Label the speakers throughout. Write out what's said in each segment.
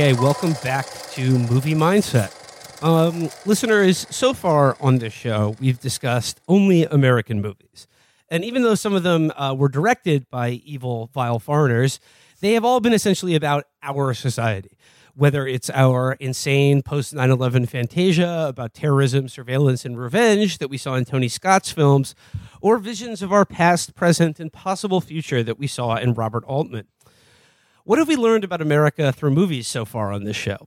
Speaker 1: Okay, welcome back to Movie Mindset. Um, listeners, so far on this show, we've discussed only American movies. And even though some of them uh, were directed by evil, vile foreigners, they have all been essentially about our society. Whether it's our insane post 9 11 fantasia about terrorism, surveillance, and revenge that we saw in Tony Scott's films, or visions of our past, present, and possible future that we saw in Robert Altman. What have we learned about America through movies so far on this show?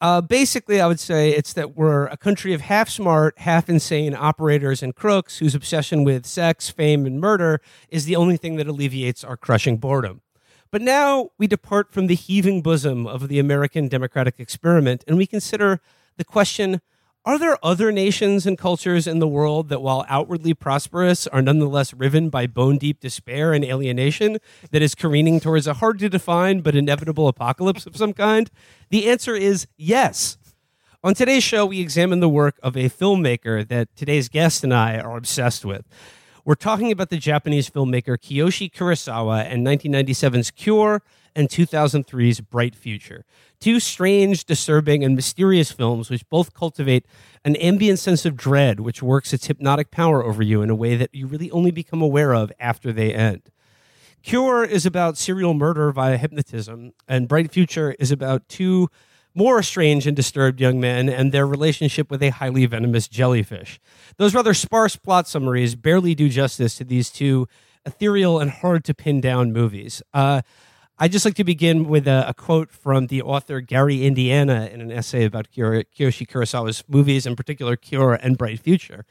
Speaker 1: Uh, basically, I would say it's that we're a country of half smart, half insane operators and crooks whose obsession with sex, fame, and murder is the only thing that alleviates our crushing boredom. But now we depart from the heaving bosom of the American democratic experiment and we consider the question are there other nations and cultures in the world that, while outwardly prosperous, are nonetheless riven by bone deep despair and alienation that is careening towards a hard to define but inevitable apocalypse of some kind? The answer is yes. On today's show, we examine the work of a filmmaker that today's guest and I are obsessed with. We're talking about the Japanese filmmaker Kiyoshi Kurosawa and 1997's Cure and 2003's Bright Future. Two strange, disturbing, and mysterious films which both cultivate an ambient sense of dread which works its hypnotic power over you in a way that you really only become aware of after they end. Cure is about serial murder via hypnotism, and Bright Future is about two more strange and disturbed young men and their relationship with a highly venomous jellyfish. Those rather sparse plot summaries barely do justice to these two ethereal and hard to pin down movies. Uh, I'd just like to begin with a, a, quote from the author Gary Indiana in an essay about Kiyoshi Kurosawa's movies, in particular Cure and Bright Future.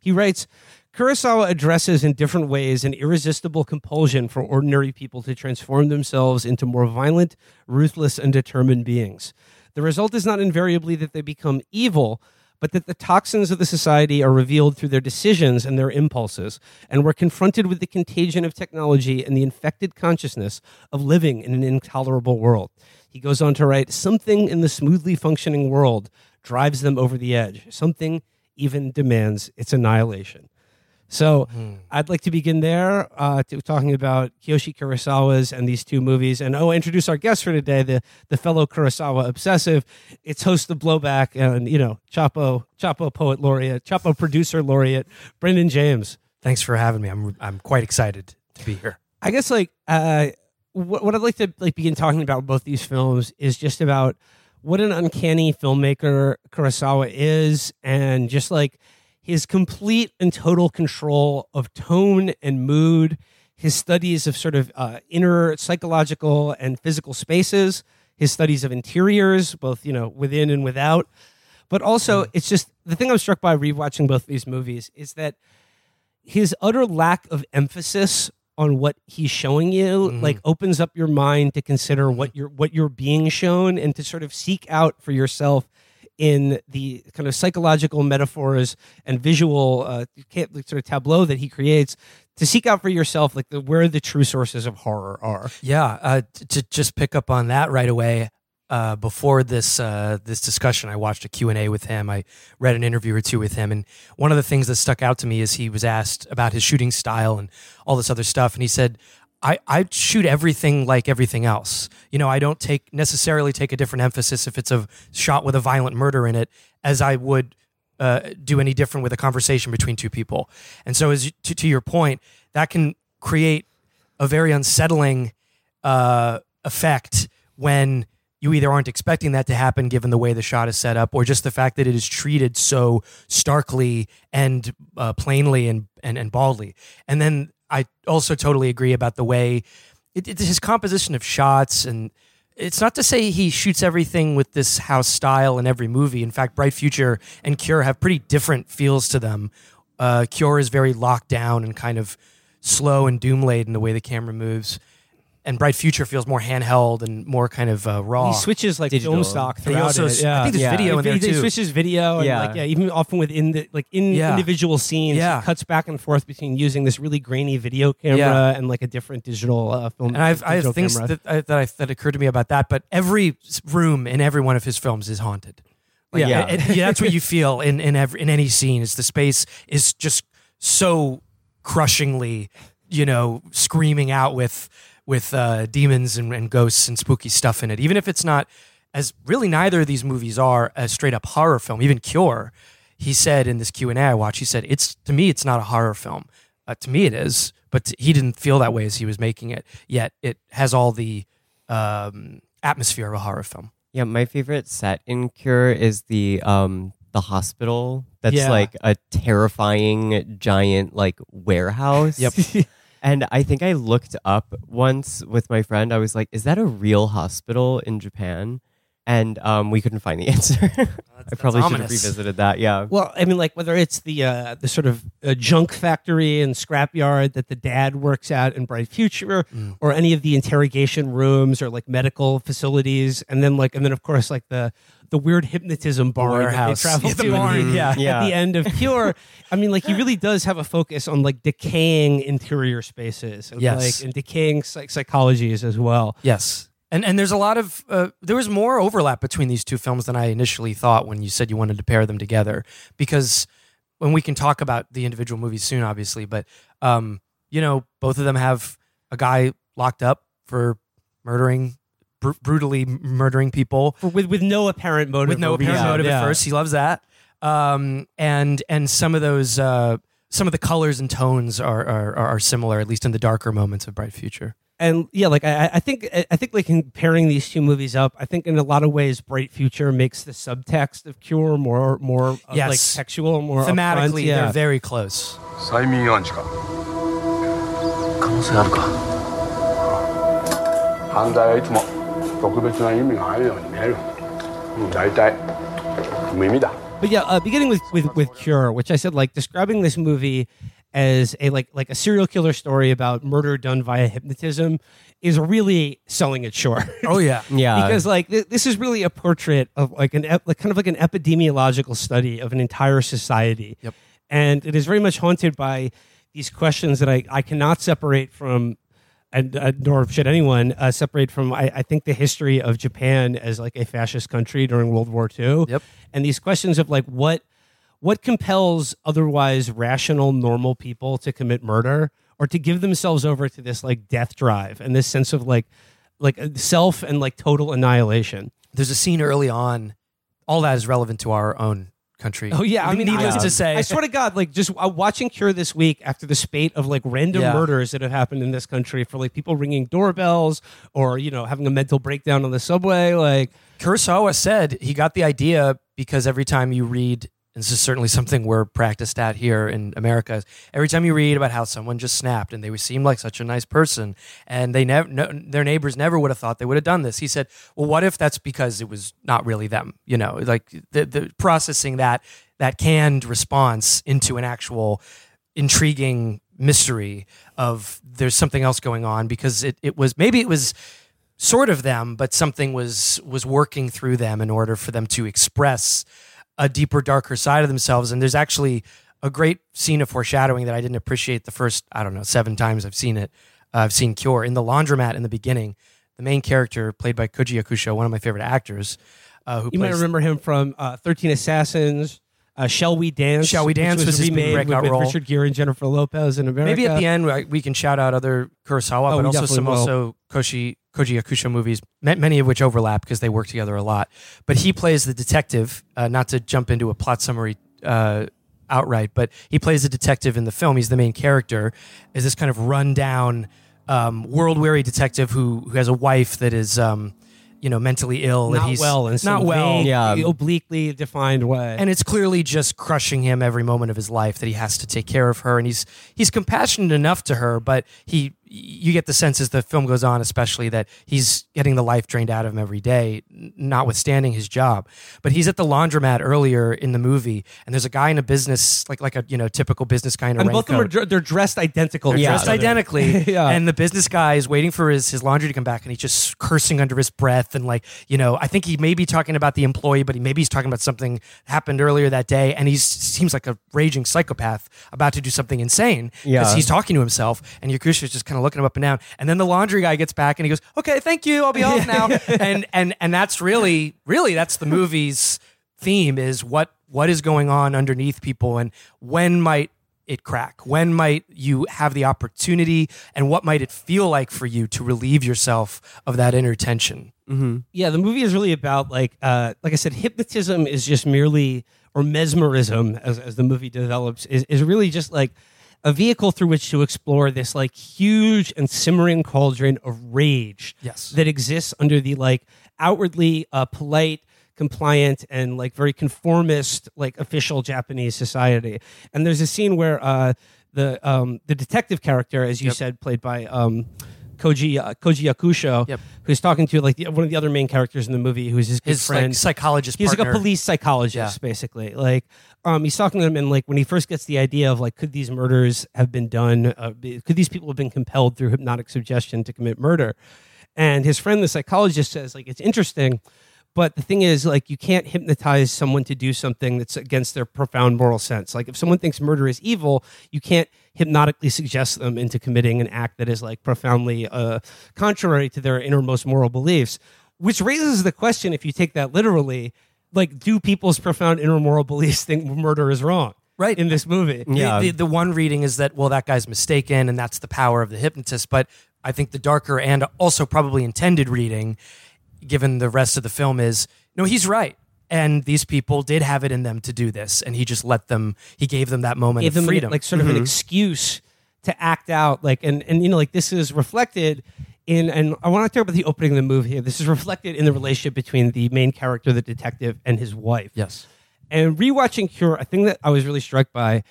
Speaker 1: He writes, Kurosawa addresses in different ways an irresistible compulsion for ordinary people to transform themselves into more violent, ruthless, and determined beings. The result is not invariably that they become evil, but that the toxins of the society are revealed through their decisions and their impulses, and we're confronted with the contagion of technology and the infected consciousness of living in an intolerable world. He goes on to write something in the smoothly functioning world drives them over the edge, something even demands its annihilation. So mm. I'd like to begin there, uh, to, talking about Kiyoshi Kurosawa's and these two movies. And oh, introduce our guest for today, the the fellow Kurosawa obsessive. It's host of Blowback and you know Chapo Chapo poet laureate, Chapo producer laureate, Brendan James.
Speaker 2: Thanks for having me. I'm I'm quite excited to be here.
Speaker 1: I guess like uh, what, what I'd like to like begin talking about both these films is just about what an uncanny filmmaker Kurosawa is, and just like his complete and total control of tone and mood, his studies of sort of uh, inner psychological and physical spaces, his studies of interiors, both you know within and without. But also, mm. it's just the thing I'm struck by rewatching both these movies is that his utter lack of emphasis on what he's showing you mm-hmm. like opens up your mind to consider what you're what you're being shown and to sort of seek out for yourself in the kind of psychological metaphors and visual uh, sort of tableau that he creates to seek out for yourself like the, where the true sources of horror are
Speaker 2: yeah uh, to just pick up on that right away uh, before this uh, this discussion, I watched a Q&A with him. I read an interview or two with him. And one of the things that stuck out to me is he was asked about his shooting style and all this other stuff. And he said, I, I shoot everything like everything else. You know, I don't take necessarily take a different emphasis if it's a shot with a violent murder in it as I would uh, do any different with a conversation between two people. And so, as to, to your point, that can create a very unsettling uh, effect when you either aren't expecting that to happen given the way the shot is set up or just the fact that it is treated so starkly and uh, plainly and, and, and baldly. And then I also totally agree about the way it, it, his composition of shots and it's not to say he shoots everything with this house style in every movie. In fact, Bright Future and Cure have pretty different feels to them. Uh, Cure is very locked down and kind of slow and doom laden the way the camera moves. And Bright Future feels more handheld and more kind of uh, raw.
Speaker 1: He switches like
Speaker 3: Digital.
Speaker 1: film stock
Speaker 2: And he
Speaker 1: throughout
Speaker 2: also-
Speaker 1: it. Yeah.
Speaker 2: I think there's
Speaker 3: Yeah.
Speaker 2: video in there
Speaker 1: he, he switches video and
Speaker 3: Yeah.
Speaker 1: like yeah, even often within the like in
Speaker 2: Yeah.
Speaker 1: individual scenes,
Speaker 2: Yeah.
Speaker 1: he cuts back and forth between using this really grainy video camera
Speaker 2: Yeah.
Speaker 1: and like a different digital uh, film.
Speaker 2: and I've, I have things that, I, that, I, that occurred to me about that, but every room in every one of his films is haunted. Like,
Speaker 3: Yeah.
Speaker 2: it- it- that's what you feel in in every in any scene. Is the space is just so crushingly, you know, screaming out with with uh, demons and, and ghosts and spooky stuff in it. Even if it's not as really neither of these movies are a straight up horror film. Even Cure, he said in this Q and A I watched, he said it's to me it's not a horror film. Uh, to me it is, but t- he didn't feel that way as he was making it. Yet it has all the um, atmosphere of a horror film.
Speaker 3: Yeah, my favorite set in Cure is the um the hospital. That's
Speaker 2: Yeah.
Speaker 3: like a terrifying giant like warehouse.
Speaker 2: Yep.
Speaker 3: And I think I looked up once with my friend. I was like, "Is that a real hospital in Japan?" And um, we couldn't find the answer. I probably should have
Speaker 2: ominous.
Speaker 3: revisited that. Yeah.
Speaker 1: Well, I mean, like whether it's the uh, the sort of uh, junk factory and scrapyard that the dad works at in Bright Future,
Speaker 2: Mm.
Speaker 1: or any of the interrogation rooms or like medical facilities, and then like and then of course like the the weird hypnotism bar that they
Speaker 2: warehouse.
Speaker 1: travel
Speaker 2: Yeah, the
Speaker 1: to at
Speaker 2: barn,
Speaker 1: the-
Speaker 2: yeah.
Speaker 3: Yeah.
Speaker 1: at the end of Cure. I mean, like he really does have a focus on like decaying interior spaces, and
Speaker 2: Yes.
Speaker 1: like and decaying psych- psychologies as well.
Speaker 2: Yes. And and there's a lot of uh, there was more overlap between these two films than I initially thought when you said you wanted to pair them together because when we can talk about the individual movies soon obviously but um you know both of them have a guy locked up for murdering br- brutally murdering people
Speaker 1: For, with with no apparent motive,
Speaker 2: with no apparent
Speaker 1: reason.
Speaker 2: motive
Speaker 1: Yeah.
Speaker 2: at first. He loves that. Um, and and some of those uh, some of the colors and tones are, are are similar, at least in the darker moments of Bright Future
Speaker 1: and yeah, like I, I think I think like comparing these two movies up, I think in a lot of ways, Bright Future makes the subtext of Cure more more uh,
Speaker 2: Yes.
Speaker 1: like textual, more
Speaker 2: Thematically,
Speaker 1: upfront.
Speaker 2: they're
Speaker 1: Yeah.
Speaker 2: very close.
Speaker 4: 催眠暗示か
Speaker 5: 可能性あるか
Speaker 4: 犯罪はいつも特別な意味があるように見えるうん大体無意味だ
Speaker 1: But yeah, uh, beginning with, with with Cure, which I said like describing this movie as a like like a serial killer story about murder done via hypnotism is really selling it short.
Speaker 2: Oh yeah,
Speaker 3: Yeah.
Speaker 1: because like th- this is really a portrait of like an ep- like kind of like an epidemiological study of an entire society.
Speaker 2: Yep.
Speaker 1: And it is very much haunted by these questions that I, I cannot separate from and uh, nor should anyone uh, separate from I, I think the history of Japan as like a fascist country during World War II.
Speaker 2: Yep.
Speaker 1: And these questions of like what what compels otherwise rational normal people to commit murder or to give themselves over to this like death drive and this sense of like like uh, self and like total annihilation.
Speaker 2: there's a scene early on. All that is relevant to our own country.
Speaker 1: Oh yeah, I mean,
Speaker 2: needless
Speaker 1: I,
Speaker 2: to say,
Speaker 1: I swear to God, like just uh, watching Cure this week after the spate of like random
Speaker 2: Yeah.
Speaker 1: murders that have happened in this country for like people ringing doorbells or you know having a mental breakdown on the subway, like
Speaker 2: Kurosawa said he got the idea because every time you read, and this is certainly something we're practiced at here in America, every time you read about how someone just snapped and they seemed like such a nice person and they never, no, their neighbors never would have thought they would have done this. He said, well, what if that's because it was not really them? You know, like the, the processing that, that canned response into an actual intriguing mystery of there's something else going on because it, it was, maybe it was, sort of them, but something was was working through them in order for them to express a deeper, darker side of themselves. And there's actually a great scene of foreshadowing that I didn't appreciate the first, I don't know, seven times I've seen it. Uh, I've seen Cure in the laundromat in the beginning. The main character, played by Koji Yakusho, one of my favorite actors, uh, who
Speaker 1: you might remember him from uh, Thirteen Assassins. Uh, Shall We Dance?
Speaker 2: Shall We
Speaker 1: which
Speaker 2: Dance was his
Speaker 1: remade
Speaker 2: breakout
Speaker 1: with, with
Speaker 2: role.
Speaker 1: Richard Gere and Jennifer Lopez in America.
Speaker 2: Maybe at the end we- we can shout out other Kurosawa,
Speaker 1: Oh,
Speaker 2: but also some
Speaker 1: will.
Speaker 2: also Koshi Koji Yakusho movies, many of which overlap because they work together a lot. But he plays the detective. Uh, not to jump into a plot summary uh, outright, but he plays the detective in the film. He's the main character. Is this kind of rundown, um, world weary detective who who has a wife that is. Um, you know, mentally ill. that
Speaker 1: not
Speaker 2: he's
Speaker 1: well in some
Speaker 2: not well.
Speaker 1: vague,
Speaker 3: Yeah.
Speaker 1: obliquely defined way.
Speaker 2: and it's clearly just crushing him every moment of his life that he has to take care of her and he's he's compassionate enough to her but he you get the sense as the film goes on, especially that he's getting the life drained out of him every day, notwithstanding his job. But he's at the laundromat earlier in the movie, and there's a guy in a business like like a you know typical business guy in a
Speaker 1: and both of them are they're dressed identical. to
Speaker 2: dressed
Speaker 1: each other.
Speaker 2: identically.
Speaker 1: Yeah.
Speaker 2: And the business guy is waiting for his, his laundry to come back and he's just cursing under his breath. And like, you know, I think he may be talking about the employee, but he maybe he's talking about something that happened earlier that day. And he seems like a raging psychopath about to do something insane because
Speaker 3: Yeah.
Speaker 2: he's talking to himself. And Yakusho's just kind of looking him up and down. And then the laundry guy gets back and he goes, okay, thank you. I'll be off now. and, and, and that's really, really, that's the movie's theme is what, what is going on underneath people and when might it crack? When might you have the opportunity and what might it feel like for you to relieve yourself of that inner tension?
Speaker 1: yeah, the movie is really about like uh, like I said, hypnotism is just merely or mesmerism as, as the movie develops is, is really just like a vehicle through which to explore this like huge and simmering cauldron of rage
Speaker 2: Yes.
Speaker 1: that exists under the like outwardly uh, polite compliant and like very conformist like official japanese society and there's a scene where uh the um the detective character as you said played by um Koji uh, Koji Yakusho,
Speaker 2: Yep.
Speaker 1: who's talking to like the, one of the other main characters in the movie, who's his
Speaker 2: His
Speaker 1: friend.
Speaker 2: like, psychologist
Speaker 1: He's
Speaker 2: partner.
Speaker 1: like a police psychologist, basically. Like, um, he's talking to him, and like when he first gets the idea of like, could these murders have been done? Uh, could these people have been compelled through hypnotic suggestion to commit murder? And his friend, the psychologist, says like, it's interesting, but the thing is, like, you can't hypnotize someone to do something that's against their profound moral sense. Like, if someone thinks murder is evil, you can't hypnotically suggests them into committing an act that is like profoundly uh, contrary to their innermost moral beliefs. Which raises the question: if you take that literally, like, do people's profound inner moral beliefs think murder is wrong?
Speaker 2: Right.
Speaker 1: in this movie.
Speaker 2: The- The, the, one reading is that, well, that guy's mistaken and that's the power of the hypnotist. But I think the darker and also probably intended reading, given the rest of the film, is no, he's right. And these people did have it in them to do this. And he just let them, he gave them that moment
Speaker 1: gave
Speaker 2: of
Speaker 1: them
Speaker 2: freedom.
Speaker 1: like sort of an mm-hmm. excuse to act out like and and you know like this is reflected in and I want to talk about the opening of the movie. Here. This is reflected in the relationship between the main character, the detective, and his wife.
Speaker 2: yes.
Speaker 1: And rewatching Cure, a thing that I was really struck by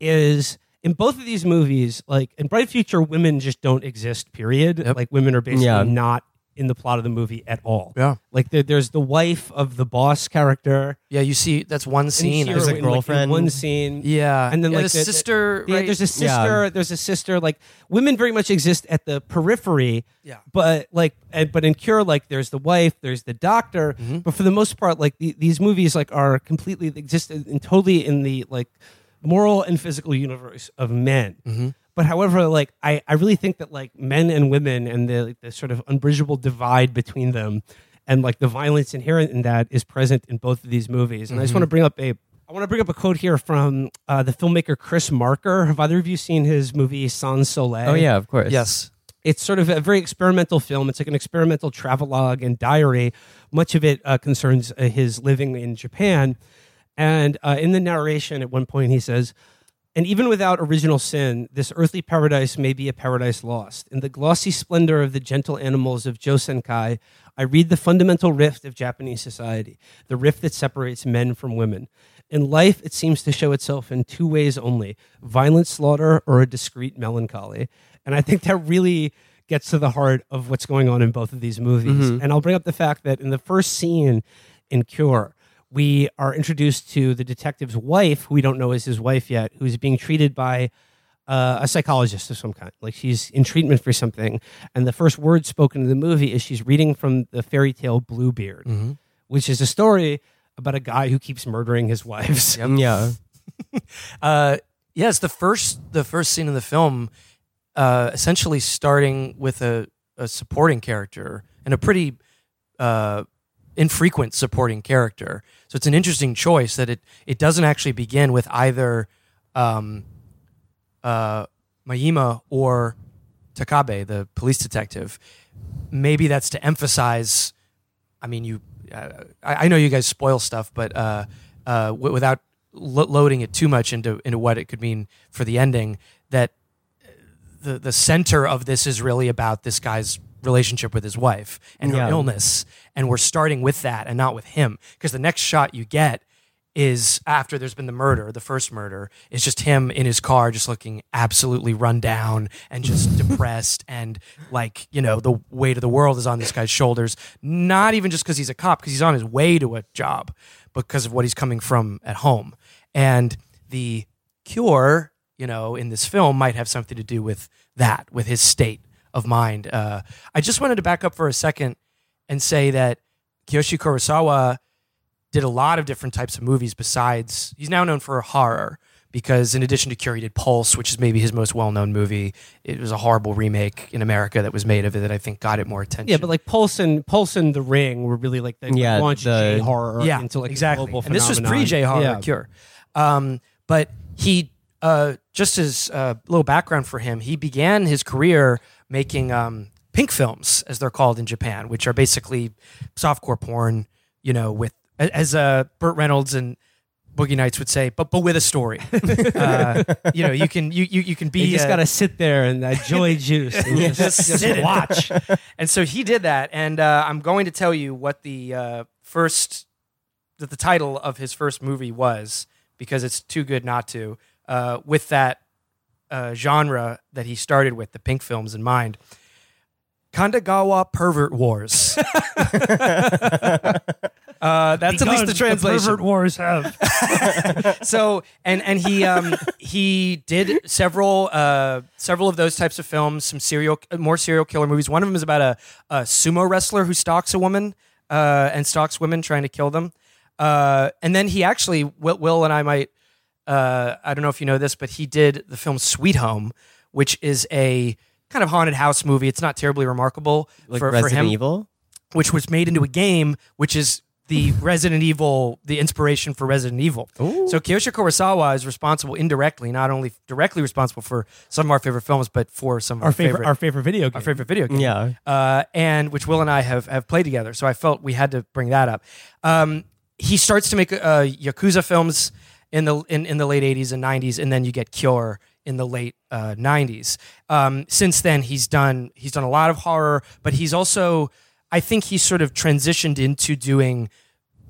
Speaker 1: is in both of these movies, like in Bright Future, women just don't exist. Period.
Speaker 2: Yep.
Speaker 1: Like women are basically
Speaker 3: Yeah.
Speaker 1: not in the plot of the movie at all.
Speaker 2: Yeah.
Speaker 1: Like there, there's the wife of the boss character.
Speaker 2: Yeah, you see, that's one scene.
Speaker 1: here
Speaker 3: There's a
Speaker 1: in, like,
Speaker 3: girlfriend.
Speaker 1: one scene.
Speaker 2: yeah.
Speaker 1: And then,
Speaker 2: Yeah,
Speaker 1: like,
Speaker 2: the,
Speaker 1: the-
Speaker 2: sister,
Speaker 1: Yeah,
Speaker 2: right?
Speaker 1: there's a sister.
Speaker 3: Yeah.
Speaker 1: There's a sister. Like women very much exist at the periphery.
Speaker 2: Yeah.
Speaker 1: But like, and, but in Cure, like there's the wife, there's the doctor.
Speaker 2: Mm-hmm.
Speaker 1: But for the most part, like the, these movies, like are completely exist in totally in the like moral and physical universe of men.
Speaker 2: Mm-hmm.
Speaker 1: But however, like I, I really think that like men and women and the the sort of unbridgeable divide between them, and like the violence inherent in that is present in both of these movies. And I just
Speaker 2: Mm-hmm.
Speaker 1: want to bring up a I want to bring up a quote here from uh, the filmmaker Chris Marker. Have either of you seen his movie Sans Soleil?
Speaker 3: Oh yeah, of course.
Speaker 2: yes.
Speaker 1: It's sort of a very experimental film. It's like an experimental travelogue and diary. Much of it uh, concerns uh, his living in Japan. And uh, in the narration, at one point, he says, And even without original sin, this earthly paradise may be a paradise lost. In the glossy splendor of the gentle animals of Josenkai, I read the fundamental rift of Japanese society, the rift that separates men from women. In life, it seems to show itself in two ways only violent slaughter or a discreet melancholy. And I think that really gets to the heart of what's going on in both of these movies. Mm-hmm. And I'll bring up the fact that in the first scene in Cure, we are introduced to the detective's wife, who we don't know is his wife yet, who's being treated by uh, a psychologist of some kind. Like she's in treatment for something. And the first word spoken in the movie is she's reading from the fairy tale Bluebeard, which is a story about a guy who keeps murdering his wives.
Speaker 3: Yeah.
Speaker 2: Uh, yes, the first the first scene in the film, uh, essentially starting with a, a supporting character and a pretty uh, infrequent supporting character. So it's an interesting choice that it it doesn't actually begin with either um, uh, Mayima or Takabe, the police detective. Maybe that's to emphasize. I mean, you. Uh, I, I know you guys spoil stuff, but uh, uh, w- without lo- loading it too much into into what it could mean for the ending, that the the center of this is really about this guy's relationship with his wife and her
Speaker 3: Yeah.
Speaker 2: illness, and we're starting with that and not with him, because the next shot you get is after there's been the murder, the first murder, is just him in his car, just looking absolutely run down and just depressed, and like you know the weight of the world is on this guy's shoulders. Not even just because he's a cop, because he's on his way to a job, because of what he's coming from at home. And the cure, you know, in this film might have something to do with that, with his state of mind. Uh, I just wanted to back up for a second and say that Kiyoshi Kurosawa did a lot of different types of movies besides he's now known for horror because in addition to Cure he did Pulse which is maybe his most well-known movie it was a horrible remake in America that was made of it that I think got it more attention
Speaker 1: Yeah, but like Pulse and Pulse and The Ring were really like the
Speaker 3: Yeah,
Speaker 1: launched
Speaker 3: the-
Speaker 1: J horror
Speaker 2: yeah
Speaker 1: into like a
Speaker 2: exactly
Speaker 1: global
Speaker 2: and this was pre-J horror
Speaker 1: Yeah.
Speaker 2: Cure um, but he uh, just as a little background for him he began his career making um, pink films as they're called in Japan which are basically softcore porn you know with as uh, Burt Reynolds and Boogie Nights would say, but but with a story. uh, you know, you can you you, you can be
Speaker 1: You just
Speaker 2: uh,
Speaker 1: got to sit there and that joy juice and just,
Speaker 2: just
Speaker 1: just watch.
Speaker 2: and so he did that, and uh, I'm going to tell you what the uh, first that the title of his first movie was because it's too good not to. Uh, with that uh, genre that he started with, the pink films in mind. Kandagawa Pervert Wars. uh, that's at least the
Speaker 1: Because
Speaker 2: translation.
Speaker 1: pervert wars have.
Speaker 2: so and and he um he did several uh several of those types of films some serial more serial killer movies one of them is about a, a sumo wrestler who stalks a woman uh and stalks women trying to kill them uh and then he actually will, will and i might uh i don't know if you know this but he did the film sweet home which is a kind of haunted house movie it's not terribly remarkable
Speaker 3: Like
Speaker 2: for, for him
Speaker 3: Evil.
Speaker 2: which was made into a game, which is the Resident Evil, the inspiration for Resident Evil. So Kiyoshi Kurosawa is responsible indirectly, not only directly responsible for some of our favorite films, but for some of our,
Speaker 1: our favorite, our favorite video game.
Speaker 2: our favorite video game.
Speaker 3: Yeah.
Speaker 2: Uh, and which Will and I have have played together. So I felt we had to bring that up. Um, he starts to make uh, Yakuza films in the in, in the late 80s and 90s, and then you get Cure in the late uh, 90s. Um, since then, he's done he's done a lot of horror, but he's also I think he's sort of transitioned into doing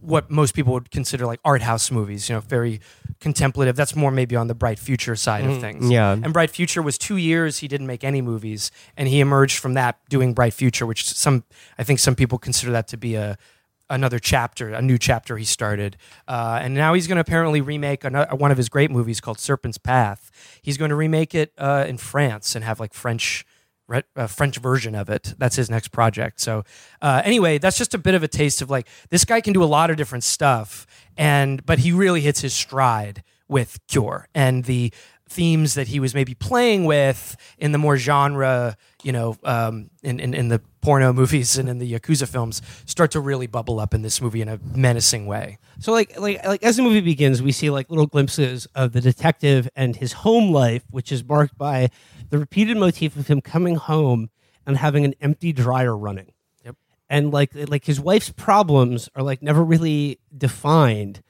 Speaker 2: what most people would consider like art house movies, you know, very contemplative. That's more maybe on the Bright Future side of things.
Speaker 3: Yeah.
Speaker 2: And Bright Future was two years he didn't make any movies, and he emerged from that doing Bright Future, which some I think some people consider that to be a another chapter, a new chapter he started. Uh, and now he's going to apparently remake another, one of his great movies called Serpent's Path. He's going to remake it uh, in France and have like French. re- uh, French version of it. That's his next project. So, uh, anyway, that's just a bit of a taste of like this guy can do a lot of different stuff, and but he really hits his stride with Cure and the themes that he was maybe playing with in the more genre, you know, um, in, in in the porno movies and in the yakuza films start to really bubble up in this movie in a menacing way.
Speaker 1: So like like like as the movie begins, we see like little glimpses of the detective and his home life, which is marked by the repeated motif of him coming home and having an empty dryer running.
Speaker 2: Yep.
Speaker 1: And like like his wife's problems are like never really defined.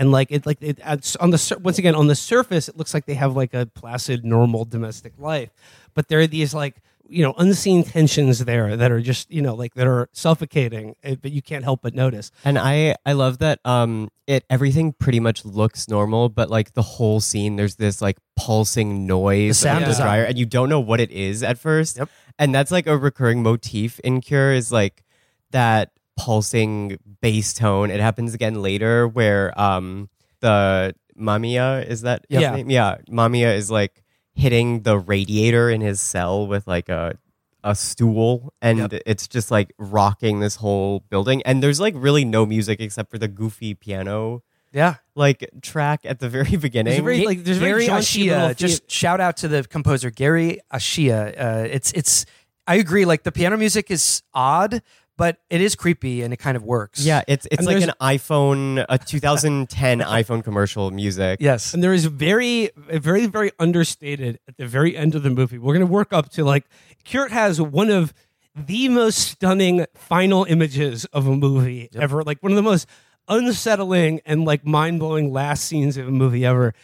Speaker 1: And like it like it on the once again on the surface it looks like they have like a placid normal domestic life. But there are these like you know unseen tensions there that are just you know like that are suffocating eh, but you can't help but notice
Speaker 3: And I I love that um it everything pretty much looks normal, but like the whole scene, there's this like pulsing noise
Speaker 2: The sound
Speaker 3: of the dryer, and you don't know what it is at first.
Speaker 2: Yep.
Speaker 3: And that's like a recurring motif in Cure is like that pulsing bass tone. It happens again later where um the Mamiya is that his
Speaker 2: Yeah.
Speaker 3: name? Yeah. Mamiya is like hitting the radiator in his cell with like a a stool and
Speaker 2: Yep.
Speaker 3: it's just like rocking this whole building and there's like really no music except for the goofy piano
Speaker 2: Yeah.
Speaker 3: like track at the very beginning
Speaker 1: There's very, like, there's a very
Speaker 2: Gary
Speaker 1: jaunty little
Speaker 2: Ashiya. Just shout out to the composer Gary Ashiya. Uh, it's it's. I agree. Like the piano music is odd, but it is creepy and it kind of works.
Speaker 3: yeah it's it's
Speaker 1: And
Speaker 3: like an iphone a 2010 iphone commercial music.
Speaker 2: Yes.
Speaker 1: and there is very very very understated at the very end of the movie. We're going to work up to like Cure has one of the most stunning final images of a movie ever. Like one of the most unsettling and like mind-blowing last scenes of a movie ever.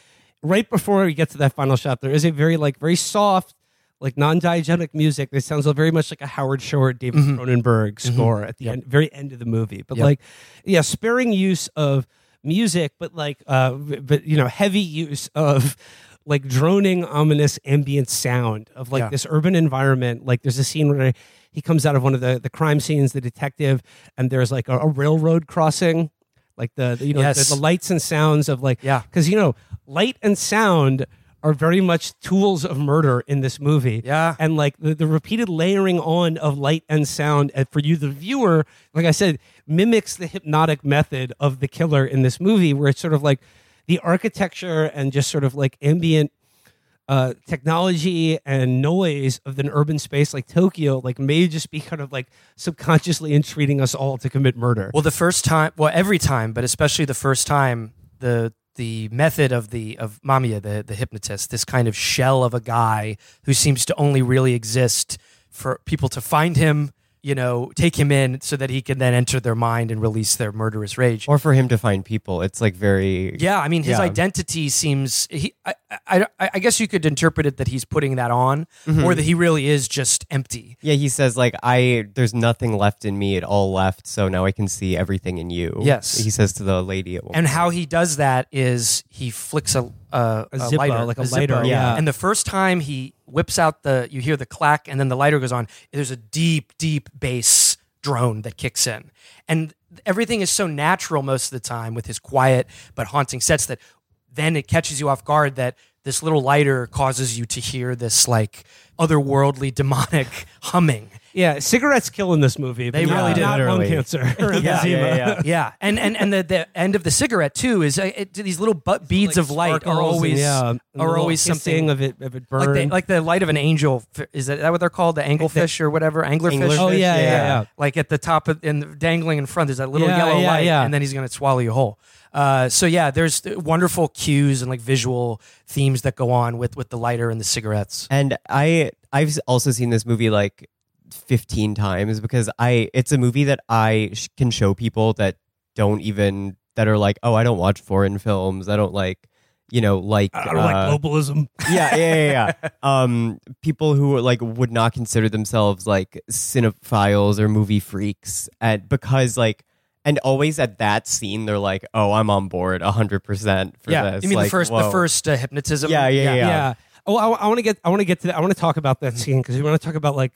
Speaker 1: Right before we get to that final shot there is a very like very soft like non-diegetic music that sounds very much like a Howard Shore, David Cronenberg score at the end, very end of the movie. But
Speaker 2: Yep.
Speaker 1: like, yeah, sparing use of music, but like, uh, but you know, heavy use of like droning, ominous ambient sound of like
Speaker 2: Yeah.
Speaker 1: this urban environment. Like, there's a scene where he comes out of one of the the crime scenes, the detective, and there's like a, a railroad crossing. Like the, the, you know
Speaker 2: Yes.
Speaker 1: the, the lights and sounds of like
Speaker 2: Yeah.
Speaker 1: because you know light and sound are very much tools of murder in this movie
Speaker 2: Yeah.
Speaker 1: and like the, the repeated layering on of light and sound and for you the viewer like i said mimics the hypnotic method of the killer in this movie where it's sort of like the architecture and just sort of like ambient uh, technology and noise of an urban space like Tokyo, like may just be kind of like subconsciously entreating us all to commit murder.
Speaker 2: Well, the first time, well, every time, but especially the first time, the the method of the of Mamiya, the the hypnotist, this kind of shell of a guy who seems to only really exist for people to find him, you know, take him in so that he can then enter their mind and release their murderous rage.
Speaker 3: or for him to find people. It's like very
Speaker 2: Yeah, I mean, his
Speaker 3: Yeah.
Speaker 2: identity seems. He, I, I, I, I guess you could interpret it that he's putting that on, mm-hmm. or that he really is just empty.
Speaker 3: Yeah, he says like I there's nothing left in me, it all left, so now I can see everything in you.
Speaker 2: Yes.
Speaker 3: He says to the lady at one
Speaker 2: And
Speaker 3: point.
Speaker 2: how he does that is he flicks a a,
Speaker 1: A Zippo,
Speaker 2: lighter,
Speaker 1: like a
Speaker 2: Zippo.
Speaker 1: lighter,
Speaker 3: yeah.
Speaker 2: And the first time he whips out the, you hear the clack, and then the lighter goes on. There's a deep, deep bass drone that kicks in, and everything is so natural most of the time with his quiet but haunting sets that then it catches you off guard that this little lighter causes you to hear this like otherworldly demonic humming.
Speaker 1: Yeah, cigarettes kill in this movie.
Speaker 2: They really do.
Speaker 1: not lung cancer or
Speaker 2: Yeah,
Speaker 1: emphysema.
Speaker 3: yeah, yeah.
Speaker 2: yeah, and and and the, the end of the cigarette too is uh, it, these little bu- beads
Speaker 1: Like
Speaker 2: of light are
Speaker 1: sparkles and,
Speaker 2: always
Speaker 1: yeah, and
Speaker 2: are
Speaker 1: little
Speaker 2: always
Speaker 1: hissing
Speaker 2: something
Speaker 1: of it of it
Speaker 2: like the, like the light of an angel. F- Is that, that what they're called? The anglefish or whatever, anglerfish.
Speaker 3: Anglerfish,
Speaker 1: oh yeah, yeah,
Speaker 3: yeah.
Speaker 1: yeah.
Speaker 2: Like at the top of and dangling in front, there's that little
Speaker 1: Yeah,
Speaker 2: yellow
Speaker 1: yeah,
Speaker 2: light,
Speaker 1: yeah.
Speaker 2: and then he's gonna swallow you whole. Uh, so yeah, there's wonderful cues and like visual themes that go on with with the lighter and the cigarettes.
Speaker 3: And I I've also seen this movie like 15 times because I it's a movie that I sh- can show people that don't even that are like, "Oh, I don't watch foreign films. I don't like, you know, like
Speaker 1: I don't
Speaker 3: uh,
Speaker 1: like globalism.
Speaker 3: yeah, yeah, yeah, yeah. um, people who like would not consider themselves like cinephiles or movie freaks, and because like, and always at that scene, they're like, "Oh, I'm on board, hundred percent for
Speaker 2: yeah,
Speaker 3: this."
Speaker 2: you mean the
Speaker 3: Like,
Speaker 2: first the first uh, hypnotism?
Speaker 3: Yeah, yeah, yeah.
Speaker 1: yeah. Oh, I, want to get. I want to get to that. I want to talk about that scene because we want to talk about like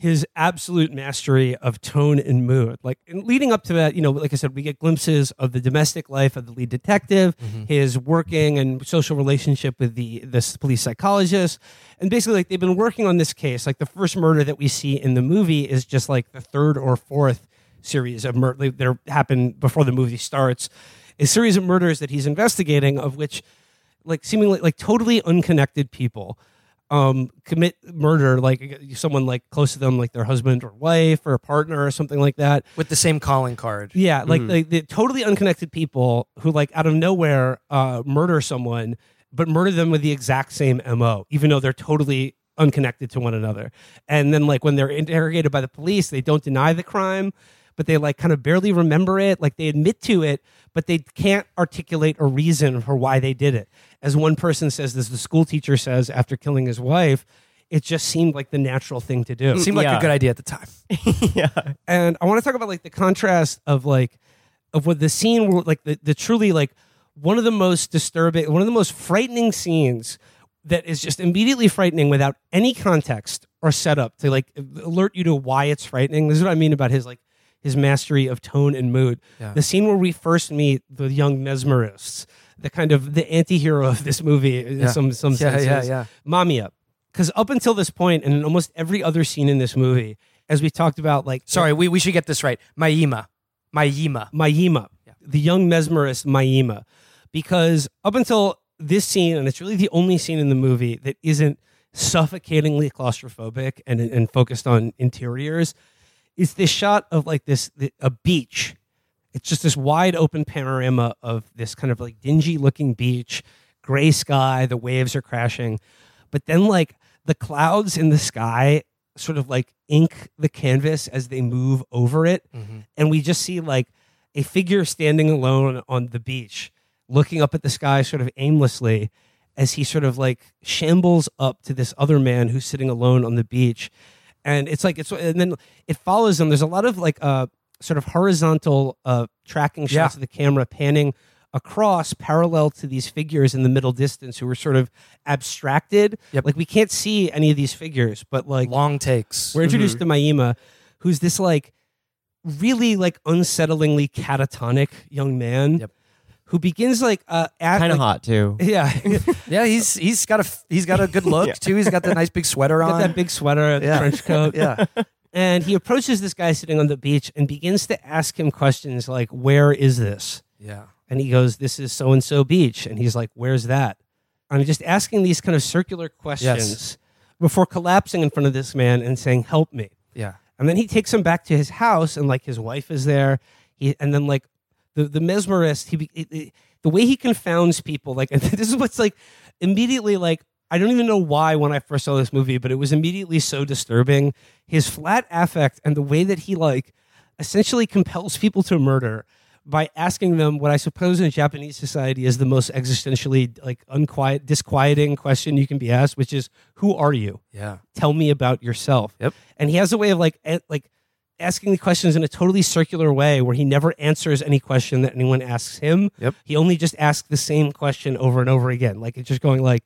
Speaker 1: his absolute mastery of tone and mood. Like and leading up to that, you know, like I said, we get glimpses of the domestic life of the lead detective, mm-hmm. his working and social relationship with the this police psychologist, and basically like they've been working on this case. Like the first murder that we see in the movie is just like the third or fourth series of murder that happen before the movie starts. A series of murders that he's investigating, of which like seemingly like totally unconnected people um commit murder like someone like close to them like their husband or wife or a partner or something like that.
Speaker 2: With the same calling card.
Speaker 1: yeah like like the totally unconnected people who like out of nowhere uh murder someone but murder them with the exact same mo even though they're totally unconnected to one another. And then like when they're interrogated by the police they don't deny the crime but they like kind of barely remember it like they admit to it but they can't articulate a reason for why they did it as one person says as the school teacher says after killing his wife it just seemed like the natural thing to do It
Speaker 2: Seemed like
Speaker 3: Yeah.
Speaker 2: a good idea at the time.
Speaker 3: yeah.
Speaker 1: and I want to talk about like the contrast of like of what the scene where like the, the truly like one of the most disturbing one of the most frightening scenes that is just immediately frightening without any context or setup to like alert you to why it's frightening. This is what I mean about his like his mastery of tone and mood.
Speaker 2: Yeah.
Speaker 1: The scene where we first meet the young mesmerists, the kind of the anti-hero of this movie in
Speaker 2: Yeah.
Speaker 1: some some
Speaker 2: Yeah,
Speaker 1: senses.
Speaker 2: yeah, yeah.
Speaker 1: Mamiya. Because up until this point, and in almost every other scene in this movie, as we talked about, like
Speaker 2: Sorry, we, we should get this right. Mayima. Mayima.
Speaker 1: Maima, the young mesmerist Maima, because up until this scene, and it's really the only scene in the movie that isn't suffocatingly claustrophobic and, and focused on interiors, is this shot of like this a beach. It's just this wide open panorama of this kind of like dingy looking beach, gray sky, the waves are crashing, but then like the clouds in the sky sort of like ink the canvas as they move over it. Mm-hmm. And we just see like a figure standing alone on the beach looking up at the sky sort of aimlessly as he sort of like shambles up to this other man who's sitting alone on the beach and it's like it's and then it follows them. there's a lot of like uh sort of horizontal uh tracking shots
Speaker 2: Yeah.
Speaker 1: of the camera panning across parallel to these figures in the middle distance who were sort of abstracted.
Speaker 2: Yep.
Speaker 1: Like we can't see any of these figures, but like
Speaker 2: Long takes.
Speaker 1: we're introduced to Maima, who's this like really like unsettlingly catatonic young man
Speaker 2: Yep.
Speaker 1: Who begins like uh at,
Speaker 3: Kind of
Speaker 1: like-
Speaker 3: hot too.
Speaker 1: Yeah.
Speaker 2: Yeah, he's he's got a he's got a good look too. He's got the nice big sweater
Speaker 1: Got
Speaker 2: on.
Speaker 1: that big sweater,
Speaker 2: Yeah.
Speaker 1: trench coat.
Speaker 2: yeah,
Speaker 1: And he approaches this guy sitting on the beach and begins to ask him questions like, Where is this?
Speaker 2: yeah.
Speaker 1: And he goes, This is so and so beach. And he's like, Where's that? I'm just asking these kind of circular questions before collapsing in front of this man and saying, Help me.
Speaker 2: Yeah.
Speaker 1: And then he takes him back to his house, and like his wife is there. He and then like the the mesmerist, he be- it, it- the way he confounds people, like this is what's like immediately like I don't even know why when I first saw this movie, but it was immediately so disturbing. His flat affect and the way that he like essentially compels people to murder by asking them what I suppose in Japanese society is the most existentially like unquiet, disquieting question you can be asked, which is, "Who are you?"
Speaker 2: Yeah.
Speaker 1: tell me about yourself.
Speaker 2: Yep.
Speaker 1: And he has a way of like eh, like asking the questions in a totally circular way where he never answers any question that anyone asks him.
Speaker 2: Yep.
Speaker 1: He only just asks the same question over and over again. Like it's just going like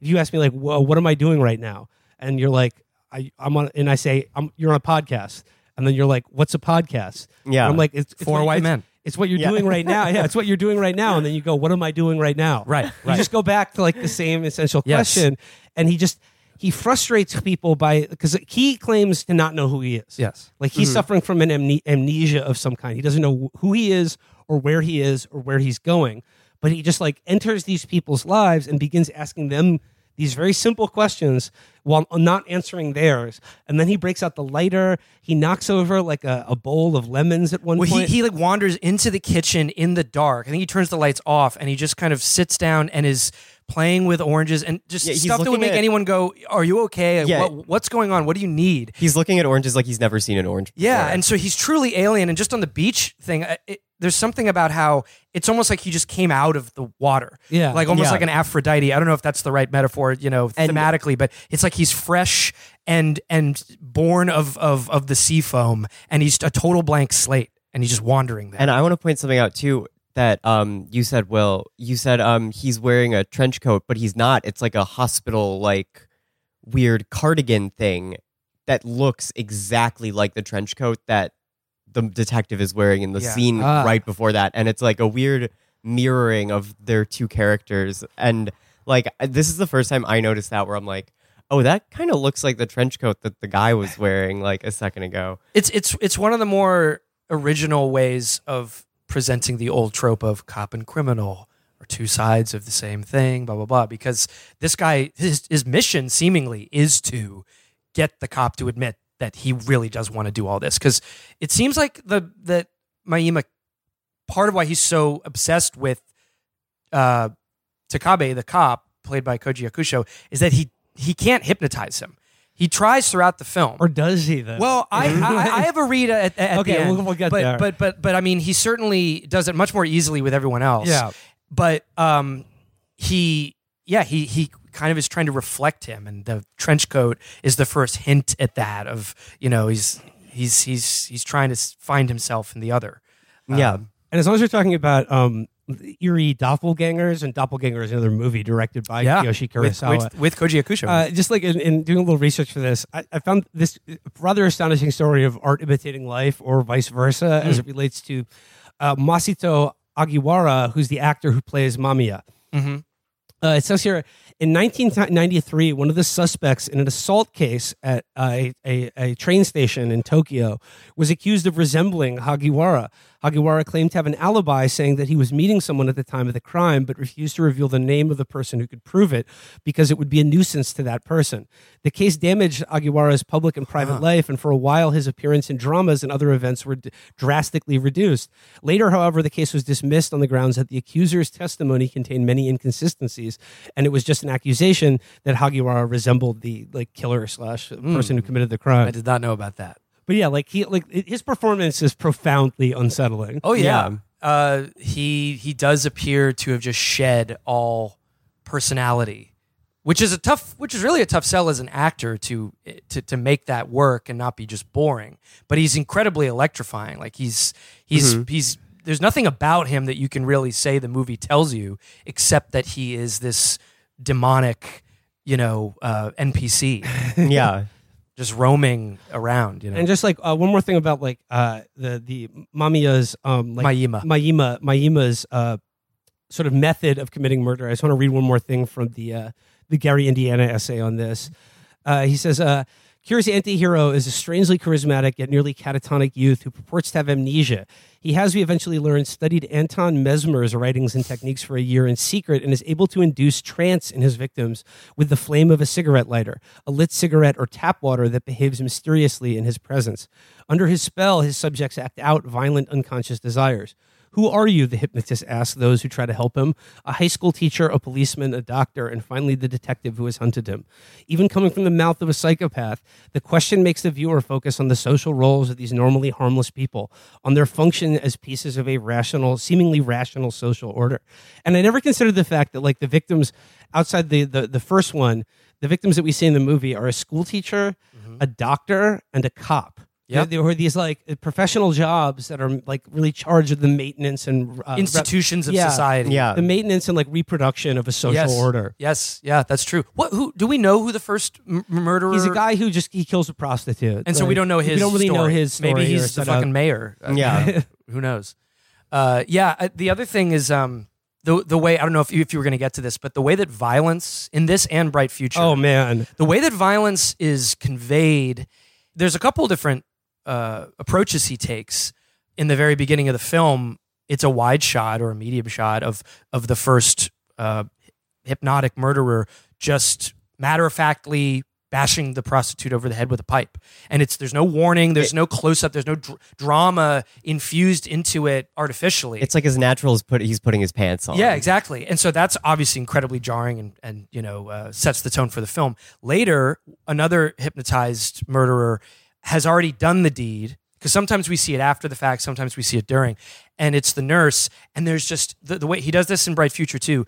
Speaker 1: if you ask me like, "Whoa, what am I doing right now?" and you're like, I, I'm on and I say, I'm you're on a podcast. And then you're like, "What's a podcast?"
Speaker 3: Yeah.
Speaker 1: And I'm like, "It's, it's
Speaker 2: Four
Speaker 1: what-
Speaker 2: white
Speaker 1: it's-
Speaker 2: men.
Speaker 1: It's what you're
Speaker 3: Yeah.
Speaker 1: doing right now. Yeah, it's what you're doing right now. And then you go, "What am I doing right now?"
Speaker 2: Right, right.
Speaker 1: You just go back to like the same essential
Speaker 2: Yes.
Speaker 1: question, and he just he frustrates people by because he claims to not know who he is.
Speaker 2: Yes.
Speaker 1: Like he's mm-hmm. suffering from an amne- amnesia of some kind. He doesn't know who he is or where he is or where he's going. But he just like enters these people's lives and begins asking them these very simple questions while not answering theirs. And then he breaks out the lighter. He knocks over like a, a bowl of lemons at one
Speaker 2: Well, he,
Speaker 1: point.
Speaker 2: he like wanders into the kitchen in the dark. I think he turns the lights off and he just kind of sits down and is playing with oranges and just
Speaker 3: Yeah,
Speaker 2: stuff that would make
Speaker 3: at-
Speaker 2: anyone go, "Are you okay?
Speaker 3: Yeah.
Speaker 2: What, what's going on? What do you need?"
Speaker 3: He's looking at oranges like he's never seen an orange.
Speaker 2: Yeah,
Speaker 3: before.
Speaker 2: and so he's truly alien. And just on the beach thing, it, there's something about how it's almost like he just came out of the water.
Speaker 1: Yeah.
Speaker 2: like almost
Speaker 3: Yeah.
Speaker 2: like an Aphrodite. I don't know if that's the right metaphor, you know,
Speaker 3: And-
Speaker 2: thematically, but it's like he's fresh and and born of of of the sea foam, and he's a total blank slate, and he's just wandering there.
Speaker 3: And I want to point something out too that um you said Will you said um he's wearing a trench coat but he's not it's like a hospital like weird cardigan thing that looks exactly like the trench coat that the detective is wearing in the
Speaker 2: Yeah.
Speaker 3: scene
Speaker 1: Ah.
Speaker 3: right before that and it's like a weird mirroring of their two characters and like this is the first time I noticed that where I'm like oh that kind of looks like the trench coat that the guy was wearing like a second ago
Speaker 2: It's it's it's one of the more original ways of presenting the old trope of cop and criminal or two sides of the same thing, blah blah blah. Because this guy, his his mission seemingly is to get the cop to admit that he really does want to do all this. Because it seems like the that Maima, part of why he's so obsessed with uh, Takabe, the cop played by Koji Yakusho, is that he he can't hypnotize him. He tries throughout the film,
Speaker 1: or does he Then,
Speaker 2: well, I, I I have a read at, at
Speaker 1: Okay,
Speaker 2: the end.
Speaker 1: we'll- we'll get
Speaker 2: but,
Speaker 1: there.
Speaker 2: But but but I mean, he certainly does it much more easily with everyone else.
Speaker 1: Yeah.
Speaker 2: But um, he yeah he he kind of is trying to reflect him, and the trench coat is the first hint at that. Of you know he's he's he's he's trying to find himself in the other.
Speaker 3: yeah
Speaker 2: Um,
Speaker 1: And as long as you're talking about um, eerie doppelgangers, and Doppelganger is another movie directed by Kiyoshi
Speaker 2: with,
Speaker 1: Kurosawa.
Speaker 2: with, with Koji Yakusho.
Speaker 1: uh, just like in, in doing a little research for this, I, I found this rather astonishing story of art imitating life, or vice versa, as it relates to uh, Masato Hagiwara, who's the actor who plays Mamiya.
Speaker 2: Mhm.
Speaker 1: Uh, it says here in 1993, one of the suspects in an assault case at uh, a, a, a train station in Tokyo was accused of resembling Hagiwara. Hagiwara claimed to have an alibi saying that he was meeting someone at the time of the crime, but refused to reveal the name of the person who could prove it because it would be a nuisance to that person. The case damaged Hagiwara's public and private ah. life, and for a while, his appearance in dramas and other events were d- drastically reduced. Later, however, the case was dismissed on the grounds that the accuser's testimony contained many inconsistencies, and it was just an accusation that Hagiwara resembled the like killer slash person who hmm. committed the crime.
Speaker 2: I did not know about that.
Speaker 1: But yeah, like he like his performance is profoundly unsettling.
Speaker 2: Oh yeah.
Speaker 3: Yeah.
Speaker 2: Uh, he he does appear to have just shed all personality, which is a tough, which is really a tough sell as an actor to to to make that work and not be just boring. But he's incredibly electrifying. Like he's he's he's there's nothing about him that you can really say the movie tells you, except that he is this demonic, you know, uh, NPC
Speaker 3: yeah.
Speaker 2: Just roaming around. You know,
Speaker 1: And just like uh, one more thing about like uh, the the Mamiya's um like
Speaker 2: Mayima.
Speaker 1: Mayima Mayima's uh sort of method of committing murder. I just want to read one more thing from the uh, the Gary Indiana essay on this. Uh, he says, Curious anti-hero is a strangely charismatic yet nearly catatonic youth who purports to have amnesia. He has, we eventually learn, studied Anton Mesmer's writings and techniques for a year in secret and is able to induce trance in his victims with the flame of a cigarette lighter, a lit cigarette or tap water that behaves mysteriously in his presence. Under his spell, his subjects act out violent unconscious desires. Who are you? The hypnotist asks those who try to help him. A high school teacher, a policeman, a doctor, and finally the detective who has hunted him. Even coming from the mouth of a psychopath, the question makes the viewer focus on the social roles of these normally harmless people, on their function as pieces of a rational, seemingly rational social order. And I never considered the fact that, like, the victims outside the, the, the first one, the victims that we see in the movie are a school teacher, mm-hmm. a doctor, and a cop.
Speaker 2: Yep.
Speaker 1: There were these like professional jobs that are like really charged with the maintenance and uh, rep-
Speaker 2: institutions of
Speaker 1: yeah.
Speaker 2: society.
Speaker 3: Yeah.
Speaker 1: the maintenance and like reproduction of a social
Speaker 2: Yes.
Speaker 1: order.
Speaker 2: Yes. Yeah, that's true. What? Who? Do we know who the first m- murderer?
Speaker 1: He's a guy who just he kills a prostitute,
Speaker 2: and so we don't know his.
Speaker 1: We don't really know his. Story
Speaker 2: Maybe he's the
Speaker 1: setup.
Speaker 2: fucking mayor. Uh,
Speaker 3: Yeah.
Speaker 2: who knows? Uh, yeah. uh, The other thing is um, the the way I don't know if you, if you were going to get to this, but the way that violence in this and Bright Future.
Speaker 1: Oh man,
Speaker 2: the way that violence is conveyed there's a couple different uh, approaches he takes in the very beginning of the film it's a wide shot or a medium shot of of the first uh, hypnotic murderer just matter of factly bashing the prostitute over the head with a pipe and it's there's no warning there's no close up there's no dr- drama infused into it artificially
Speaker 3: It's like as natural as put he's putting his pants on.
Speaker 2: yeah, exactly. And so that's obviously incredibly jarring and, and you know, uh, sets the tone for the film. Later, another hypnotized murderer has already done the deed because sometimes we see it after the fact, sometimes we see it during, and it's the nurse. And there's just the, the way he does this in Bright Future too.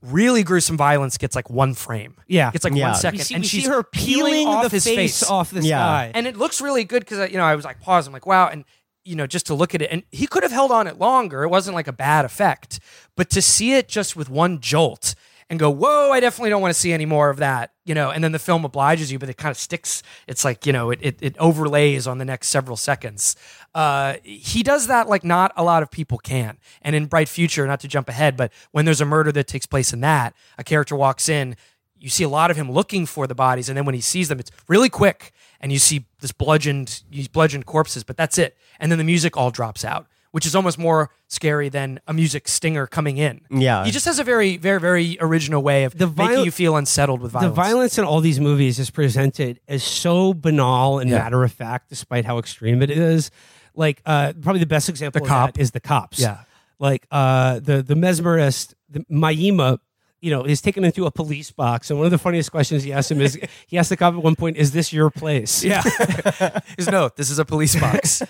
Speaker 2: Really gruesome violence gets like one frame.
Speaker 1: Yeah.
Speaker 2: It's like
Speaker 3: Yeah.
Speaker 2: one
Speaker 3: We
Speaker 2: second,
Speaker 1: we see,
Speaker 2: and she's
Speaker 1: see her peeling
Speaker 2: off
Speaker 1: the
Speaker 2: his
Speaker 1: face,
Speaker 2: face
Speaker 1: off this
Speaker 3: Yeah.
Speaker 1: guy.
Speaker 2: and it looks really good because you know I was like pause. I'm like wow, and you know just to look at it, and he could have held on it longer. It wasn't like a bad effect, but to see it just with one jolt and go whoa, I definitely don't want to see any more of that. You know, and then the film obliges you, but it kind of sticks. It's like you know it it, it overlays on the next several seconds. Uh, he does that like not a lot of people can. And in Bright Future, not to jump ahead, but when there's a murder that takes place in that, a character walks in you see a lot of him looking for the bodies, and then when he sees them, it's really quick, and you see this bludgeoned, these bludgeoned corpses, but that's it. And then the music all drops out, which is almost more scary than a music stinger coming in.
Speaker 3: Yeah.
Speaker 2: he just has a very, very, very original way of
Speaker 1: The
Speaker 2: making you feel unsettled with violence.
Speaker 1: The violence in all these movies is presented as so banal and
Speaker 2: Yeah.
Speaker 1: matter of fact, despite how extreme it is. Like uh, probably the best example
Speaker 2: The
Speaker 1: of
Speaker 2: cop.
Speaker 1: that is the cops.
Speaker 2: Yeah.
Speaker 1: like uh, the the mesmerist, the Mamiya. You know, is taken into a police box, and one of the funniest questions he asked him is, he asked the cop at one point, "Is this your place?"
Speaker 2: yeah, His no, this is a police box.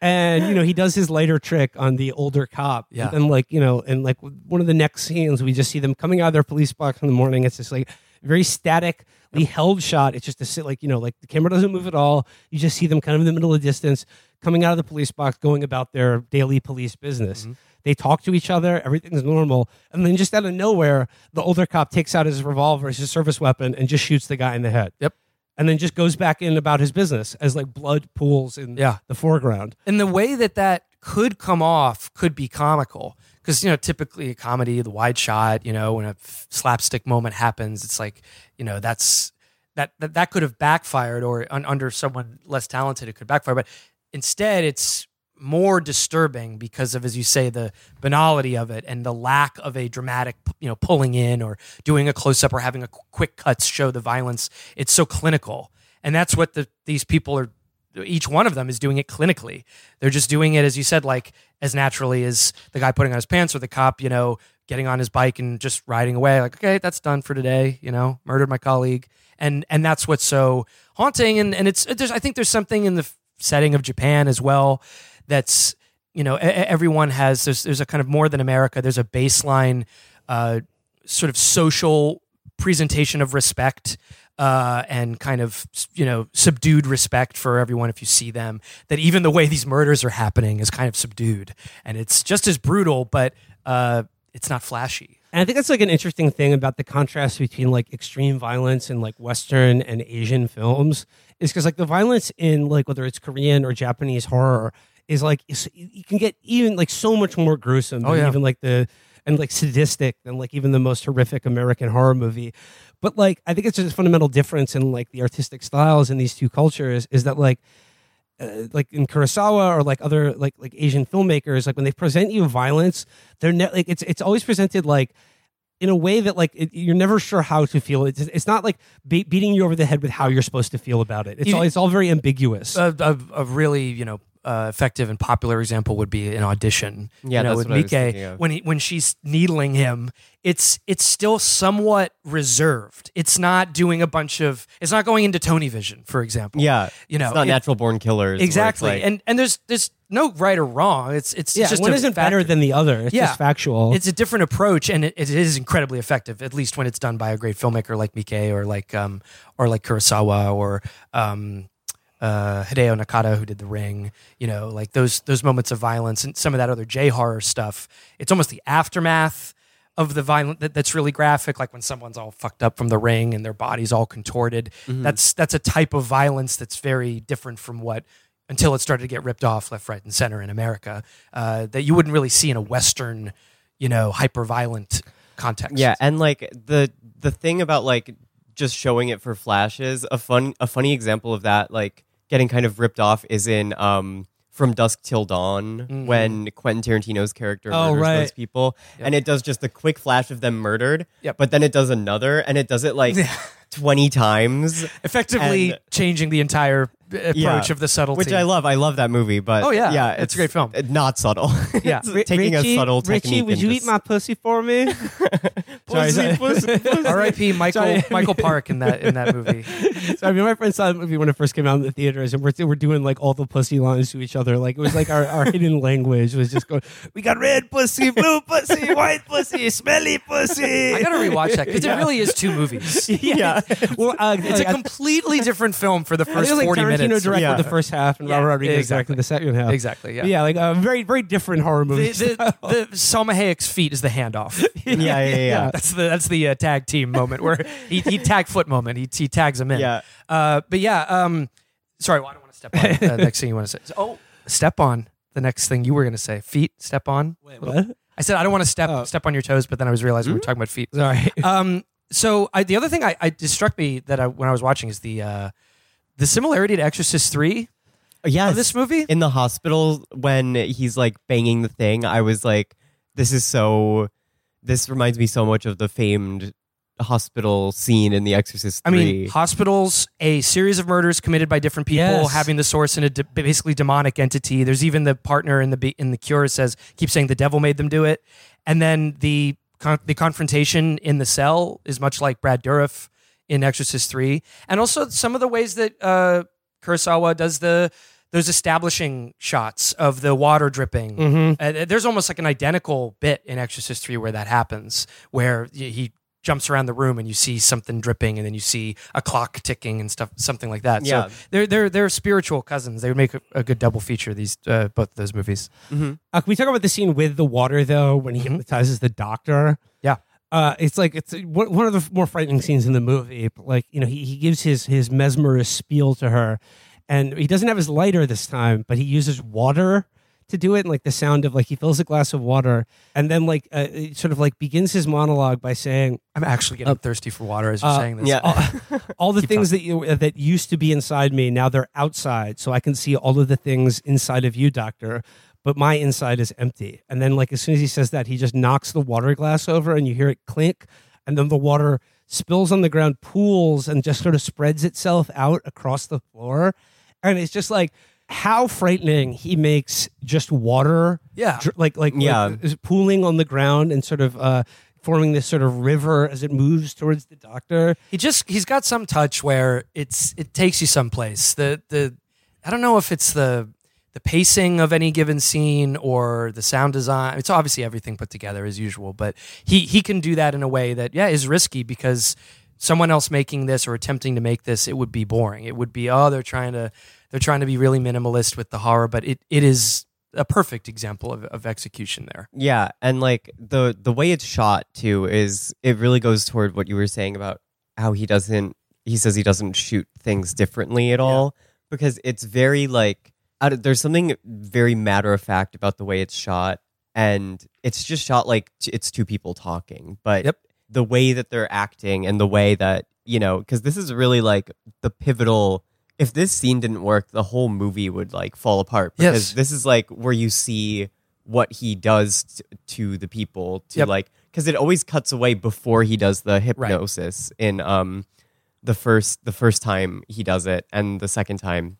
Speaker 1: and you know he does his lighter trick on the older cop
Speaker 2: Yeah.
Speaker 1: and like you know and like one of the next scenes we just see them coming out of their police box in the morning it's just like very statically held shot it's just a sit like you know like the camera doesn't move at all you just see them kind of in the middle of the distance coming out of the police box going about their daily police business
Speaker 2: Mm-hmm.
Speaker 1: They talk to each other everything's normal and then just out of nowhere the older cop takes out his revolver his service weapon and just shoots the guy in the head
Speaker 2: Yep.
Speaker 1: and then just goes back in about his business as like blood pools in
Speaker 2: Yeah.
Speaker 1: the foreground
Speaker 2: and the way that that could come off could be comical because you know typically a comedy the wide shot you know when a slapstick moment happens it's like you know that's that that, that could have backfired or un, under someone less talented it could backfire but instead it's more disturbing because of as you say the banality of it and the lack of a dramatic you know pulling in or doing a close up or having a quick cuts show the violence it's so clinical and that's what the these people are each one of them is doing it clinically. They're just doing it, as you said, like as naturally as the guy putting on his pants or the cop, you know, getting on his bike and just riding away. Like, okay, that's done for today. You know, murdered my colleague, and and that's what's so haunting. And and it's there's I think there's something in the setting of Japan as well that's you know everyone has there's there's a kind of more than America. There's a baseline uh, sort of social presentation of respect uh, and kind of you know subdued respect for everyone if you see them. That even the way these murders are happening is kind of subdued, and it's just as brutal, but uh, it's not flashy.
Speaker 1: And I think that's like an interesting thing about the contrast between like extreme violence in like Western and Asian films is because like the violence in like whether it's Korean or Japanese horror is like you can get even like so much more gruesome
Speaker 2: Oh, yeah.
Speaker 1: even like the and like sadistic than like even the most horrific American horror movie. But like I think it's just a fundamental difference in like the artistic styles in these two cultures is that like uh, like in Kurosawa or like other like like Asian filmmakers, like when they present you violence, they're ne- like it's it's always presented like in a way that like it, you're never sure how to feel. It's it's not like be- beating you over the head with how you're supposed to feel about it. It's
Speaker 2: You-
Speaker 1: all it's all very ambiguous.
Speaker 2: a, a, a really you know uh, effective and popular example would be an audition.
Speaker 3: Yeah,
Speaker 2: you know,
Speaker 3: that's
Speaker 2: with
Speaker 3: what I was
Speaker 2: Mike when he when she's needling him, it's it's still somewhat reserved. It's not doing a bunch of. It's not going into Tony Vision, for example.
Speaker 3: Yeah,
Speaker 2: you know,
Speaker 3: it's not
Speaker 2: it-
Speaker 3: natural born killers.
Speaker 2: exactly.
Speaker 3: like-
Speaker 2: and and there's there's no right or wrong. It's it's
Speaker 1: yeah,
Speaker 2: just
Speaker 1: one isn't better than the other. It's
Speaker 2: Yeah.
Speaker 1: just factual.
Speaker 2: It's a different approach, and it, it is incredibly effective. At least when it's done by a great filmmaker like Miike or like um or like Kurosawa or um uh, Hideo Nakata who did The Ring. You know, like those those moments of violence and some of that other J horror stuff. It's almost the aftermath of the violent that, that's really graphic, like when someone's all fucked up from the ring and their body's all contorted. That's that's a type of violence that's very different from what until it started to get ripped off left, right, and center in America. Uh, that you wouldn't really see in a Western, you know, hyper violent context.
Speaker 3: Yeah, and like the the thing about like just showing it for flashes, a fun a funny example of that, like getting kind of ripped off, is in um from Dusk Till Dawn when Quentin Tarantino's character
Speaker 1: Oh,
Speaker 3: murders
Speaker 1: right.
Speaker 3: those people, and it does just the quick flash of them murdered,
Speaker 2: Yep.
Speaker 3: but then it does another, and it does it like twenty times,
Speaker 2: effectively
Speaker 3: And-
Speaker 2: changing the entire uh, approach
Speaker 3: Yeah.
Speaker 2: of the subtlety.
Speaker 3: which I love. I love that movie, but
Speaker 2: Oh, yeah.
Speaker 3: yeah,
Speaker 2: It's a great film.
Speaker 3: Not subtle.
Speaker 2: Yeah.
Speaker 3: It's taking
Speaker 1: Richie,
Speaker 3: a subtle
Speaker 1: Richie, would you
Speaker 3: just-
Speaker 1: eat my pussy for me? Sorry, sorry.
Speaker 2: R.I.P. Michael
Speaker 1: Sorry.
Speaker 2: Michael Parks in that in that movie.
Speaker 1: So I mean, my friend saw the movie when it first came out in the theaters, and we're, we're doing like all the pussy lines to each other. Like it was like our, our hidden language was just going. We got red pussy, blue pussy, white pussy, smelly pussy.
Speaker 2: I gotta rewatch that because it really is two movies.
Speaker 1: yeah. Well, uh,
Speaker 2: It's a
Speaker 1: like, I-
Speaker 2: completely different film for the first
Speaker 1: like
Speaker 2: forty
Speaker 1: Tarantino
Speaker 2: minutes.
Speaker 1: directed
Speaker 3: Yeah.
Speaker 1: the first half, and
Speaker 2: Yeah,
Speaker 1: Robert Rodriguez
Speaker 2: exactly.
Speaker 1: directed the second half.
Speaker 2: Exactly. Yeah.
Speaker 1: But yeah, like a very very different horror movie.
Speaker 2: the, the Salma Hayek's feet is the handoff.
Speaker 3: yeah, yeah, yeah. yeah.
Speaker 2: That's the that's the uh, tag team moment where he, he tag foot moment. He, he tags him in.
Speaker 3: Yeah.
Speaker 2: Uh, but yeah. Um, sorry, well, I don't want to step on. Uh, next thing you want to say? Oh, step on. The next thing you were going to say. Feet. Step on.
Speaker 1: what?
Speaker 2: I said I don't want to step
Speaker 1: Oh.
Speaker 2: step on your toes, but then I was realizing we were talking about feet.
Speaker 1: Sorry.
Speaker 2: Um, so I, the other thing I, I it struck me that I, when I was watching is the uh, the similarity to Exorcist three Yeah, this movie.
Speaker 3: in the hospital when he's like banging the thing, I was like, this is so. This reminds me so much of the famed hospital scene in The Exorcist. 3.
Speaker 2: I mean, hospitals, a series of murders committed by different people,
Speaker 1: Yes.
Speaker 2: having the source in a de- basically demonic entity. There's even the partner in the in the cure says keep saying the devil made them do it, and then the con- the confrontation in the cell is much like Brad Dourif in Exorcist Three, and also some of the ways that uh, Kurosawa does the those establishing shots of the water dripping.
Speaker 1: Mhm.
Speaker 2: Uh, there's almost like an identical bit in Exorcist 3 where that happens, where he jumps around the room and you see something dripping and then you see a clock ticking and stuff, something like that.
Speaker 3: Yeah.
Speaker 2: So they're, they're, they're spiritual cousins. They would make a, a good double feature, these, uh, both of those movies.
Speaker 1: Uh, can we talk about the scene with the water though, when he hypnotizes the doctor?
Speaker 2: Yeah.
Speaker 1: Uh, it's like it's one one of the more frightening scenes in the movie. But like you know, he, he gives his his mesmerist spiel to her, and he doesn't have his lighter this time, but he uses water to do it. And like the sound of like he fills a glass of water, and then like uh, sort of like begins his monologue by saying,
Speaker 2: I'm actually getting thirsty for water as you're
Speaker 1: uh,
Speaker 2: saying this.
Speaker 3: yeah.
Speaker 1: all the
Speaker 2: Keep
Speaker 1: things that you uh, that used to be inside me now they're outside so i can see all of the things inside of you doctor but my inside is empty and then like as soon as he says that he just knocks the water glass over and you hear it clink and then the water spills on the ground pools and just sort of spreads itself out across the floor and it's just like how frightening he makes just water
Speaker 2: Yeah.
Speaker 1: dr- like like
Speaker 3: Yeah.
Speaker 1: like, is pooling on the ground and sort of uh forming this sort of river as it moves towards the doctor
Speaker 2: he just he's got some touch where it's it takes you someplace. The the I don't know if it's the the pacing of any given scene or the sound design. It's obviously everything put together as usual, but he he can do that in a way that yeah is risky because someone else making this or attempting to make this, it would be boring. It would be oh they're trying to they're trying to be really minimalist with the horror, but it, it is a perfect example of, of execution there.
Speaker 3: Yeah, and like the the way it's shot too is it really goes toward what you were saying about how he doesn't he says he doesn't shoot things differently at all because it's very like out of, there's something very matter of fact about the way it's shot and it's just shot like t- it's two people talking but
Speaker 2: Yep.
Speaker 3: the way that they're acting and the way that you know because this is really like the pivotal if this scene didn't work the whole movie would like fall apart because
Speaker 2: Yes.
Speaker 3: this is like where you see what he does t- to the people to
Speaker 2: Yep.
Speaker 3: like because it always cuts away before he does the hypnosis in um the first the first time he does it and the second time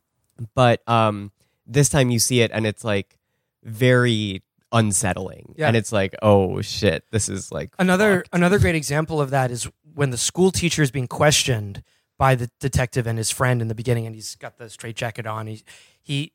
Speaker 3: but um this time you see it and it's like very unsettling
Speaker 2: Yeah.
Speaker 3: and it's like oh shit this is like
Speaker 2: Another
Speaker 3: fucked.
Speaker 2: another great example of that is when the school teacher is being questioned by the detective and his friend in the beginning, and he's got the straight jacket on. He he.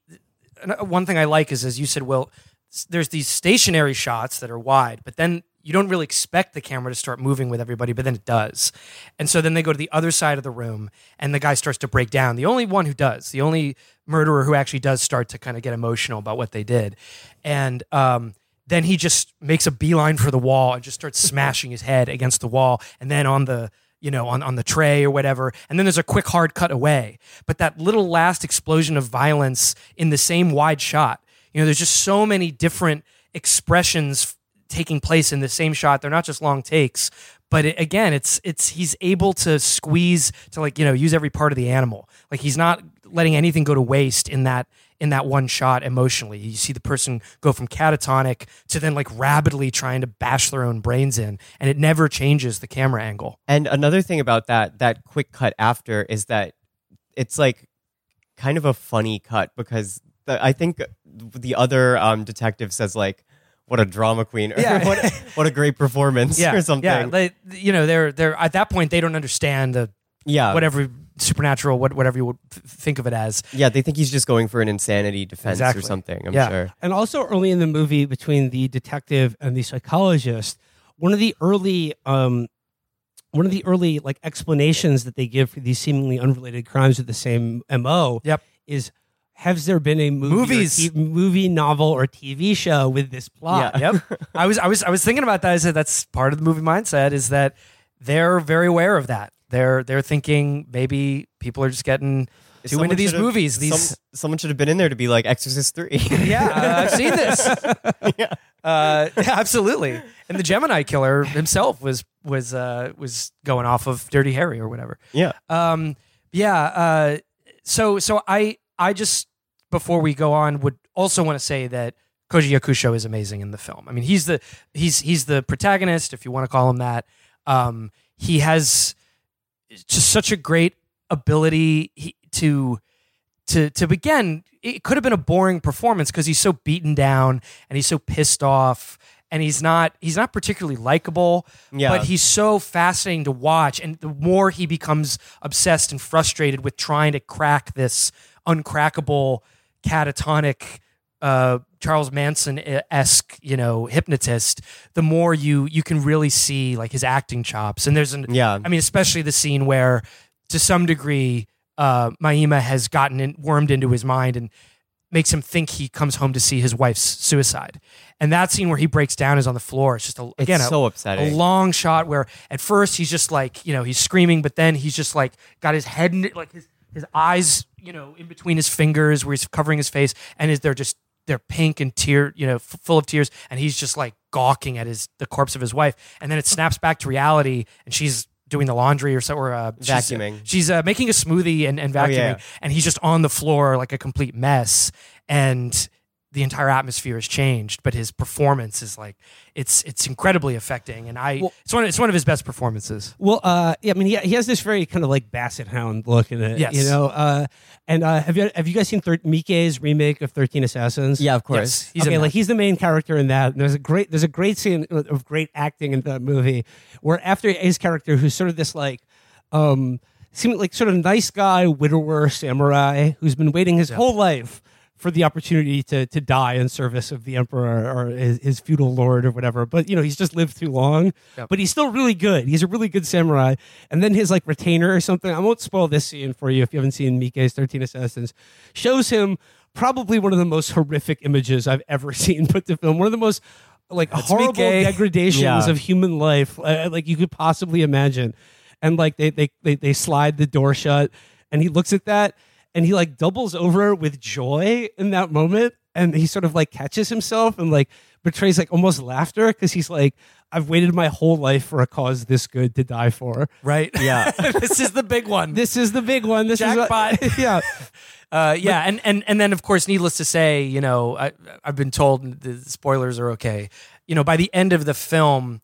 Speaker 2: uh, One thing I like is, as you said, Will, s- there's these stationary shots that are wide, but then you don't really expect the camera to start moving with everybody, but then it does. And so then they go to the other side of the room, and the guy starts to break down. The only one who does, the only murderer who actually does start to kind of get emotional about what they did, and um, then he just makes a beeline for the wall and just starts smashing his head against the wall and then on the you know on, on the tray or whatever and then there's a quick hard cut away. But that little last explosion of violence in the same wide shot you know there's just so many different expressions taking place in the same shot. They're not just long takes but it, again it's it's he's able to squeeze to like you know use every part of the animal. Like he's not letting anything go to waste in that in that one shot emotionally you see the person go from catatonic to then like rapidly trying to bash their own brains in and it never changes the camera angle
Speaker 3: And another thing about that that quick cut after is that it's like kind of a funny cut because the, I think the other um, detective says like, "What a drama queen!" or
Speaker 2: Yeah.
Speaker 3: what, what a great performance!" yeah. or something.
Speaker 2: yeah they, you know they're they're at that point they don't understand the
Speaker 3: yeah,
Speaker 2: whatever supernatural what, whatever you would think of it as
Speaker 3: yeah. They think he's just going for an insanity defense
Speaker 2: Exactly.
Speaker 3: or something. I'm
Speaker 2: Yeah.
Speaker 3: sure.
Speaker 1: And also early in the movie, between the detective and the psychologist, one of the early, um, one of the early like explanations that they give for these seemingly unrelated crimes with the same mo.
Speaker 2: Yep.
Speaker 1: Is has there been a movie, or t- movie, novel, or TV show with this plot?
Speaker 3: Yeah.
Speaker 2: yep. I was I was I was thinking about that. I said that's part of the movie mindset is that they're very aware of that. They're they're thinking maybe people are just getting too
Speaker 3: Someone
Speaker 2: into these movies. These
Speaker 3: some- someone should have been in there to be like Exorcist three.
Speaker 2: yeah, uh, I've seen this. Uh, yeah, absolutely. And the Gemini killer himself was was uh, was going off of Dirty Harry or whatever.
Speaker 3: yeah.
Speaker 2: Um, yeah. Uh, so so I I just before we go on would also want to say that Koji Yakusho is amazing in the film. I mean, he's the he's he's the protagonist, if you want to call him that. Um, he has just such a great ability to to to begin. It could have been a boring performance because he's so beaten down and he's so pissed off and he's not he's not particularly likable.
Speaker 3: Yeah.
Speaker 2: But he's so fascinating to watch, and the more he becomes obsessed and frustrated with trying to crack this uncrackable catatonic uh, Charles Manson esque, you know, hypnotist, the more you you can really see like his acting chops. And there's an
Speaker 3: Yeah.
Speaker 2: I mean, especially the scene where, to some degree, uh, Mamiya has gotten in, wormed into his mind and makes him think he comes home to see his wife's suicide. And that scene where he breaks down is on the floor. It's just a, again a-
Speaker 3: so
Speaker 2: a
Speaker 3: upsetting.
Speaker 2: long shot where at first he's just like you know he's screaming, but then he's just like got his head in like his his eyes you know in between his fingers where he's covering his face, and is they're just they're pink and tear you know f- full of tears, and he's just like gawking at his the corpse of his wife, and then it snaps back to reality, and she's doing the laundry or so or uh, she's-
Speaker 3: Vacuuming.
Speaker 2: She's, uh, making a smoothie and, and vacuuming,
Speaker 3: yeah.
Speaker 2: and he's just on the floor like a complete mess, and the entire atmosphere has changed, but his performance is like it's it's incredibly affecting, and I
Speaker 1: Well-
Speaker 2: it's one it's one of his best performances.
Speaker 1: Well, uh, yeah, I mean, he, he has this very kind of like Basset Hound look in it.
Speaker 2: Yes.
Speaker 1: You know, uh, and uh, have you have you guys seen Thir- Miike's remake of Thirteen Assassins?
Speaker 3: yeah, of course.
Speaker 2: Yes, he's
Speaker 1: okay, like he's the main character in that. And there's a great there's a great scene of great acting in that movie where after his character, who's sort of this like, um, seeming like sort of nice guy widower samurai who's been waiting his whole life for the opportunity to to die in service of the emperor or his, his feudal lord or whatever. But you know, he's just lived too long.
Speaker 2: Yep.
Speaker 1: But he's still really good. He's a really good samurai. And then his like retainer or something. I won't spoil this scene for you if you haven't seen Miike's Thirteen Assassins. Shows him probably one of the most horrific images I've ever seen put to film. One of the most like horrible
Speaker 2: Miike.
Speaker 1: degradations
Speaker 3: Yeah.
Speaker 1: of human life uh, like you could possibly imagine. And like they, they they they slide the door shut, and he looks at that, and he like doubles over with joy in that moment, and he sort of like catches himself and like betrays like almost laughter because he's like, I've waited my whole life for a cause this good to die for.
Speaker 2: right?
Speaker 3: Yeah.
Speaker 2: this is the big one.
Speaker 1: This is the big one. This
Speaker 2: Jackpot.
Speaker 1: is what, yeah.
Speaker 2: Uh, yeah, and, and and then of course, needless to say, you know, I, I've been told the spoilers are okay. You know, by the end of the film,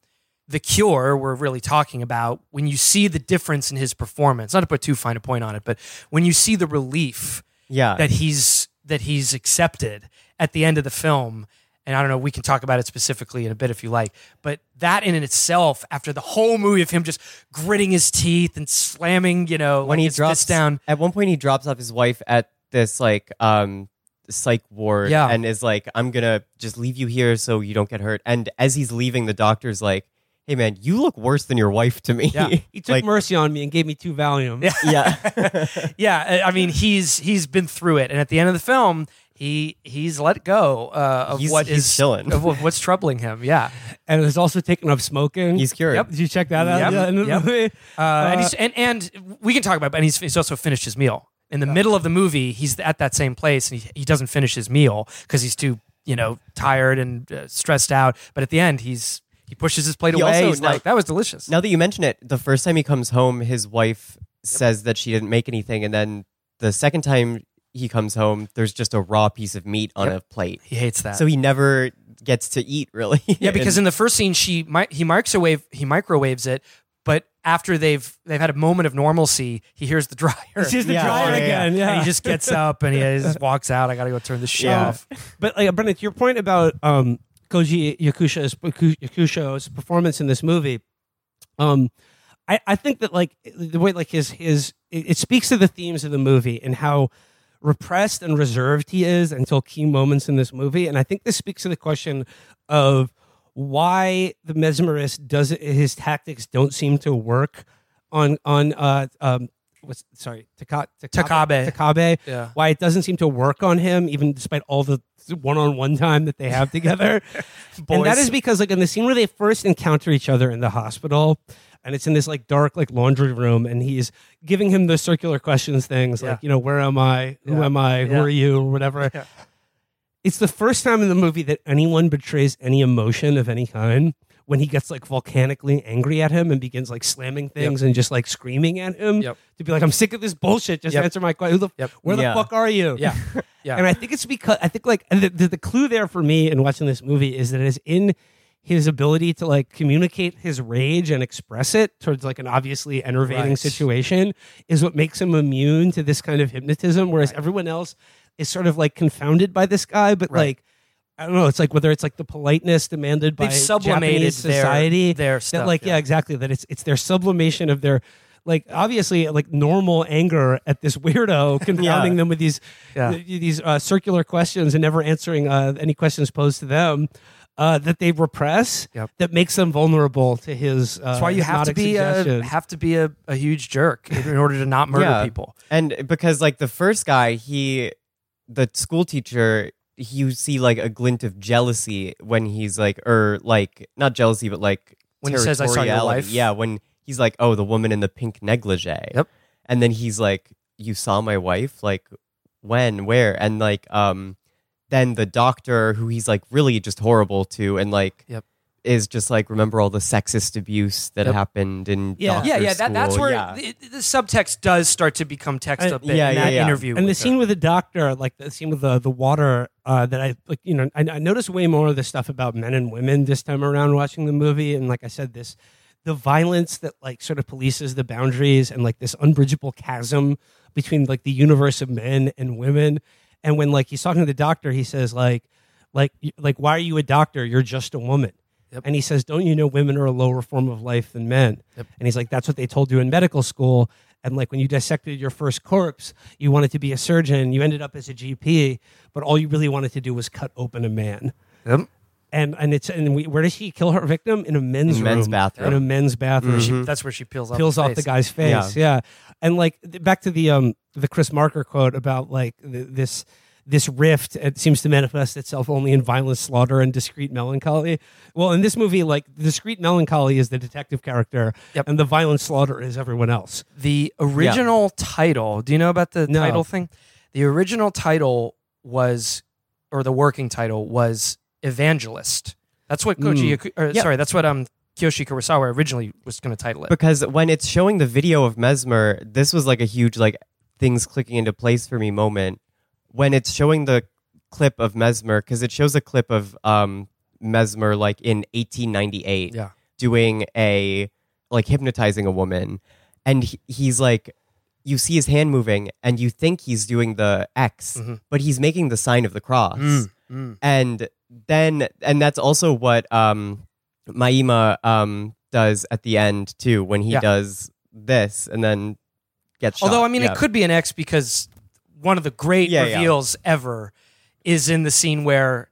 Speaker 2: the cure we're really talking about when you see the difference in his performance. Not to put too fine a point on it, but when you see the relief
Speaker 3: Yeah.
Speaker 2: that he's that he's accepted at the end of the film. And I don't know, we can talk about it specifically in a bit if you like. But that in itself, after the whole movie of him just gritting his teeth and slamming, you know,
Speaker 3: when
Speaker 2: like
Speaker 3: he
Speaker 2: his
Speaker 3: drops
Speaker 2: down.
Speaker 3: at one point he drops off his wife at this like um psych ward
Speaker 2: Yeah.
Speaker 3: and is like i'm gonna just leave you here so you don't get hurt and as he's leaving the doctor's like hey man you look worse than your wife to me
Speaker 2: Yeah.
Speaker 1: He took
Speaker 3: like,
Speaker 1: mercy on me and gave me two Valium.
Speaker 2: Yeah.
Speaker 3: yeah
Speaker 2: yeah, I I mean he's he's been through it, and at the end of the film, he he's let go uh, of
Speaker 3: He's-
Speaker 2: what
Speaker 3: he's
Speaker 2: is-
Speaker 3: chilling.
Speaker 2: of what's troubling him. Yeah,
Speaker 1: And has also taken up smoking.
Speaker 3: he's cured
Speaker 2: Yep.
Speaker 1: Did you check that out?
Speaker 2: Yep.
Speaker 1: Yeah,
Speaker 2: Yep.
Speaker 1: movie?
Speaker 2: uh, and he's and and we can talk about, it, but he's he's also finished his meal in the middle of the movie. He's at that same place, and he he doesn't finish his meal because he's too you know tired and uh, stressed out. But at the end, he's he pushes his plate
Speaker 3: He
Speaker 2: away.
Speaker 3: also-
Speaker 2: he's
Speaker 3: now-
Speaker 2: like, "That was delicious."
Speaker 3: now that you mention it the first time he comes home his wife says that she didn't make anything and then the second time he comes home there's just a raw piece of meat on
Speaker 2: Yep.
Speaker 3: a plate
Speaker 2: he hates that.
Speaker 3: so he never gets to eat really
Speaker 2: Yeah, because
Speaker 3: And-
Speaker 2: in the first scene, she mi- he microwave he microwaves it, but after they've they've had a moment of normalcy, he hears the dryer.
Speaker 1: It's just the
Speaker 3: Yeah,
Speaker 1: dryer
Speaker 3: yeah, yeah.
Speaker 1: again. Yeah.
Speaker 2: And he just gets up and he just walks out. I got to go turn the shit
Speaker 3: Yeah.
Speaker 2: off.
Speaker 1: But like Brendan, to your point about um, Koji Yakusha's Yakusho's performance in this movie, um, I, I think that like the way like his his it, it speaks to the themes of the movie and how repressed and reserved he is until key moments in this movie, and I think this speaks to the question of why the mesmerist does it, his tactics don't seem to work on on uh um what's sorry Taka,
Speaker 2: Takabe.
Speaker 1: Takabe
Speaker 2: Yeah.
Speaker 1: why it doesn't seem to work on him, even despite all the one-on-one time that they have together. and that is because, like, in the scene where they first encounter each other in the hospital, and it's in this like dark, like laundry room, and he's giving him the circular questions, things
Speaker 2: Yeah.
Speaker 1: like, you know, where am I? Who
Speaker 2: Yeah.
Speaker 1: am I? Who are you? Or whatever. It's the first time in the movie that anyone betrays any emotion of any kind. When he gets like volcanically angry at him and begins like slamming things and just like screaming at him
Speaker 2: Yep.
Speaker 1: to be like, I'm sick of this bullshit. Just
Speaker 2: Yep.
Speaker 1: answer my question. Who the,
Speaker 2: Yep.
Speaker 1: Where the
Speaker 3: Yeah.
Speaker 1: fuck are you?
Speaker 2: Yeah. Yeah.
Speaker 1: And I think it's because I think like the, the, the clue there for me in watching this movie is that it is in his ability to like communicate his rage and express it towards like an obviously enervating
Speaker 2: Right.
Speaker 1: situation is what makes him immune to this kind of hypnotism, whereas everyone else is sort of like confounded by this guy, but
Speaker 2: Right.
Speaker 1: like I don't know. It's like whether it's like the politeness demanded by
Speaker 2: They've sublimated
Speaker 1: Japanese
Speaker 2: their-
Speaker 1: society,
Speaker 2: their
Speaker 1: that
Speaker 2: stuff,
Speaker 1: like yeah.
Speaker 2: yeah.
Speaker 1: exactly that it's it's their sublimation of their like obviously like normal anger at this weirdo confounding them with these
Speaker 2: Yeah.
Speaker 1: th- these uh, circular questions and never answering uh, any questions posed to them uh, that they repress
Speaker 2: Yep.
Speaker 1: that makes them vulnerable to his. Uh,
Speaker 2: That's why you have to be a, have to be a, a huge jerk in in order to not murder
Speaker 3: Yeah.
Speaker 2: people.
Speaker 3: And because like the first guy, he the school teacher, he, you see like a glint of jealousy when he's like or like not jealousy but like
Speaker 2: When he says, "I saw your
Speaker 3: territoriality."
Speaker 2: wife.
Speaker 3: Yeah, when he's like, "Oh, the woman in the pink negligee."
Speaker 2: Yep.
Speaker 3: And then he's like, "You saw my wife? Like when? Where?" And like um then the doctor who he's like really just horrible to and like
Speaker 2: Yep.
Speaker 3: Is just like remember all the sexist abuse that
Speaker 2: Yep.
Speaker 3: happened in
Speaker 1: Yeah.
Speaker 2: Yeah, yeah. That, that's where
Speaker 3: Yeah.
Speaker 2: the, the subtext does start to become text a bit
Speaker 3: yeah,
Speaker 2: in
Speaker 3: yeah,
Speaker 2: that
Speaker 3: yeah.
Speaker 2: interview.
Speaker 1: and the
Speaker 2: with
Speaker 1: scene with the doctor, like the scene with the the water, uh, that I like, you know, I, I noticed way more of the stuff about men and women this time around watching the movie, and like I said, this the violence that like sort of polices the boundaries and like this unbridgeable chasm between like the universe of men and women, and when like he's talking to the doctor, he says like, like, like, why are you a doctor? You're just a woman.
Speaker 2: Yep.
Speaker 1: And he says, "Don't you know women are a lower form of life than men?"
Speaker 2: Yep.
Speaker 1: And he's like, "That's what they told you in medical school." And like when you dissected your first corpse, you wanted to be a surgeon. You ended up as a GP, but all you really wanted to do was cut open a man.
Speaker 2: Yep.
Speaker 1: And and it's and we, where does she kill her victim in a men's
Speaker 3: Men's
Speaker 1: room,
Speaker 3: bathroom.
Speaker 1: in a men's bathroom.
Speaker 2: She-
Speaker 1: She
Speaker 2: that's where she peels off
Speaker 1: peels
Speaker 2: the
Speaker 1: off
Speaker 2: face.
Speaker 1: the guy's face. Yeah. yeah. and like back to the um the Chris Marker quote about like th- this this rift it seems to manifest itself only in violent slaughter and discreet melancholy. Well, in this movie, like the discreet melancholy is the detective character,
Speaker 2: Yep.
Speaker 1: and the violent slaughter is everyone else.
Speaker 2: The original title. Do you know about the
Speaker 1: No.
Speaker 2: title thing? The original title was, or the working title was Evangelist. That's what Koji.
Speaker 1: Mm.
Speaker 2: Or,
Speaker 3: Yeah.
Speaker 2: Sorry, that's what um Kiyoshi Kurosawa originally was going to title it.
Speaker 3: because when it's showing the video of Mesmer, this was like a huge like things clicking into place for me moment. When it's showing the clip of Mesmer, because it shows a clip of um, Mesmer like in 1898
Speaker 2: Yeah.
Speaker 3: doing a like hypnotizing a woman, and he, he's like. You see his hand moving, and you think he's doing the X,
Speaker 2: Mhm.
Speaker 3: but he's making the sign of the cross
Speaker 2: Mm, mm.
Speaker 3: and then and that's also what um Maima um does at the end too when he
Speaker 2: Yeah.
Speaker 3: does this and then gets shot.
Speaker 2: Although I mean,
Speaker 3: Yeah.
Speaker 2: it could be an X because one of the great
Speaker 3: Yeah, yeah.
Speaker 2: reveals ever is in the scene where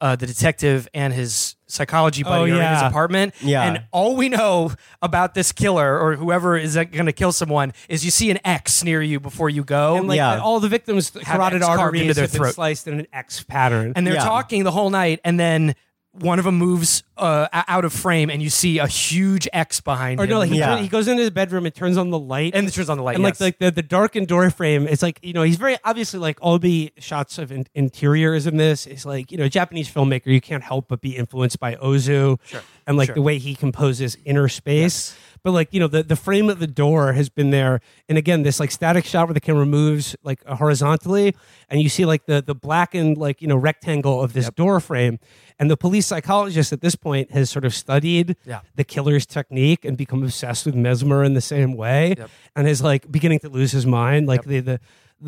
Speaker 2: uh, the detective and his psychology buddy
Speaker 1: Oh,
Speaker 2: are in his apartment.
Speaker 3: Yeah.
Speaker 2: And all we know about this killer or whoever is going to kill someone is you see an X near you before you go.
Speaker 1: and like
Speaker 3: yeah.
Speaker 1: all the victims' carotid arteries
Speaker 2: into their throat.
Speaker 1: sliced in an X pattern.
Speaker 2: and they're
Speaker 3: Yeah.
Speaker 2: talking the whole night, and then one of them moves uh, out of frame, and you see a huge X behind
Speaker 1: or
Speaker 2: him.
Speaker 1: no, like he,
Speaker 3: Yeah.
Speaker 1: turn- he goes into his bedroom and turns on the light,
Speaker 2: and it turns on the light.
Speaker 1: and
Speaker 2: yes.
Speaker 1: like like the, the darkened door frame it's like you know he's very obviously like all the shots of in, interiors in this is like you know Japanese filmmaker you can't help but be influenced by Ozu and like
Speaker 2: Sure.
Speaker 1: the way he composes inner space but like you know the, the frame of the door has been there and again this like static shot where the camera moves like horizontally and you see like the the blackened like you know rectangle of this door frame and the police psychologist at this point has sort of studied
Speaker 2: Yeah.
Speaker 1: the killer's technique and become obsessed with mesmer in the same way
Speaker 2: Yep.
Speaker 1: and is like beginning to lose his mind. Like the, the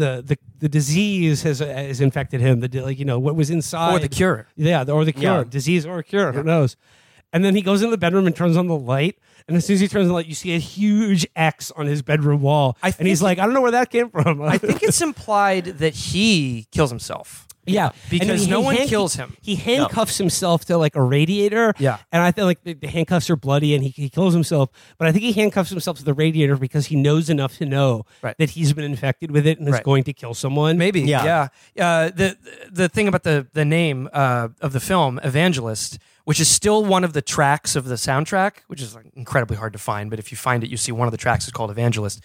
Speaker 1: the the the disease has uh, has infected him. The like you know what was inside
Speaker 2: or the cure.
Speaker 1: Yeah, or the cure,
Speaker 3: Yeah.
Speaker 1: disease or cure. Who knows? And then he goes into the bedroom and turns on the light. And as soon as he turns on the light, you see a huge X on his bedroom wall.
Speaker 2: I
Speaker 1: and he's like, I don't know where that came from.
Speaker 2: I think it's implied that he kills himself.
Speaker 1: Yeah,
Speaker 2: Because
Speaker 1: he-
Speaker 2: no
Speaker 1: he
Speaker 2: one
Speaker 1: hand-
Speaker 2: kills him.
Speaker 1: He handcuffs himself to like a radiator.
Speaker 2: Yeah.
Speaker 1: and I feel like the, the handcuffs are bloody, and he, he kills himself. But I think he handcuffs himself to the radiator because he knows enough to know
Speaker 2: Right.
Speaker 1: that he's been infected with it and is going to kill someone.
Speaker 2: Maybe,
Speaker 3: Yeah.
Speaker 2: yeah. Uh, the the thing about the the name uh, of the film, Evangelist, which is still one of the tracks of the soundtrack, which is like, incredibly hard to find. But if you find it, you see one of the tracks is called Evangelist.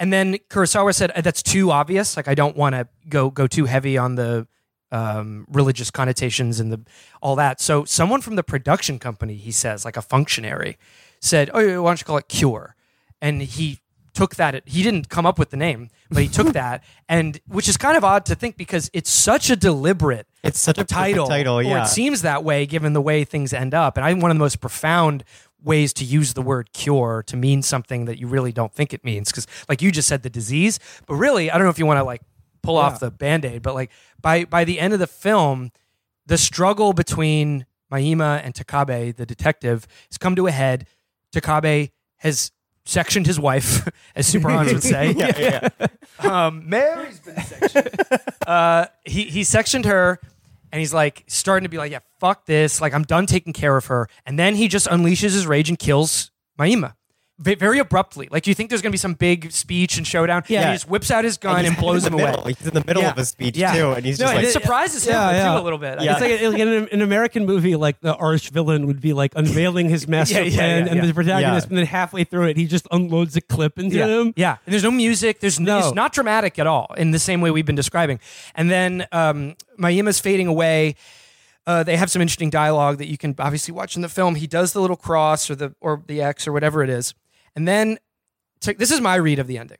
Speaker 2: And then Kurosawa said "Uh, that's too obvious. Like I don't want to go go too heavy on the um, religious connotations and the all that. So someone from the production company, he says, like a functionary, said, "Oh, why don't you call it Cure?" And he took that. He didn't come up with the name, but he took that, and which is kind of odd to think because it's such a deliberate.
Speaker 3: It's such a
Speaker 2: title.
Speaker 3: title,
Speaker 2: or
Speaker 3: yeah.
Speaker 2: it seems that way given the way things end up. And I think one of the most profound ways to use the word cure to mean something that you really don't think it means. Because, like you just said, the disease, but really, I don't know if you want to like pull off the band aid, but like by by the end of the film, the struggle between Mamiya and Takabe, the detective, has come to a head. Takabe has sectioned his wife, as Super Hans would say.
Speaker 3: yeah, yeah.
Speaker 2: Um, Mary's been sectioned. uh, he he sectioned her, and he's like starting to be like, yeah, fuck this. Like I'm done taking care of her. And then he just unleashes his rage and kills Mamiya. Ve- Very abruptly, like you think there's gonna be some big speech and showdown.
Speaker 1: Yeah.
Speaker 2: and he just whips out his gun and,
Speaker 3: he's
Speaker 2: blows him
Speaker 3: the
Speaker 2: away.
Speaker 3: He's in the middle
Speaker 2: Yeah.
Speaker 3: of a speech
Speaker 2: Yeah.
Speaker 3: too, and he's
Speaker 2: No,
Speaker 3: just
Speaker 2: and
Speaker 3: like,
Speaker 2: it surprises him
Speaker 1: Yeah, yeah.
Speaker 2: too a little bit.
Speaker 3: Yeah.
Speaker 1: It's like like in an, an American movie, like the arch villain would be like unveiling his master
Speaker 2: Yeah, yeah,
Speaker 1: plan,
Speaker 2: yeah,
Speaker 1: and
Speaker 2: yeah.
Speaker 1: the protagonist,
Speaker 3: Yeah.
Speaker 1: and then halfway through it, he just unloads a clip into
Speaker 2: yeah.
Speaker 1: him.
Speaker 2: Yeah, and there's no music. There's no.
Speaker 1: No.
Speaker 2: It's not dramatic at all in the same way we've been describing. And then um, Mamiya's fading away. Uh, they have some interesting dialogue that you can obviously watch in the film. He does the little cross or the or the X or whatever it is, and then Ta- this is my read of the ending: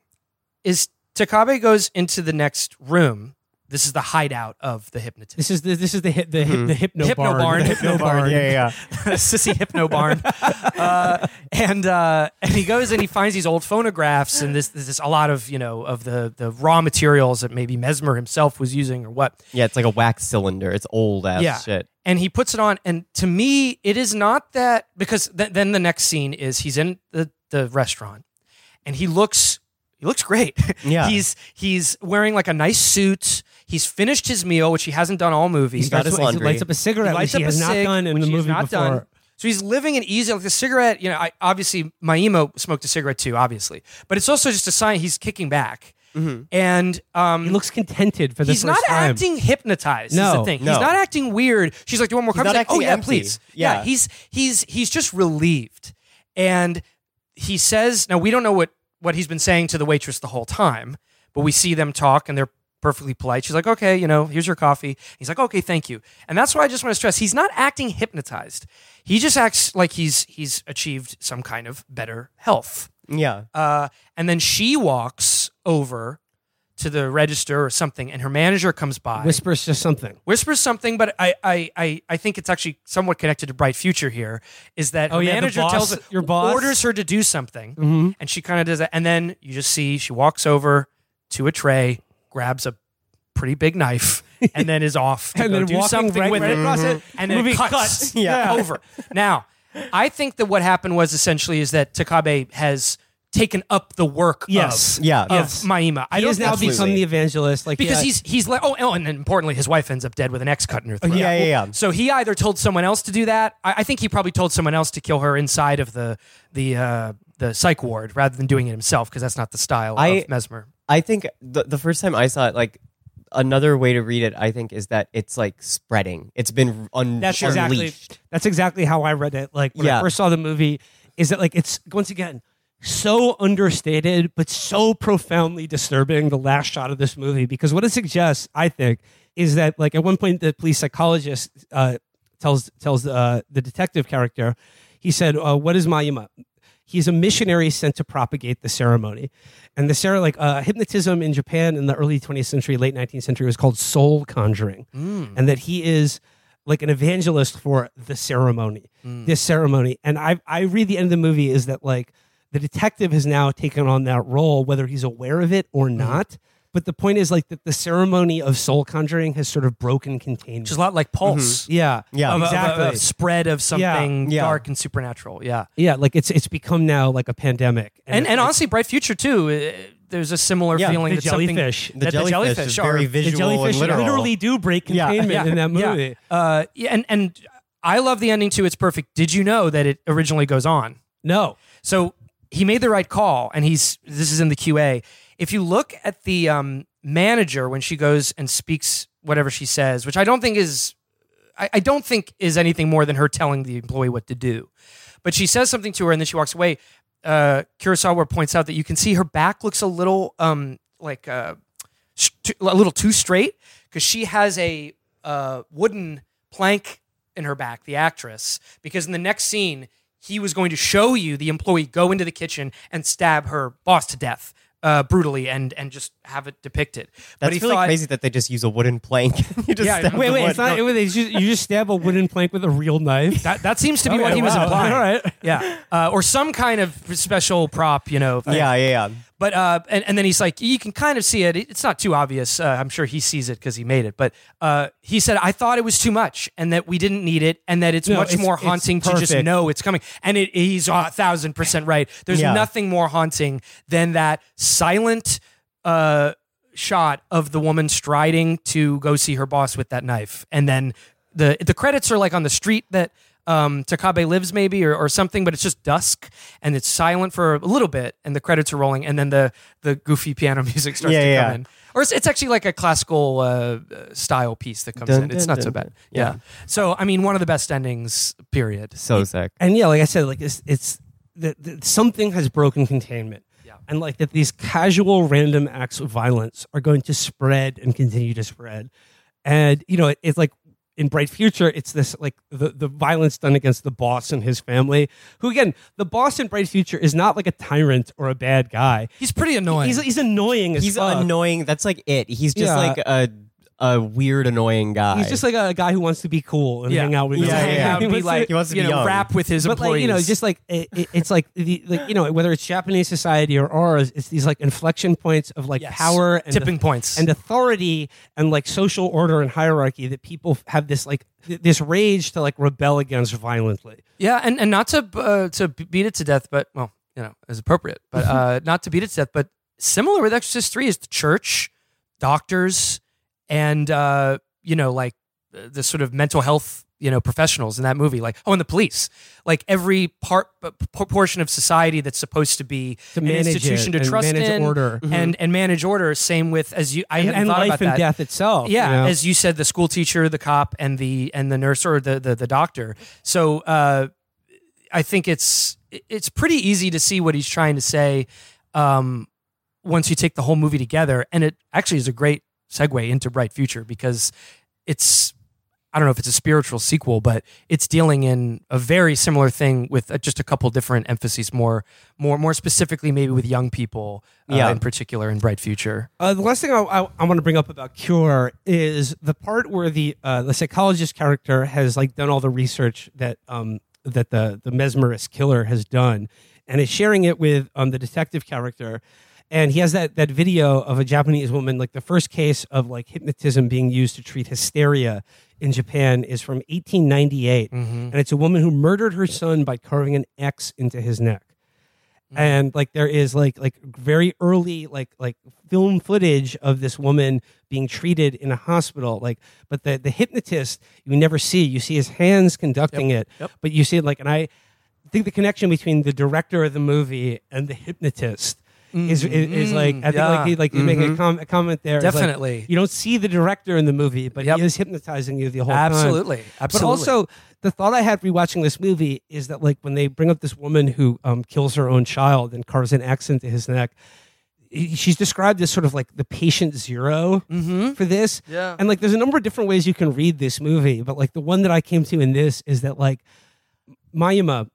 Speaker 2: is Takabe goes into the next room. This is the hideout of the hypnotist.
Speaker 1: This is the this is the hip the, hip the hypno,
Speaker 2: Hypno
Speaker 1: barn.
Speaker 2: barn.
Speaker 1: The hypno barn.
Speaker 3: yeah, yeah.
Speaker 2: sissy hypno barn, uh, and uh, and he goes and he finds these old phonographs and this this is a lot of you know of the the raw materials that maybe Mesmer himself was using or what.
Speaker 3: Yeah, it's like a wax cylinder. It's old ass
Speaker 2: Yeah.
Speaker 3: shit.
Speaker 2: And he puts it on, and to me, it is not that because th- then the next scene is he's in the the restaurant, and he looks he looks great.
Speaker 3: Yeah.
Speaker 2: he's he's wearing like a nice suit. He's finished his meal, which he hasn't done all movie.
Speaker 3: He's got his
Speaker 1: He lights up a cigarette,
Speaker 2: He lights
Speaker 1: which he has
Speaker 2: a
Speaker 1: not done in the movie before.
Speaker 2: done. So he's living an easy like the cigarette. You know, I, obviously Mamiya smoked a cigarette too, obviously, but it's also just a sign he's kicking back. And um,
Speaker 1: He looks contented for the
Speaker 2: he's not
Speaker 1: time.
Speaker 2: acting hypnotized. is
Speaker 1: No,
Speaker 2: the thing.
Speaker 3: no.
Speaker 2: He's not acting weird. She's like, "Do you want more
Speaker 3: He's
Speaker 2: coffee?"
Speaker 3: not
Speaker 2: He's like, "Oh yeah,
Speaker 3: empty.
Speaker 2: please." Yeah.
Speaker 3: Yeah.
Speaker 2: he's he's he's just relieved, and he says, "Now we don't know what what he's been saying to the waitress the whole time, but we see them talk, and they're." Perfectly polite. She's like, okay, you know, here's your coffee. He's like, okay, thank you. And that's why I just want to stress. He's not acting hypnotized. He just acts like he's he's achieved some kind of better health.
Speaker 3: Yeah.
Speaker 2: Uh, and then she walks over to the register or something, and her manager comes by,
Speaker 1: Whispers just something.
Speaker 2: whispers something, but I, I, I, I think it's actually somewhat connected to Bright Future here. Is that
Speaker 1: Oh,
Speaker 2: her
Speaker 1: yeah,
Speaker 2: manager
Speaker 1: boss-
Speaker 2: tells her,
Speaker 1: your boss?
Speaker 2: orders her to do something,
Speaker 1: Mhm.
Speaker 2: and she kind of does that, and then you just see she walks over to a tray, grabs a pretty big knife, and then is off to
Speaker 1: And
Speaker 2: go
Speaker 1: then
Speaker 2: do something
Speaker 1: right-
Speaker 2: with
Speaker 1: right
Speaker 2: it,
Speaker 1: across it.
Speaker 2: and then
Speaker 1: Movie
Speaker 2: it cuts
Speaker 1: cuts.
Speaker 2: yeah.
Speaker 1: Yeah.
Speaker 2: over. Now, I think that what happened was essentially is that Takabe has taken up the work
Speaker 1: Yes.
Speaker 2: of,
Speaker 3: Yeah.
Speaker 2: of
Speaker 1: Yes.
Speaker 2: Mamiya. I
Speaker 1: He
Speaker 2: don't
Speaker 1: has now
Speaker 2: think
Speaker 1: become the evangelist. Like
Speaker 2: because
Speaker 1: yeah,
Speaker 2: he's he's like oh, oh and then importantly his wife ends up dead with an X cut in her throat.
Speaker 3: Yeah, yeah, yeah.
Speaker 2: So he either told someone else to do that. I, I think he probably told someone else to kill her inside of the the uh, the psych ward rather than doing it himself because that's not the style
Speaker 3: I-
Speaker 2: of Mesmer.
Speaker 3: I think the the first time I saw it, like another way to read it, I think is that it's like spreading. It's been un-
Speaker 1: That's exactly
Speaker 3: unleashed.
Speaker 1: that's exactly how I read it. Like when I first saw the movie, is that like it's once again so understated but so profoundly disturbing. The last shot of this movie because what it suggests, I think, is that like at one point the police psychologist uh, tells tells uh, the detective character, he said, uh, "What is Mamiya?" He's a missionary sent to propagate the ceremony, and the ceremony, like uh, hypnotism in Japan in the early 20th century, late 19th century, was called soul conjuring, and that he is like an evangelist for the ceremony, this ceremony. And I I read the end of the movie is that like the detective has now taken on that role, whether he's aware of it or not. But the point is like that the ceremony of soul conjuring has sort of broken containment.
Speaker 2: Which is a lot like Pulse.
Speaker 1: yeah,
Speaker 3: Yeah.
Speaker 2: Of, a- of a-
Speaker 1: exactly.
Speaker 2: of spread of something
Speaker 3: Yeah.
Speaker 2: dark and supernatural. Yeah.
Speaker 1: yeah, like it's it's become now like a pandemic,
Speaker 2: And
Speaker 1: it's-
Speaker 2: and honestly, Bright Future too. uh, There's a similar
Speaker 3: Yeah,
Speaker 2: feeling
Speaker 1: the
Speaker 2: that something
Speaker 1: jellyfish.
Speaker 3: The
Speaker 2: that
Speaker 3: jellyfish, is
Speaker 2: are-
Speaker 3: very
Speaker 1: the jellyfish
Speaker 3: and literal.
Speaker 1: literally do break
Speaker 3: Yeah.
Speaker 1: containment in that movie.
Speaker 2: Yeah. Uh, yeah, and and I love the ending too. It's perfect. Did you know that it originally goes on?
Speaker 1: No,
Speaker 2: So he made the right call, and he's this is in the QA. If you look at the um, manager when she goes and speaks whatever she says, which I don't think is, I, I don't think is anything more than her telling the employee what to do, but she says something to her and then she walks away. Uh, Kurosawa points out that you can see her back looks a little um, like uh, st- a little too straight because she has a uh, wooden plank in her back, the actress, because in the next scene, he was going to show you the employee go into the kitchen and stab her boss to death uh, brutally and and just have it depicted. but
Speaker 3: That's
Speaker 2: he
Speaker 3: really
Speaker 2: thought,
Speaker 3: crazy that they just use a wooden plank. you just
Speaker 2: Yeah,
Speaker 3: stab
Speaker 1: wait, wait, it's not. Wait, they just, you just stab a wooden plank with a real knife.
Speaker 2: That, that seems to be what
Speaker 1: Okay,
Speaker 2: he was
Speaker 1: wow.
Speaker 2: implying.
Speaker 1: All right.
Speaker 2: Yeah. Uh, or some kind of special prop, you know. thing.
Speaker 3: Yeah, yeah, yeah.
Speaker 2: But uh, and, and then he's like, you can kind of see it. It's not too obvious. Uh, I'm sure he sees it because he made it. But uh, he said, I thought it was too much, and that we didn't need it, and that it's
Speaker 1: No,
Speaker 2: much
Speaker 1: it's-
Speaker 2: more
Speaker 1: it's
Speaker 2: haunting to just
Speaker 1: perfect.
Speaker 2: know it's coming. And it, he's a thousand percent right. There's
Speaker 3: Yeah.
Speaker 2: nothing more haunting than that silent uh, shot of the woman striding to go see her boss with that knife, and then the the credits are like on the street that um, Takabe lives, maybe or, or something, but it's just dusk and it's silent for a little bit, and the credits are rolling, and then the the goofy piano music starts
Speaker 3: Yeah,
Speaker 2: to
Speaker 3: yeah,
Speaker 2: come in. Or it's, it's actually like a classical uh, uh, style piece that comes
Speaker 3: Dun,
Speaker 2: in. It's
Speaker 3: dun,
Speaker 2: not so bad. Yeah.
Speaker 3: Yeah.
Speaker 2: So I mean, one of the best endings. Period.
Speaker 3: So sick.
Speaker 1: and yeah, like I said, like it's it's that that something has broken containment,
Speaker 2: Yeah.
Speaker 1: and like that these casual random acts of violence are going to spread and continue to spread, and you know it, it's like in Bright Future, it's this like the the violence done against the boss and his family, who again the boss in Bright Future is not like a tyrant or a bad guy.
Speaker 2: He's pretty annoying.
Speaker 1: He's he's annoying as
Speaker 3: He's
Speaker 1: fuck.
Speaker 3: annoying. That's like it. He's just
Speaker 1: Yeah.
Speaker 3: like a a weird, annoying guy.
Speaker 1: He's just like a guy who wants to be cool and
Speaker 2: yeah.
Speaker 1: hang out with
Speaker 2: He
Speaker 1: his
Speaker 2: wants
Speaker 3: Yeah, yeah.
Speaker 2: out and
Speaker 1: He
Speaker 2: be
Speaker 1: wants to-
Speaker 2: like
Speaker 3: he wants to
Speaker 2: you
Speaker 3: be
Speaker 2: know
Speaker 3: young.
Speaker 2: rap with his
Speaker 1: but
Speaker 2: employees.
Speaker 1: like you know, just like it, it- it's like the like you know whether it's Japanese society or ours, it's these like inflection points of like
Speaker 2: Yes.
Speaker 1: power and
Speaker 2: tipping points.
Speaker 1: and authority and like social order and hierarchy that people have this like th- this rage to like rebel against violently.
Speaker 2: Yeah, and, and not to uh, to beat it to death, but well, you know, as appropriate, but uh, not to beat it to death, but similar with Exorcist Three is the church, doctors, and uh, you know, like the sort of mental health you know professionals in that movie like oh and the police like every part portion of society that's supposed to be
Speaker 1: To
Speaker 2: an institution
Speaker 1: it
Speaker 2: to
Speaker 1: and
Speaker 2: trust
Speaker 1: manage
Speaker 2: in
Speaker 1: order.
Speaker 2: and and manage order same with as you i
Speaker 1: and, and
Speaker 2: thought
Speaker 1: life
Speaker 2: about
Speaker 1: and
Speaker 2: that
Speaker 1: death itself.
Speaker 2: yeah
Speaker 1: you know?
Speaker 2: as you said the school teacher the cop and the and the nurse or the the, the doctor so uh i think it's it's pretty easy to see what he's trying to say um once you take the whole movie together and it actually is a great segue into bright future because it's I don't know if it's a spiritual sequel, but it's dealing in a very similar thing with uh, just a couple different emphases, more, more, more specifically, maybe with young people, uh,
Speaker 3: Yeah.
Speaker 2: in particular, in Bright Future.
Speaker 1: Uh, the last thing I, I, I want to bring up about Cure is the part where the uh, the psychologist character has like done all the research that um, that the the mesmerist killer has done, and is sharing it with um, the detective character. And he has that that video of a Japanese woman, like the first case of like hypnotism being used to treat hysteria in Japan is from 1898, mm-hmm. and it's a woman who murdered her son by carving an X into his neck. Mm. And like there is like like very early like like film footage of this woman being treated in a hospital like but the the hypnotist you never see. You see his hands conducting it
Speaker 2: Yep.
Speaker 1: but you see it like and i think the connection between the director of the movie and the hypnotist is, is is like I think
Speaker 2: yeah.
Speaker 1: like he like he's making a, com- a comment there. It's like,
Speaker 2: Definitely.
Speaker 1: you don't see the director in the movie, but
Speaker 2: Yep.
Speaker 1: he is hypnotizing you the whole time.
Speaker 2: Absolutely. absolutely.
Speaker 1: But
Speaker 2: Absolutely.
Speaker 1: also, the thought I had rewatching this movie is that, like, when they bring up this woman who um, kills her own child and carves an X into his neck, she's described as sort of like the patient 0 for this.
Speaker 2: Yeah.
Speaker 1: And like, there's a number of different ways you can read this movie, but like, the one that I came to in this is that, like, Mamiya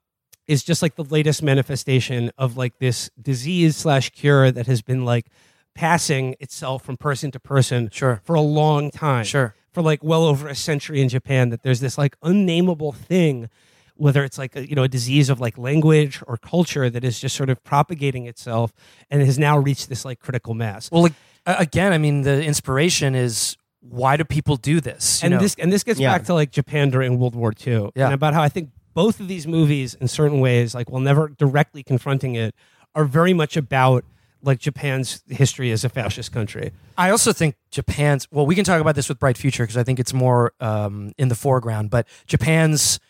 Speaker 1: is just like the latest manifestation of like this disease slash cure that has been like passing itself from person to person
Speaker 2: Sure.
Speaker 1: for a long time
Speaker 2: Sure.
Speaker 1: for like well over a century in Japan that there's this like unnameable thing whether it's like a, you know a disease of like language or culture that is just sort of propagating itself and has now reached this like critical mass
Speaker 2: Well, like, again, I mean, the inspiration is why do people do this? You
Speaker 1: and
Speaker 2: know?
Speaker 1: this and this gets
Speaker 3: Yeah.
Speaker 1: back to like Japan during World War II
Speaker 2: Yeah.
Speaker 1: and about how I think both of these movies in certain ways like while never directly confronting it are very much about like Japan's history as a fascist country
Speaker 2: I also think Japan's. Well, we can talk about this with Bright Future because I think it's more um, in the foreground. But Japan's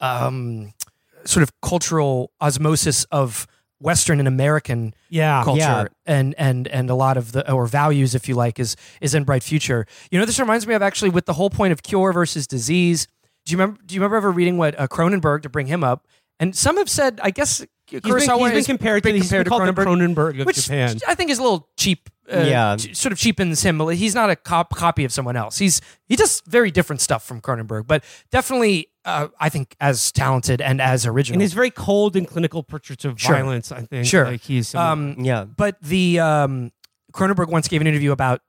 Speaker 2: um, sort of cultural osmosis of Western and American
Speaker 1: yeah
Speaker 2: culture
Speaker 3: Yeah.
Speaker 2: and and and a lot of the or values, if you like, is is in Bright Future. You know, this reminds me of actually with the whole point of cure versus disease. Do you remember? Do you remember ever reading what uh, Cronenberg to bring him up? And some have said, I guess
Speaker 1: he's been, he's been compared to,
Speaker 2: been
Speaker 1: he's been
Speaker 2: to
Speaker 1: called the
Speaker 2: Cronenberg
Speaker 1: Cronenberg of
Speaker 2: which
Speaker 1: Japan.
Speaker 2: I think is a little cheap. Uh,
Speaker 3: Yeah.
Speaker 2: ch- sort of cheapens him. He's not a cop- copy of someone else. He's he does very different stuff from Cronenberg, but definitely uh, I think as talented and as original.
Speaker 1: and his very cold and clinical portraits of
Speaker 2: Sure.
Speaker 1: violence, I think.
Speaker 2: Sure.
Speaker 1: Like he's
Speaker 2: um,
Speaker 3: Yeah.
Speaker 2: but the um, Cronenberg once gave an interview about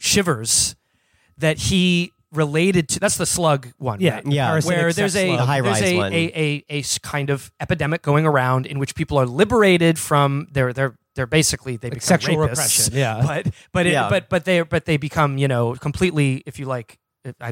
Speaker 2: Shivers that he related to. That's the slug one.
Speaker 1: yeah,
Speaker 2: right?
Speaker 3: Yeah.
Speaker 2: where there's a.
Speaker 3: The
Speaker 2: there's a, a, a, a kind of epidemic going around in which people are liberated from their their they're basically they
Speaker 1: Like
Speaker 2: become
Speaker 1: sexual
Speaker 2: rapists,
Speaker 1: repression, yeah.
Speaker 2: but but it,
Speaker 3: Yeah.
Speaker 2: but but they but they become you know completely if you like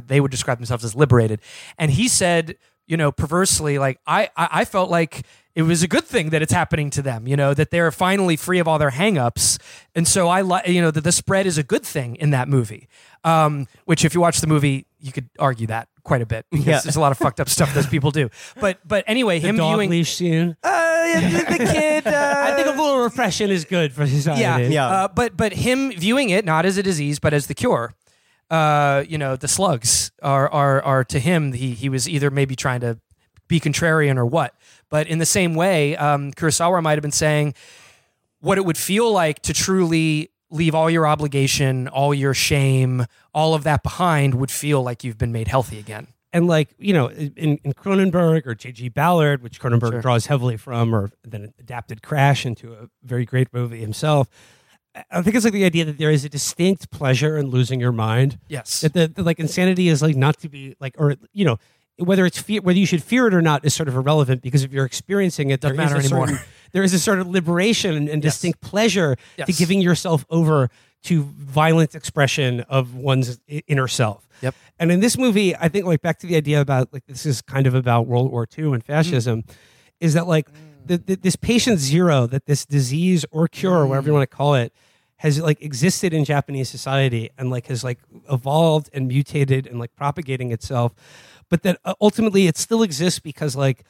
Speaker 2: they would describe themselves as liberated and he said you know perversely like I, I I felt like it was a good thing that it's happening to them you know that they're finally free of all their hangups and so I like you know that the spread is a good thing in that movie um, which if you watch the movie you could argue that quite a bit because
Speaker 3: Yeah.
Speaker 2: there's a lot of fucked up stuff those people do but but anyway
Speaker 1: the
Speaker 2: him
Speaker 1: dog
Speaker 2: viewing
Speaker 1: leash scene.
Speaker 2: uh, the kid uh,
Speaker 1: I think a little repression is good for society.
Speaker 2: yeah,
Speaker 3: Yeah.
Speaker 2: Uh, but but him viewing it not as a disease but as the cure. Uh, you know, the slugs are are are to him. He he was either maybe trying to be contrarian or what. But in the same way, um, Kurosawa might have been saying what it would feel like to truly leave all your obligation, all your shame, all of that behind would feel like you've been made healthy again.
Speaker 1: And like, you know, in, in Cronenberg or J.G. Ballard, which Cronenberg
Speaker 2: Sure.
Speaker 1: draws heavily from, or then adapted Crash into a very great movie himself, I- think it's like the idea that there is a distinct pleasure in losing your mind.
Speaker 2: Yes.
Speaker 1: That the, the like insanity is like not to be like, or, you know, whether it's fear, whether you should fear it or not is sort of irrelevant because if you're experiencing it,
Speaker 2: Doesn't
Speaker 1: there
Speaker 2: matter
Speaker 1: a certain-
Speaker 2: anymore.
Speaker 1: there is a sort of liberation and, and
Speaker 2: Yes.
Speaker 1: distinct pleasure to giving yourself over to violent expression of one's inner self.
Speaker 2: Yep.
Speaker 1: And in this movie, I think like back to the idea about like this is kind of about World War II and mm. fascism, is that like mm. the, the, this patient zero that this disease or cure, whatever you mm. want to call it, has like existed in Japanese society and like has like evolved and mutated and like propagating itself, but that uh, ultimately it still exists because like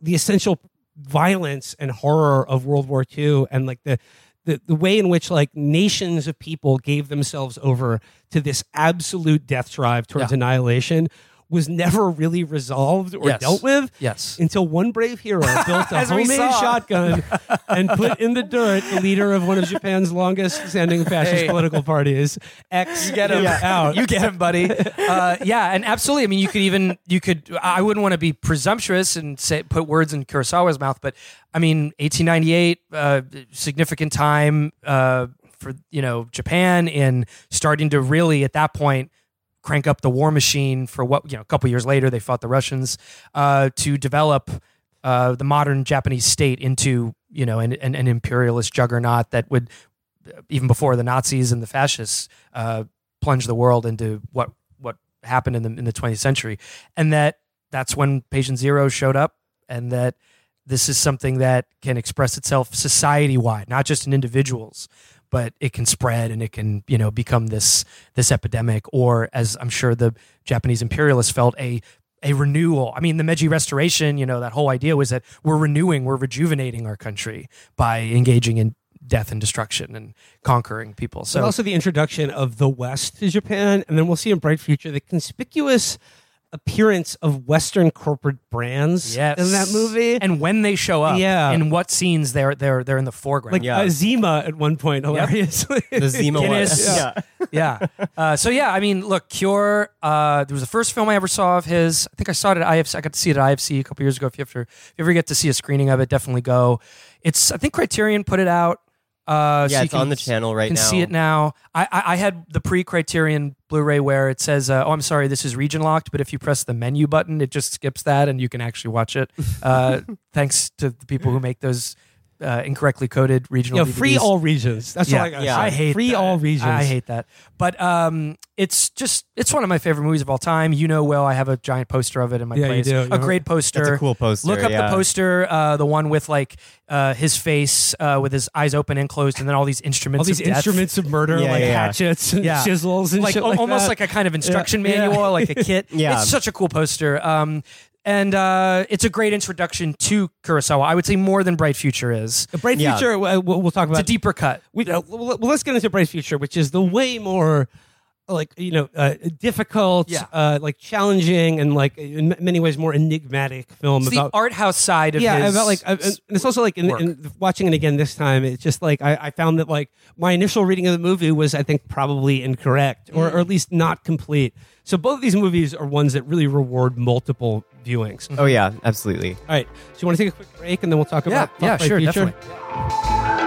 Speaker 1: the essential violence and horror of World War II and like the the, the way in which like nations of people gave themselves over to this absolute death drive towards
Speaker 2: Yeah.
Speaker 1: annihilation was never really resolved or
Speaker 2: Yes.
Speaker 1: dealt with
Speaker 2: Yes.
Speaker 1: until one brave hero built a homemade shotgun and put in the dirt the leader of one of Japan's longest standing fascist
Speaker 2: Hey.
Speaker 1: political parties. X
Speaker 2: You get him
Speaker 1: out.
Speaker 2: You get him, buddy. Uh, yeah, and absolutely. I mean, you could even you could. I wouldn't want to be presumptuous and say put words in Kurosawa's mouth, but I mean, 1898, uh, significant time uh, for you know Japan in starting to really at that point crank up the war machine for what you know. A couple years later, they fought the Russians uh, to develop uh, the modern Japanese state into you know an, an, an imperialist juggernaut that would even before the Nazis and the fascists uh, plunged the world into what what happened in the in the 20th century, and that that's when Patient Zero showed up, and that this is something that can express itself society wide, not just in individuals, but it can spread and it can you know become this this epidemic, or as I'm sure the Japanese imperialists felt a a renewal. I mean, the Meiji Restoration, you know, that whole idea was that we're renewing, we're rejuvenating our country by engaging in death and destruction and conquering people.
Speaker 1: So
Speaker 2: So
Speaker 1: also the introduction of the West to Japan, and then we'll see in Bright Future the conspicuous appearance of Western corporate brands
Speaker 2: yes.
Speaker 1: in that movie.
Speaker 2: and when they show up,
Speaker 1: Yeah.
Speaker 2: in what scenes they're they're they're in the foreground.
Speaker 1: like
Speaker 3: Yeah.
Speaker 1: Zima at one point, hilariously.
Speaker 3: The Zima one. Yeah.
Speaker 2: yeah. Uh, so yeah, I mean, look, Cure. Uh, there was the first film I ever saw of his. I think I saw it at IFC. I got to see it at IFC a couple years ago. If you ever, if you ever get to see a screening of it, definitely go. It's. I think Criterion put it out. Uh,
Speaker 3: Yeah,
Speaker 2: so you
Speaker 3: it's on the channel right
Speaker 2: can
Speaker 3: now.
Speaker 2: see it now. I, I, I had the pre-Criterion Blu-ray where it says, uh, "Oh, I'm sorry, this is region locked," but if you press the menu button, it just skips that, and you can actually watch it. Uh, thanks to the people who make those uh, incorrectly coded regional.
Speaker 1: you know, free all regions. That's
Speaker 2: Yeah,
Speaker 1: all I got.
Speaker 3: yeah.
Speaker 2: I hate
Speaker 1: free
Speaker 2: that.
Speaker 1: all regions.
Speaker 2: I hate that. But um, it's just it's one of my favorite movies of all time. You know, well, I have a giant poster of it in my
Speaker 1: Yeah, you
Speaker 2: place.
Speaker 1: do.
Speaker 2: A
Speaker 1: You know.
Speaker 2: great poster.
Speaker 3: That's a cool poster.
Speaker 2: Look up
Speaker 3: yeah.
Speaker 2: the poster, uh, the one with like uh, his face uh, with his eyes open and closed, and then all these instruments.
Speaker 1: all these
Speaker 2: of death.
Speaker 1: instruments of murder,
Speaker 3: Yeah,
Speaker 1: like
Speaker 3: yeah, yeah.
Speaker 1: hatchets and
Speaker 2: Yeah.
Speaker 1: chisels and
Speaker 2: like
Speaker 1: shit like
Speaker 2: almost
Speaker 1: that.
Speaker 2: like a kind of instruction
Speaker 1: Yeah.
Speaker 2: manual, like a kit.
Speaker 3: Yeah.
Speaker 2: it's such a cool poster. Um, and uh, it's a great introduction to Kurosawa. I would say more than Bright Future is.
Speaker 1: A Bright
Speaker 3: Yeah.
Speaker 1: Future. uh, We'll, we'll talk
Speaker 2: It's a deeper cut.
Speaker 1: we, uh, well, well, let's get into Bright Future, which is the way more like you know uh, difficult,
Speaker 2: Yeah.
Speaker 1: uh, like challenging, and like in many ways more enigmatic film
Speaker 2: It's the
Speaker 1: about.
Speaker 2: art house side of
Speaker 1: yeah,
Speaker 2: his
Speaker 1: about like, uh, and it's also like in, in watching it again this time. It's just like I, I found that like my initial reading of the movie was, I think, probably incorrect, or, or at least not complete. So both of these movies are ones that really reward multiple viewings.
Speaker 3: Oh yeah, absolutely.
Speaker 1: All right, so you want to take a quick break, and then we'll talk
Speaker 2: yeah,
Speaker 1: about talk
Speaker 2: yeah,
Speaker 1: Bright
Speaker 2: sure,
Speaker 1: Future?
Speaker 2: definitely.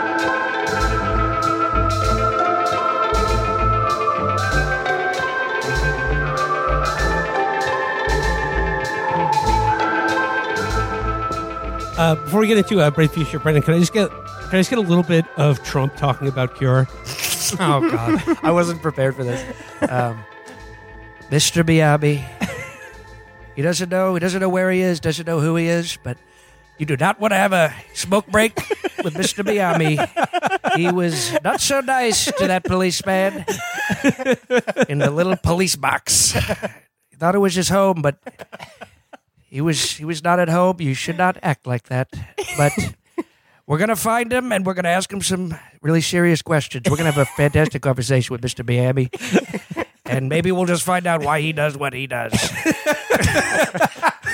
Speaker 1: Uh, before we get into uh, Bright Future, Brendan, can I just get can I just get a little bit of Trump talking about Cure?
Speaker 2: Oh God, I wasn't prepared for this. Um, Mr. Biabi, he doesn't know. He doesn't know where he is. Doesn't know who he is. But you do not want to have a smoke break with Mr. Biabi. He was not so nice to that policeman in the little police box. He thought it was his home, but he was he was not at home. You should not act like that. But. We're gonna find him and we're gonna ask him some really serious questions. We're gonna have a fantastic conversation with Mr. Miami, and maybe we'll just find out why he does what he does.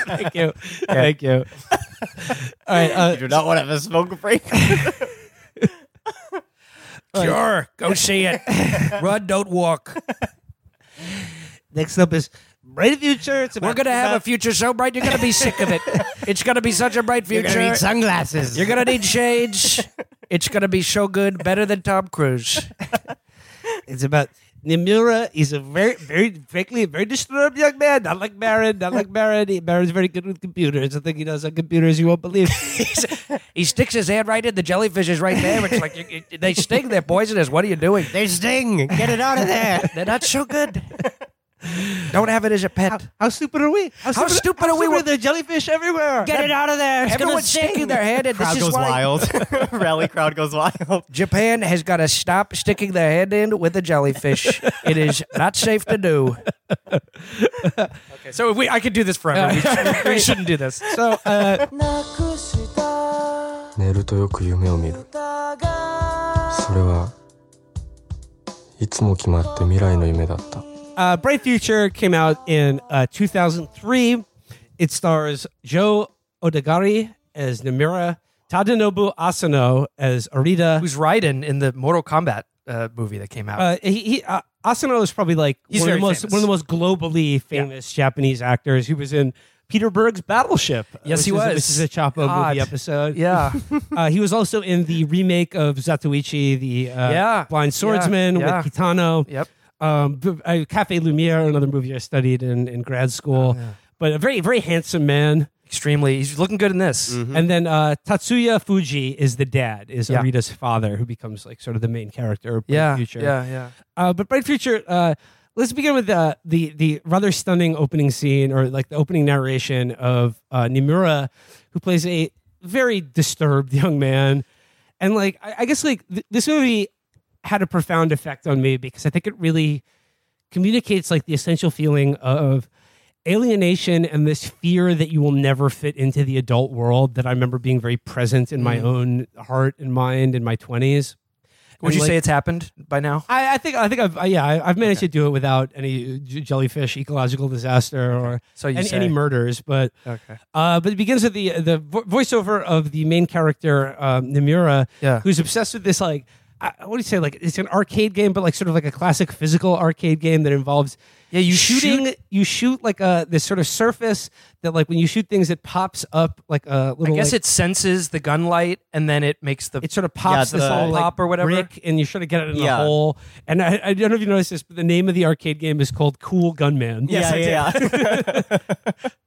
Speaker 1: Thank you, thank you. All right, uh,
Speaker 3: do not want to have a smoke break.
Speaker 2: Sure, go see it. Run, don't walk.
Speaker 1: next up is Bright Future. It's
Speaker 2: We're gonna have a future so bright you're gonna be sick of it. It's gonna be such a bright future.
Speaker 3: You're going to need sunglasses.
Speaker 2: You're gonna need shades. It's gonna be so good, better than Tom Cruise.
Speaker 1: It's about Nimura. is a very, very, frankly, a very disturbed young man. Not like Baron. Not like Baron. He- Baron's very good with computers. The thing he does on computers, you won't believe.
Speaker 2: He sticks his hand right in the jellyfish is right there. It's like you, you- they sting. They're poisonous. What are you doing?
Speaker 3: They sting. Get it out of there.
Speaker 2: They're not so good. Don't have it as a pet.
Speaker 1: How, how stupid are we?
Speaker 2: How stupid are we?
Speaker 1: How stupid are the jellyfish everywhere?
Speaker 2: Get it out of there. It's
Speaker 6: gonna
Speaker 2: Everyone's
Speaker 6: sting.
Speaker 2: sticking their head in. This
Speaker 3: Crowd
Speaker 2: is
Speaker 3: goes
Speaker 2: why
Speaker 3: wild. Rally crowd goes wild.
Speaker 2: Japan has got to stop sticking their head in with a jellyfish. it is not safe to do. okay, so we, I could do this forever. We, should, we shouldn't do this.
Speaker 1: So, uh,
Speaker 7: 寝るとよく夢を見るそれはいつも決まって未来の夢だった
Speaker 1: uh, Bright Future came out in uh, 2003. It stars Joe Odagiri as Namira, Tadanobu Asano as Arita.
Speaker 2: Who's Raiden in the Mortal Kombat uh, movie that came out?
Speaker 1: Uh, he, he uh, Asano is probably like
Speaker 2: He's
Speaker 1: one of, the most,
Speaker 2: famous.
Speaker 1: one of the most globally famous Japanese actors. He was in Peter Berg's Battleship.
Speaker 2: Yes,
Speaker 1: which
Speaker 2: he
Speaker 1: is-
Speaker 2: was.
Speaker 1: Which is a Chapo
Speaker 2: God.
Speaker 1: movie episode.
Speaker 2: yeah.
Speaker 1: Uh, he was also in the remake of Zatoichi, the uh,
Speaker 2: Yeah.
Speaker 1: Blind Swordsman
Speaker 2: Yeah.
Speaker 1: with Kitano.
Speaker 2: Yep.
Speaker 1: Um, b- uh, Cafe Lumiere, another movie I studied in, in grad school. But a very, very handsome man.
Speaker 2: Extremely. He's looking good in this.
Speaker 1: And then uh, Tatsuya Fuji is the dad, is
Speaker 2: Yeah.
Speaker 1: Arita's father, who becomes like sort of the main character of Bright
Speaker 2: Yeah.
Speaker 1: Future.
Speaker 2: Yeah. Yeah.
Speaker 1: Uh, but Bright Future, uh, let's begin with uh, the the rather stunning opening scene, or like the opening narration of uh, Nimura, who plays a very disturbed young man, and like I, I guess like th- this movie had a profound effect on me because I think it really communicates like the essential feeling of alienation and this fear that you will never fit into the adult world that I remember being very present in my own heart and mind in my twenties.
Speaker 2: Would you
Speaker 1: like-
Speaker 2: say it's happened by now?
Speaker 1: I, I think I think I've uh, yeah I, I've managed to do it without any jellyfish ecological disaster or
Speaker 2: So
Speaker 1: any, any murders, but
Speaker 2: Okay.
Speaker 1: uh, but it begins with the the voiceover of the main character um, Namura,
Speaker 2: Yeah.
Speaker 1: who's obsessed with this like I, what do you say like it's an arcade game, but like sort of like a classic physical arcade game that involves
Speaker 2: Yeah, you
Speaker 1: shooting
Speaker 2: shoot-
Speaker 1: you shoot like a this sort of surface that like when you shoot things it pops up like a
Speaker 2: I
Speaker 1: little I
Speaker 2: guess
Speaker 1: like,
Speaker 2: it senses the gun light and then it makes the
Speaker 1: it sort of pops
Speaker 3: Yeah,
Speaker 1: this
Speaker 3: the-
Speaker 1: little like,
Speaker 2: Pop or whatever.
Speaker 1: brick, and you sort of get it in
Speaker 3: Yeah.
Speaker 1: the hole. And I, I don't know if you noticed this, but the name of the arcade game is called Cool Gunman.
Speaker 3: yeah, yeah, yeah.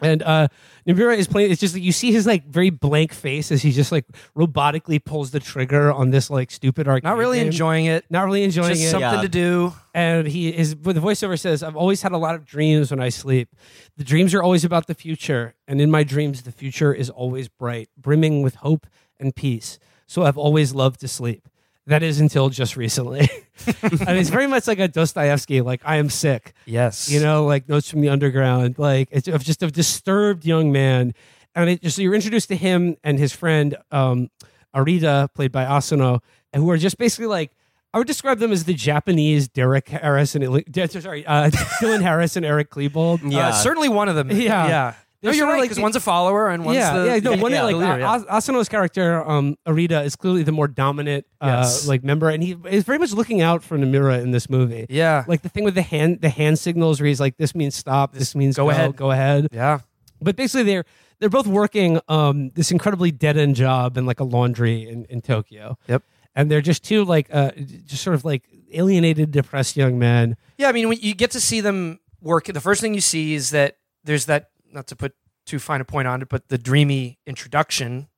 Speaker 1: And uh, Nimura is playing. It's just like you see his like very blank face as he just like robotically pulls the trigger on this like stupid arcade.
Speaker 2: not really
Speaker 1: game.
Speaker 2: enjoying it.
Speaker 1: Not really enjoying
Speaker 2: Just
Speaker 1: it.
Speaker 2: something
Speaker 3: Yeah.
Speaker 2: to do.
Speaker 1: and he is but the voiceover says i've always had a lot of dreams when i sleep the dreams are always about the future and in my dreams the future is always bright brimming with hope and peace so i've always loved to sleep that is until just recently and it's very much like a dostoevsky like i am sick
Speaker 2: Yes.
Speaker 1: you know like notes from the underground like it's of just a disturbed young man and it just so you're introduced to him and his friend um arita played by asano and who are just basically like I would describe them as the Japanese Derek Harris and sorry, uh, Dylan Harris and Eric Klebold.
Speaker 3: Yeah.
Speaker 2: Uh, certainly one of them.
Speaker 1: Yeah.
Speaker 2: Yeah. No, you're right
Speaker 1: like
Speaker 2: because
Speaker 1: the-
Speaker 2: one's a follower and one's
Speaker 1: yeah,
Speaker 2: the
Speaker 1: yeah, no, one
Speaker 2: yeah,
Speaker 1: like
Speaker 2: leader, yeah.
Speaker 1: Asano's character, um, Arita, is clearly the more dominant, uh,
Speaker 2: Yes.
Speaker 1: like member, and he is very much looking out for Namira in this movie.
Speaker 2: Yeah.
Speaker 1: like the thing with the hand, the hand signals, where he's like, "This means stop. This, means
Speaker 2: go
Speaker 1: go,
Speaker 2: ahead."
Speaker 1: Go ahead."
Speaker 2: yeah.
Speaker 1: But basically, they're they're both working um, this incredibly dead end job in like a laundry in, in Tokyo.
Speaker 2: Yep.
Speaker 1: And they're just two like uh, just sort of like alienated, depressed young men.
Speaker 2: Yeah, I mean, when you get to see them work, the first thing you see is that there's that, not to put too fine a point on it, but the dreamy introduction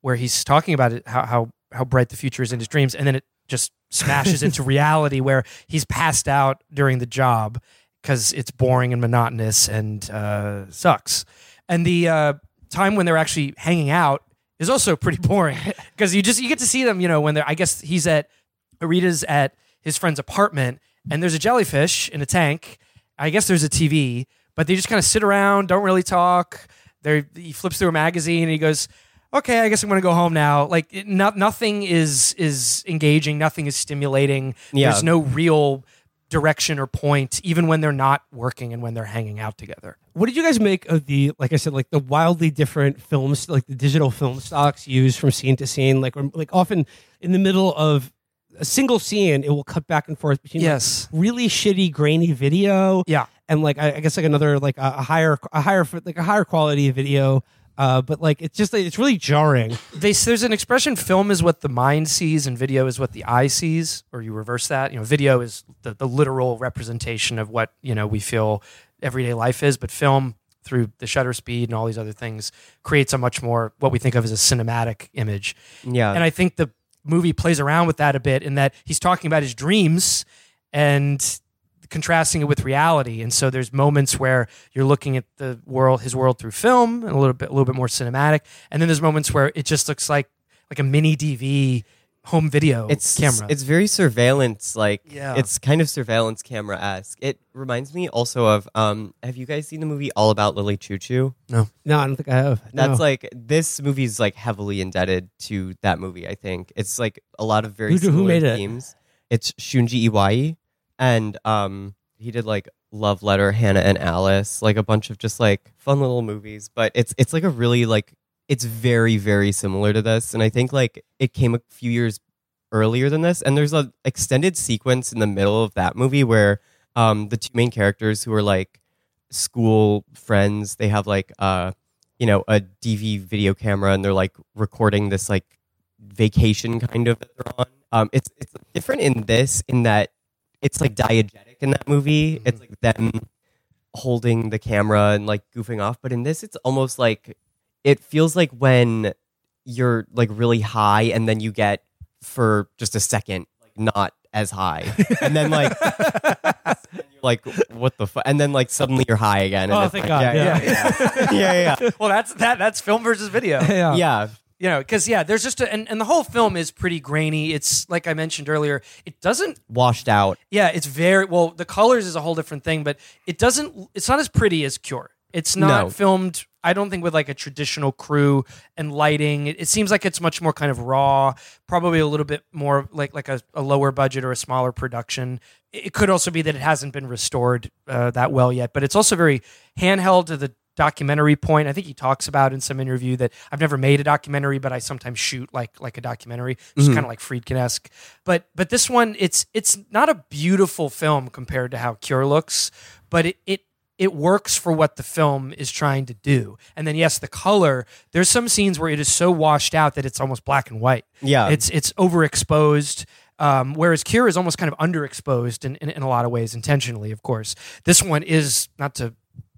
Speaker 2: where he's talking about it, how, how, how bright the future is in his dreams. And then it just smashes into reality where he's passed out during the job because it's boring and monotonous and uh, sucks. And the uh, time when they're actually hanging out is also pretty boring because you just you get to see them. You know, when they're I guess he's at Arita's at his friend's apartment and there's a jellyfish in a tank. I guess there's a TV, but they just kind of sit around, don't really talk. They he flips through a magazine and he goes, "Okay, I guess I'm going to go home now." Like it, not, nothing is is engaging, nothing is stimulating.
Speaker 3: Yeah.
Speaker 2: There's no real direction or point even when they're not working and when they're hanging out together.
Speaker 1: What did you guys make of the, like I said, like the wildly different films, like the digital film stocks used from scene to scene? Like, like often in the middle of a single scene, it will cut back and forth between like,
Speaker 2: Yes.
Speaker 1: really shitty, grainy video,
Speaker 2: Yeah.
Speaker 1: And like I, I guess like another like a, a higher, a higher, like a higher quality video. Uh, but like it's just like, it's really jarring.
Speaker 2: they there's an expression film is what the mind sees and video is what the eye sees or you reverse that you know video is the, the literal representation of what you know we feel everyday life is but film through the shutter speed and all these other things creates a much more what we think of as a cinematic image
Speaker 3: Yeah.
Speaker 2: and i think the movie plays around with that a bit in that he's talking about his dreams and contrasting it with reality. And so there's moments where you're looking at the world, his world through film, and a little bit, a little bit more cinematic. And then there's moments where it just looks like like a mini DV home video
Speaker 3: it's
Speaker 2: camera.
Speaker 3: It's very surveillance, like
Speaker 2: Yeah.
Speaker 3: it's kind of surveillance camera esque. It reminds me also of um. Have you guys seen the movie All About Lily Chou-Chou? No,
Speaker 1: No, I don't think I have.
Speaker 3: That's
Speaker 1: No.
Speaker 3: like this movie's like heavily indebted to that movie. I think it's like a lot of very
Speaker 1: Who do- who
Speaker 3: similar
Speaker 1: made it?
Speaker 3: themes. It's Shunji Iwai, and um, he did like Love Letter, Hana and Alice, like a bunch of just like fun little movies. But it's it's like a really like it's very very similar to this, and I think like it came a few years earlier than this. And there's a extended sequence in the middle of that movie where um, the two main characters who are like school friends, they have like uh you know a DV video camera and they're like recording this like vacation kind of that they're on. Um, it's it's different in this in that it's like diegetic in that movie. Mm-hmm. It's like them holding the camera and like goofing off, but in this it's almost like it feels like when you're like really high and then you get for just a second like not as high and then like like what the fuck and then like suddenly you're high again and
Speaker 1: Oh,
Speaker 3: it's
Speaker 1: thank
Speaker 3: like,
Speaker 1: God,
Speaker 3: yeah
Speaker 1: yeah.
Speaker 3: yeah yeah, yeah, yeah.
Speaker 2: well, that's that. That's film versus video.
Speaker 1: yeah.
Speaker 3: yeah.
Speaker 2: You know, because yeah, there's just a, and, and the whole film is pretty grainy. It's like I mentioned earlier. It doesn't
Speaker 3: washed out
Speaker 2: Yeah, it's very well. The colors is a whole different thing, but it doesn't. It's not as pretty as Cure. It's not
Speaker 3: No.
Speaker 2: filmed. I don't think with like a traditional crew and lighting. It, it seems like it's much more kind of raw. Probably a little bit more like like a, a lower budget or a smaller production. It, it could also be that it hasn't been restored uh, that well yet, but it's also very handheld to the documentary point. I think he talks about in some interview that I've never made a documentary, but I sometimes shoot like like a documentary, which is kind of like Friedkin esque. But but this one, it's it's not a beautiful film compared to how Cure looks, but it it it works for what the film is trying to do. And then yes, the color. There's some scenes where it is so washed out that it's almost black and white.
Speaker 3: Yeah.
Speaker 2: it's it's overexposed. Um, whereas Cure is almost kind of underexposed in, in, in a lot of ways, intentionally, of course. This one is not to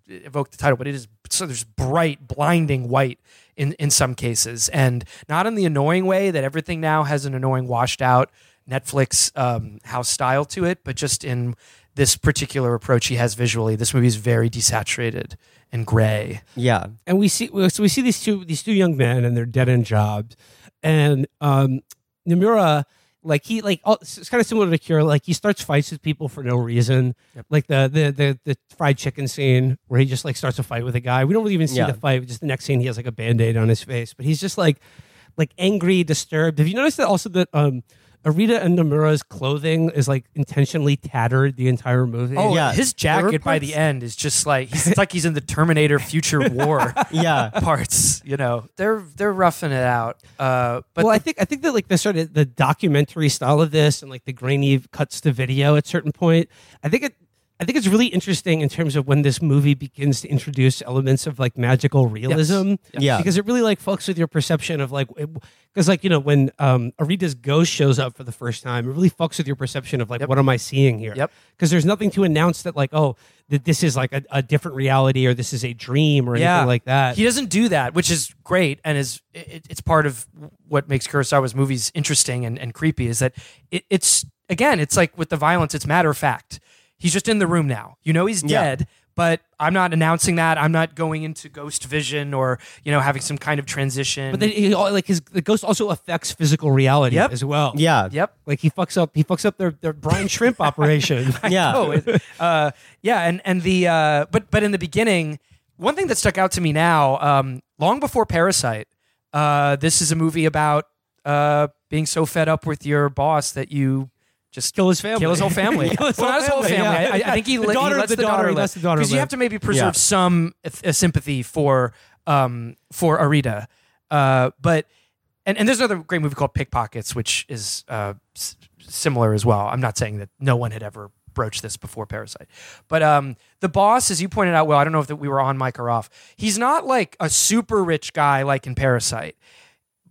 Speaker 2: evoke the title, but it is so there's bright, blinding white in in some cases, and not in the annoying way that everything now has an annoying, washed out Netflix um, house style to it, but just in this particular approach he has visually. This movie is very desaturated and gray.
Speaker 3: yeah
Speaker 1: and we see so we see these two these two young men and their dead end jobs, and um, Nomura like he like oh, it's kind of similar to Cure. Like he starts fights with people for no reason. Like the, the the the fried chicken scene where he just like starts a fight with a guy. We don't really even see
Speaker 3: Yeah.
Speaker 1: the fight. Just the next scene, he has like a band aid on his face, but he's just like like angry, disturbed. Have you noticed that also that um. Arita and Nomura's clothing is like intentionally tattered the entire movie.
Speaker 2: Oh,
Speaker 3: Yeah.
Speaker 2: his
Speaker 1: There were
Speaker 2: jacket by the end is just like he's it's like he's in the Terminator Future War
Speaker 3: yeah
Speaker 2: parts. You know, they're they're roughing it out. Uh, but
Speaker 1: well,
Speaker 2: the-
Speaker 1: I think I think that like the sort of the documentary style of this and like the grainy cuts to video at certain point. I think it. I think it's really interesting in terms of when this movie begins to introduce elements of like magical realism.
Speaker 3: Yeah.
Speaker 1: because it really like fucks with your perception of like because like you know when um Arita's ghost shows up for the first time, it really fucks with your perception of like
Speaker 2: Yep.
Speaker 1: what am I seeing here?
Speaker 2: Yep.
Speaker 1: Because there's nothing to announce that like oh that this is like a, a different reality or this is a dream or anything like that.
Speaker 2: He doesn't do that, which is great, and is it, it's part of what makes Kurosawa's movies interesting and, and creepy. Is that it, it's again, it's like with the violence, it's matter of fact. He's just in the room now. You know he's
Speaker 3: Yeah.
Speaker 2: dead, but I'm not announcing that. I'm not going into ghost vision or you know having some kind of transition.
Speaker 1: but then he, like his the ghost also affects physical reality
Speaker 2: Yep.
Speaker 1: as well.
Speaker 3: yeah
Speaker 2: yep.
Speaker 1: Like he fucks up he fucks up their their brine shrimp operation.
Speaker 3: yeah
Speaker 2: uh, yeah, and and the uh, but but in the beginning, one thing that stuck out to me now, um, long before Parasite, uh, this is a movie about uh, being so fed up with your boss that you just
Speaker 1: Kill his family.
Speaker 2: kill his whole family.
Speaker 1: His
Speaker 2: well,
Speaker 1: whole
Speaker 2: not his whole
Speaker 1: family,
Speaker 2: family.
Speaker 1: yeah.
Speaker 2: I, I think he,
Speaker 1: The
Speaker 2: li-
Speaker 1: daughter-
Speaker 2: he lets
Speaker 1: the
Speaker 2: the,
Speaker 1: daughter-
Speaker 2: daughter live
Speaker 1: the daughter
Speaker 2: because you have to maybe preserve
Speaker 3: Yeah.
Speaker 2: some uh, sympathy for um, for Arita, uh, but. And, and there's another great movie called Pickpockets, which is uh, s- similar as well. I'm not saying that no one had ever broached this before Parasite, but um, the boss, as you pointed out, well, I don't know if that we were on mic or off. He's not like a super rich guy like in Parasite,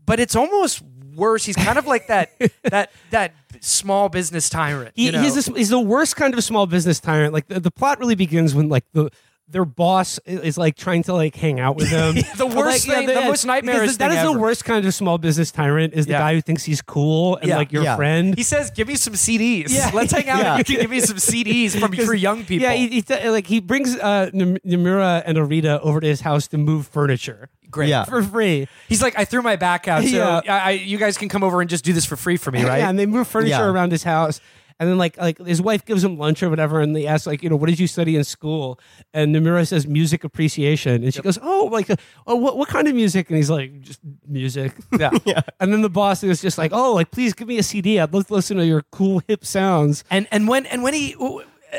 Speaker 2: but it's almost worse. He's kind of like that that that small business tyrant.
Speaker 1: He,
Speaker 2: you know?
Speaker 1: he's, this, he's the worst kind of small business tyrant. Like the, the plot really begins when like the their boss is like trying to like hang out with them.
Speaker 2: The worst
Speaker 1: like,
Speaker 2: thing- the most nightmarish
Speaker 1: because That is the
Speaker 2: ever.
Speaker 1: worst kind of small business tyrant. Is the
Speaker 2: Yeah.
Speaker 1: guy who thinks he's cool and
Speaker 2: Yeah.
Speaker 1: like your
Speaker 3: Yeah.
Speaker 1: friend.
Speaker 2: He says, "Give me some CDs.
Speaker 1: Yeah.
Speaker 2: Let's hang out.
Speaker 3: Yeah.
Speaker 2: You can give me some CDs from for young people."
Speaker 1: Yeah, he, he like he brings uh, Namura and Arita over to his house to move furniture
Speaker 2: Great.
Speaker 3: Yeah.
Speaker 1: for free.
Speaker 2: He's like, I threw my back out, so
Speaker 1: Yeah.
Speaker 2: I, I, you guys can come over and just do this for free for me, right?
Speaker 1: Yeah, and they move furniture
Speaker 3: Yeah.
Speaker 1: around his house. And then like like his wife gives him lunch or whatever, and they ask like you know what did you study in school? And Namura says music appreciation, and she goes oh like uh, oh what what kind of music? And he's like just music.
Speaker 2: Yeah. yeah.
Speaker 1: And then the boss is just like oh like please give me a CD. I'd love to listen to your cool hip sounds.
Speaker 2: And and when and when he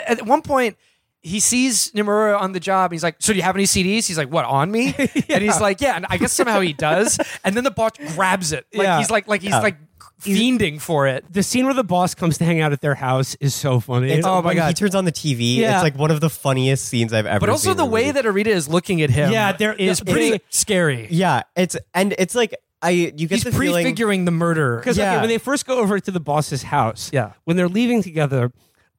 Speaker 2: at one point he sees Nimura on the job. And He's like, "So do you have any CDs?" He's like, "What on me?" And he's like, "Yeah." And I guess somehow he does. And then the boss grabs it. Like
Speaker 1: Yeah.
Speaker 2: he's like like he's like fiending for it.
Speaker 1: The scene where the boss comes to hang out at their house is so funny.
Speaker 3: It's,
Speaker 2: Oh my God.
Speaker 3: He turns on the TV.
Speaker 1: Yeah.
Speaker 3: It's like one of the funniest scenes I've ever.
Speaker 2: But also
Speaker 3: seen
Speaker 2: the way that Arita is looking at him,
Speaker 1: Yeah, there
Speaker 2: is
Speaker 1: is-
Speaker 2: pretty
Speaker 1: it's-
Speaker 2: scary.
Speaker 3: Yeah, it's and it's like I you get
Speaker 2: He's
Speaker 3: the feeling.
Speaker 2: prefiguring the murder.
Speaker 1: Because
Speaker 3: Yeah.
Speaker 1: when they first go over to the boss's house,
Speaker 2: Yeah.
Speaker 1: when they're leaving together,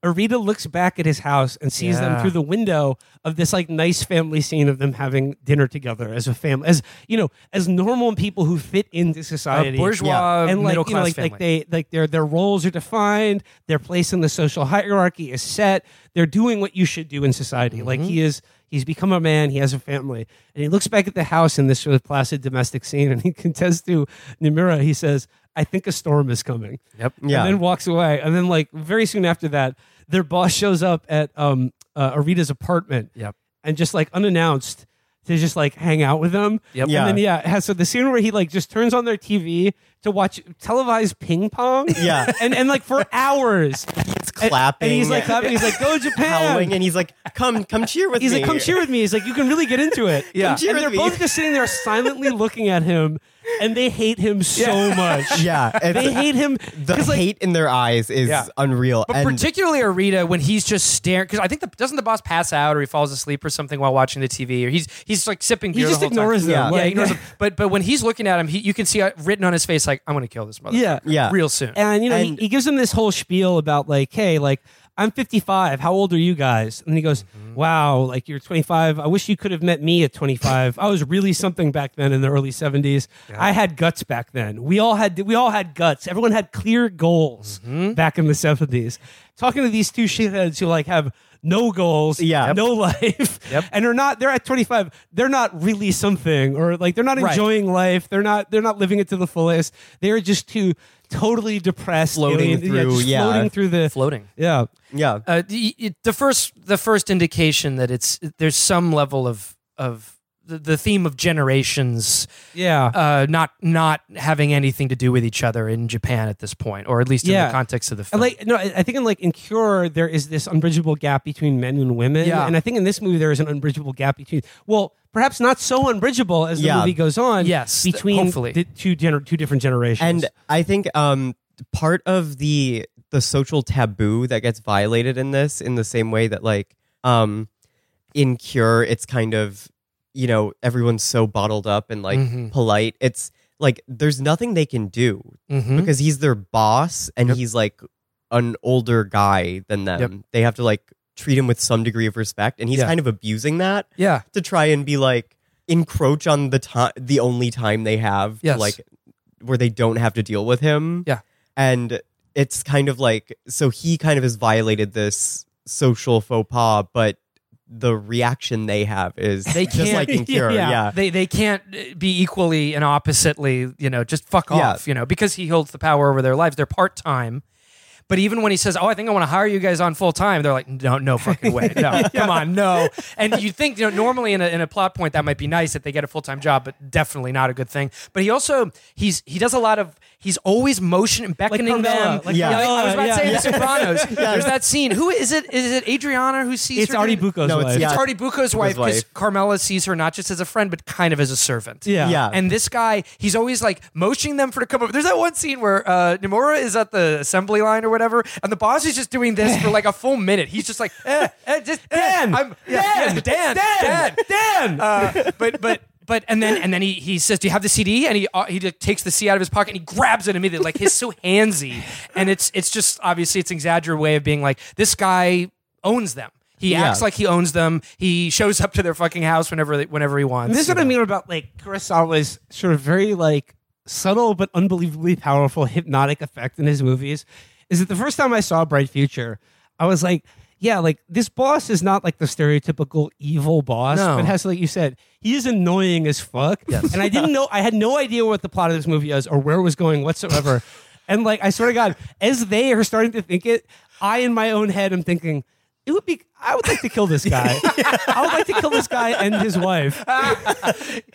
Speaker 1: Arita looks back at his house and sees them through the window of this like nice family scene of them having dinner together as a family, as you know, as normal people who fit into
Speaker 2: a
Speaker 1: society,
Speaker 2: bourgeois
Speaker 1: and like
Speaker 2: middle
Speaker 1: you know,
Speaker 2: class
Speaker 1: like, like they like their their roles are defined, their place in the social hierarchy is set. They're doing what you should do in society. Like
Speaker 2: Mm-hmm.
Speaker 1: he is, he's become a man. He has a family, and he looks back at the house in this sort of placid domestic scene, and he contests to Nimura. He says, "I think a storm is coming."
Speaker 2: Yep.
Speaker 3: Yeah.
Speaker 1: and then walks away. And then, like very soon after that, their boss shows up at um, uh, Arita's apartment.
Speaker 2: Yep.
Speaker 1: and just like unannounced to just like hang out with them.
Speaker 2: Yep.
Speaker 3: Yeah.
Speaker 1: And then yeah, has so the scene where he like just turns on their TV to watch televised ping pong.
Speaker 3: Yeah.
Speaker 1: and and like for hours.
Speaker 3: He's clapping.
Speaker 1: And he's like clapping. He's like, "Go Japan!"
Speaker 3: howling, and he's like, "Come, come cheer with
Speaker 1: He's
Speaker 3: me."
Speaker 1: He's like, "Come cheer with me." He's like, "You can really get into it."
Speaker 2: Yeah.
Speaker 3: Come cheer
Speaker 1: and they're
Speaker 3: me.
Speaker 1: both just sitting there silently looking at him, and they hate him so much.
Speaker 3: Yeah, it's,
Speaker 1: They hate him
Speaker 3: the
Speaker 1: 'cause, like,
Speaker 3: hate in their eyes is
Speaker 2: Yeah.
Speaker 3: unreal.
Speaker 2: But
Speaker 3: and
Speaker 2: particularly Arita when he's just staring because I think the, doesn't the boss pass out or he falls asleep or something while watching the TV or he's he's like sipping
Speaker 1: He
Speaker 2: beer.
Speaker 1: just
Speaker 2: the whole
Speaker 1: ignores
Speaker 2: time.
Speaker 1: them.
Speaker 2: Yeah,
Speaker 1: Like-
Speaker 2: he ignores them. But but when he's looking at him, he, you can see uh, written on his face like I'm going to kill this mother.
Speaker 1: Yeah.
Speaker 3: Yeah.
Speaker 2: real soon.
Speaker 1: And you know,
Speaker 3: And-
Speaker 1: he, he gives him this whole spiel about like, hey, like I'm 55. How old are you guys? And he goes,
Speaker 2: Mm-hmm.
Speaker 1: wow, like you're 25. I wish you could have met me at 25. I was really something back then in the early 70s. I had guts back then. We all had we all had guts. Everyone had clear goals
Speaker 2: Mm-hmm.
Speaker 1: back in the 70s. Talking to these two shitheads who like have no goals,
Speaker 3: Yeah. Yep.
Speaker 1: no life,
Speaker 2: Yep.
Speaker 1: and they're not. They're at 25. They're not really something, or like they're not
Speaker 2: Right.
Speaker 1: enjoying life. They're not. They're not living it to the fullest. They're just two totally depressed,
Speaker 3: Floating
Speaker 1: alien- yeah,
Speaker 3: through,
Speaker 1: just
Speaker 3: yeah.
Speaker 1: floating through the
Speaker 2: Floating.
Speaker 1: Yeah,
Speaker 3: yeah,
Speaker 2: Uh, the, the first the first indication that it's there's some level of of the, the theme of generations
Speaker 1: yeah.
Speaker 2: uh, not not having anything to do with each other in Japan at this point, or at least in the context of the
Speaker 1: And
Speaker 2: film.
Speaker 1: like no, I I think in like in Cure there is this unbridgeable gap between men and women,
Speaker 2: Yeah.
Speaker 1: and I think in this movie there is an unbridgeable gap between well, perhaps not so unbridgeable as the
Speaker 3: Yeah.
Speaker 1: movie goes on.
Speaker 2: Yes,
Speaker 1: between
Speaker 2: hopefully.
Speaker 1: the two gener- two different generations.
Speaker 3: and I think um part of the the social taboo that gets violated in this, in the same way that like um in Cure, it's kind of you know everyone's so bottled up and like
Speaker 2: Mhm.
Speaker 3: polite. It's like there's nothing they can do
Speaker 2: Mhm.
Speaker 3: because he's their boss and
Speaker 2: Yep.
Speaker 3: he's like an older guy than them. They have to like treat him with some degree of respect, and he's
Speaker 2: Yeah.
Speaker 3: kind of abusing that
Speaker 2: yeah,
Speaker 3: to try and be like encroach on the time, the only time they have, to,
Speaker 2: Yes.
Speaker 3: like where they don't have to deal with him.
Speaker 2: Yeah.
Speaker 3: and it's kind of like so he kind of has violated this social faux pas, but the reaction they have is
Speaker 2: They
Speaker 3: just
Speaker 2: can't-
Speaker 3: like in Cure.
Speaker 1: Yeah.
Speaker 3: yeah.
Speaker 2: they they can't uh, be equally and oppositely, you know, just fuck
Speaker 3: Yeah.
Speaker 2: off, you know, because he holds the power over their lives. They're part time. But even when he says, "Oh, I think I want to hire you guys on full time," they're like, "No, no fucking way, no, come on, no." And you think, you know, normally in a, in a plot point that might be nice that they get a full time job, but definitely not a good thing. But he also he's he does a lot of he's always motion and beckoning
Speaker 1: Carmela,
Speaker 2: them.
Speaker 1: like
Speaker 3: Yeah.
Speaker 2: I was about
Speaker 1: Carmela,
Speaker 2: to say
Speaker 1: yeah.
Speaker 2: The Sopranos. There's that scene. Who is it? Is it Adriana who sees?
Speaker 1: it's
Speaker 2: her
Speaker 1: Artie
Speaker 2: doing-
Speaker 1: Bucco's
Speaker 3: No, it's-
Speaker 1: wife.
Speaker 3: yeah.
Speaker 2: it's Artie Bucco's wife because. Carmela sees her not just as a friend, but kind of as a servant.
Speaker 1: Yeah.
Speaker 3: Yeah.
Speaker 2: And this guy, he's always like motioning them for to come over. There's that one scene where uh, Nomura is at the assembly line or whatever, and the boss is just doing this for like a full minute. He's just like, eh, eh, just eh,
Speaker 1: Dan,
Speaker 2: I'm, yeah,
Speaker 1: Dan,
Speaker 2: Dan,
Speaker 1: Dan,
Speaker 2: Dan.
Speaker 1: Dan.
Speaker 2: Uh, but but. But and then and then he, he says, "Do you have the CD?" And he uh, he takes the C out of his pocket and he grabs it immediately, like he's so handsy. And it's it's just obviously it's an exaggerated way of being like this guy owns them. He
Speaker 3: Yeah.
Speaker 2: acts like he owns them. He shows up to their fucking house whenever they, whenever he wants.
Speaker 1: And this is what I mean about like Kurosawa's sort of very like subtle but unbelievably powerful hypnotic effect in his movies. Is that the first time I saw Bright Future, I was like, yeah, like this boss is not like the stereotypical evil boss,
Speaker 2: No.
Speaker 1: but has like you said, he is annoying as fuck.
Speaker 2: Yes.
Speaker 1: And I didn't know, I had no idea what the plot of this movie is or where it was going whatsoever. and like, I swear to God, as they are starting to think it, I in my own head am thinking. It would be. I would like to kill this guy. I would like to kill this guy and his wife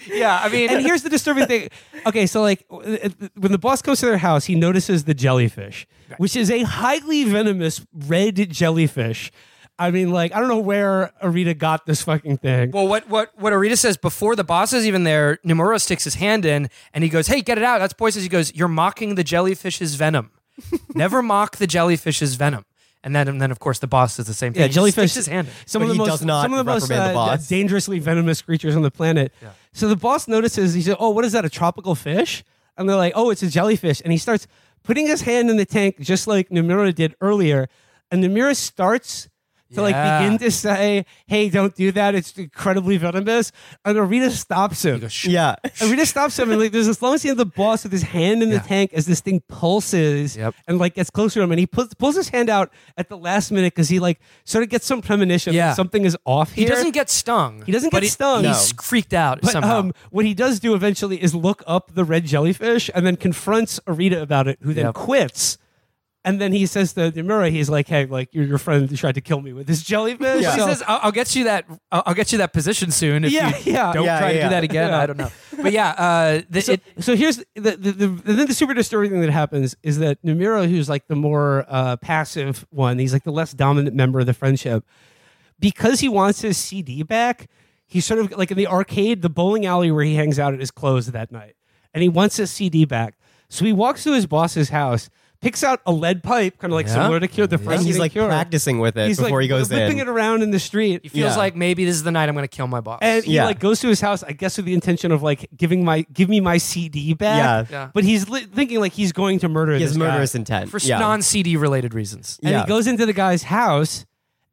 Speaker 2: yeah, I mean,
Speaker 1: and here's the disturbing thing. Okay, so like when the boss comes to their house, he notices the jellyfish, which is a highly venomous red jellyfish. I mean, like I don't know where Arita got this fucking thing.
Speaker 2: Well, what what what Arita says before the boss is even there, Nomura sticks his hand in and he goes, "Hey, get it out." That's poisonous. He goes, "You're mocking the jellyfish's venom. Never mock the jellyfish's venom." And then and then of course the boss does the same thing.
Speaker 1: Yeah,
Speaker 2: He
Speaker 1: jellyfish.
Speaker 2: sticks his hand in.
Speaker 1: Some of the most, some of the most
Speaker 3: reprimand the
Speaker 1: uh, dangerously venomous creatures on the planet. So the boss notices. He said, "Oh, what is that? A tropical fish?" And they're like, "Oh, it's a jellyfish." And he starts putting his hand in the tank, just like Nomura did earlier. And Nomura starts to like begin to say, "Hey, don't do that. It's incredibly venomous." And Arita stops him.
Speaker 3: Yeah.
Speaker 1: Arita stops him, and like there's this long scene of the boss with his hand in the tank as this thing pulses
Speaker 2: Yep.
Speaker 1: and like gets closer to him, and he pulls pulls his hand out at the last minute because he like sort of gets some premonition
Speaker 2: Yeah.
Speaker 1: that something is off Here.
Speaker 2: He doesn't get stung.
Speaker 1: He doesn't
Speaker 2: but
Speaker 1: get stung.
Speaker 2: He's freaked out
Speaker 1: But
Speaker 2: somehow.
Speaker 1: um, what he does do eventually is look up the red jellyfish and then confronts Arita about it, who then
Speaker 2: Yep.
Speaker 1: quits. And then he says to Nomura, he's like, "Hey, like your your friend tried to kill me with this jellyfish."
Speaker 2: But he
Speaker 1: So-
Speaker 2: says, I'll, "I'll get you that. I'll, I'll get you that position soon. If
Speaker 1: Yeah,
Speaker 2: you
Speaker 1: yeah.
Speaker 2: don't
Speaker 3: Yeah,
Speaker 2: try to
Speaker 3: yeah.
Speaker 2: do that again.
Speaker 1: Yeah.
Speaker 2: I don't know. But yeah, uh, the,
Speaker 1: so,
Speaker 2: it,
Speaker 1: so here's the, the, the, the then the super disturbing thing that happens is that Namira, who's like the more uh, passive one, he's like the less dominant member of the friendship, because he wants his CD back. He's sort of like in the arcade, the bowling alley where he hangs out at his closed that night, and he wants his CD back. So he walks to his boss's house, picks out a lead pipe, kind of like
Speaker 2: Yeah.
Speaker 1: similar to Cure the first
Speaker 3: And he's
Speaker 1: thing
Speaker 3: like
Speaker 1: Cure.
Speaker 3: practicing with it
Speaker 1: He's
Speaker 3: before
Speaker 1: like
Speaker 3: he goes
Speaker 1: whipping
Speaker 3: in.
Speaker 1: it around in the street.
Speaker 2: he feels
Speaker 3: Yeah.
Speaker 2: like maybe this is the night I'm going to kill my boss.
Speaker 1: And he
Speaker 3: Yeah.
Speaker 1: like goes to his house, I guess, with the intention of like giving my give me my CD back.
Speaker 3: Yeah.
Speaker 2: Yeah.
Speaker 1: But he's li- thinking like he's going to murder
Speaker 3: He
Speaker 1: this
Speaker 3: has
Speaker 1: guy.
Speaker 3: murderous intent.
Speaker 2: for
Speaker 3: yeah.
Speaker 2: non CD related reasons.
Speaker 1: And
Speaker 3: Yeah.
Speaker 1: he goes into the guy's house,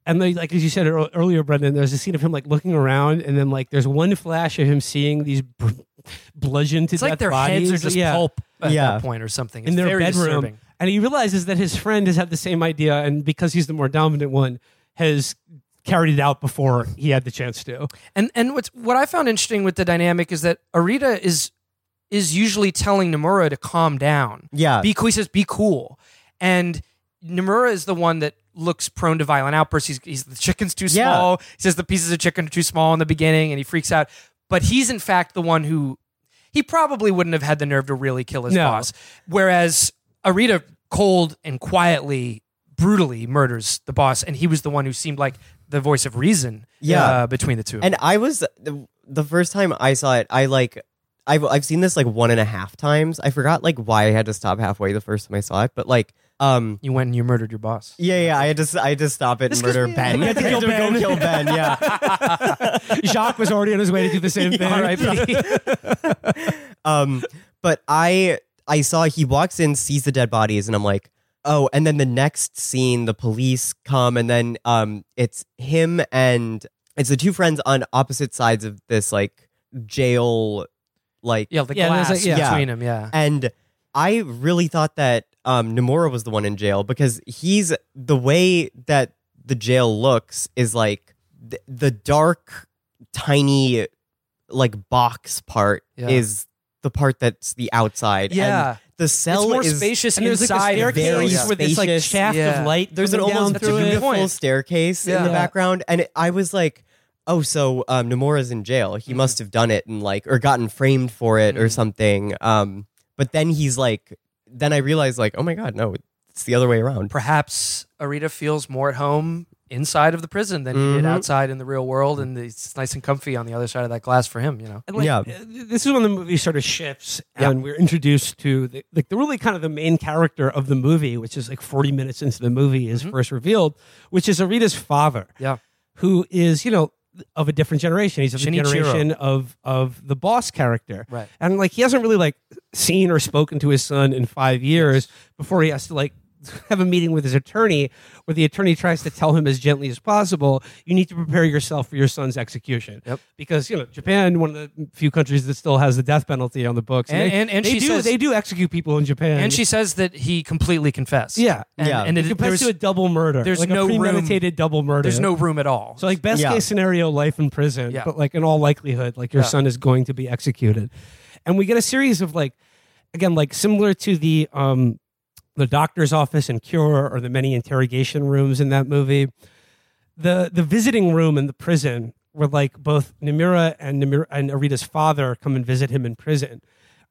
Speaker 1: and they, like as you said ear- earlier, Brendan, there's a scene of him like looking around, and then like there's one flash of him seeing these br- bludgeoned to
Speaker 2: It's
Speaker 1: death
Speaker 2: like their
Speaker 1: bodies.
Speaker 2: heads are just
Speaker 1: yeah,
Speaker 2: pulp at
Speaker 3: Yeah.
Speaker 2: that point or something. It's
Speaker 1: in their
Speaker 2: very
Speaker 1: bedroom,
Speaker 2: disturbing.
Speaker 1: And he realizes that his friend has had the same idea, and because he's the more dominant one, has carried it out before he had the chance to.
Speaker 2: And and what's what I found interesting with the dynamic is that Arita is is usually telling Nomura to calm down.
Speaker 3: Yeah.
Speaker 2: Be cool. He says, be cool. And Nomura is the one that looks prone to violent outbursts. He's, he's the chicken's too
Speaker 3: Yeah.
Speaker 2: small. He says the pieces of chicken are too small in the beginning and he freaks out. But he's in fact the one who he probably wouldn't have had the nerve to really kill his
Speaker 1: No.
Speaker 2: boss. Whereas Arita cold and quietly, brutally murders the boss, and he was the one who seemed like the voice of reason
Speaker 3: Yeah.
Speaker 2: uh, between the two.
Speaker 3: And I was the, the first time I saw it, I like I've I've seen this like one and a half times. I forgot like why I had to stop halfway the first time I saw it, but like um
Speaker 2: you went and you murdered your boss.
Speaker 3: yeah yeah I had to s- I had to stop it and murder Ben.
Speaker 1: You had to kill
Speaker 3: go kill Ben. Yeah.
Speaker 1: Jacques was already on his way to do the same thing.
Speaker 2: R.I.P.
Speaker 3: um but I I saw he walks in, sees the dead bodies, and I'm like, oh. And then the next scene, the police come, and then um it's him and it's the two friends on opposite sides of this like jail like
Speaker 2: Yeah, the
Speaker 1: Yeah,
Speaker 2: glass
Speaker 1: like, yeah.
Speaker 2: between them. Yeah.
Speaker 3: And I really thought that um, Nomura was the one in jail because he's the way that the jail looks is like th- the dark, tiny, like box part
Speaker 2: Yeah.
Speaker 3: is the part that's the outside.
Speaker 2: Yeah.
Speaker 3: And the cell
Speaker 2: it's more
Speaker 3: is
Speaker 2: spacious
Speaker 1: and there's like a staircase
Speaker 2: yeah.
Speaker 1: with this like shaft
Speaker 2: Yeah.
Speaker 1: of light.
Speaker 3: There's an almost
Speaker 2: That's a
Speaker 1: it.
Speaker 3: beautiful
Speaker 2: point.
Speaker 3: staircase in
Speaker 2: Yeah.
Speaker 3: the background, and it, I was like, "Oh, so um, Nomura's in jail. He
Speaker 2: Mm-hmm.
Speaker 3: must have done it and like, or gotten framed for it or
Speaker 2: Mhm.
Speaker 3: something." Um, but then he's like, then I realized like, "Oh my god, no, it's the other way around."
Speaker 2: Perhaps Arita feels more at home inside of the prison than he did
Speaker 3: Mhm.
Speaker 2: outside in the real world, and it's nice and comfy on the other side of that glass for him. You know.
Speaker 1: And, like,
Speaker 3: Yeah.
Speaker 1: uh, This is when the movie sort of shifts,
Speaker 2: Yeah.
Speaker 1: and we're introduced to the, like the really kind of the main character of the movie, which is like 40 minutes into the movie is
Speaker 2: Mhm.
Speaker 1: first revealed, which is Arita's father,
Speaker 2: Yeah.
Speaker 1: who is you know of a different generation. He's of the generation of of the boss character,
Speaker 2: Right.
Speaker 1: and like he hasn't really like seen or spoken to his son in five years before he has to like have a meeting with his attorney where the attorney tries to tell him as gently as possible, you need to prepare yourself for your son's execution.
Speaker 2: Yep.
Speaker 1: Because you know Japan, one of the few countries that still has the death penalty on the books,
Speaker 2: And-
Speaker 1: they,
Speaker 2: and- and
Speaker 1: they
Speaker 2: she
Speaker 1: do
Speaker 2: says-
Speaker 1: they do execute people in Japan,
Speaker 2: And she says that he completely confessed.
Speaker 1: yeah
Speaker 2: And,
Speaker 3: Yeah.
Speaker 2: and
Speaker 1: it
Speaker 2: it,
Speaker 1: compares
Speaker 2: there's,
Speaker 1: to a double murder.
Speaker 2: there's
Speaker 1: like
Speaker 2: no
Speaker 1: a
Speaker 2: room-
Speaker 1: premeditated double murder.
Speaker 2: there's no room at all.
Speaker 1: So like best
Speaker 3: Yeah.
Speaker 1: case scenario, life in prison.
Speaker 2: Yeah.
Speaker 1: But like in all likelihood, like your
Speaker 2: Yeah.
Speaker 1: son is going to be executed. And we get a series of like again, like similar to the um the doctor's office in Cure or the many interrogation rooms in that movie. The the visiting room in the prison where like both Namira and Namira and Arita's father come and visit him in prison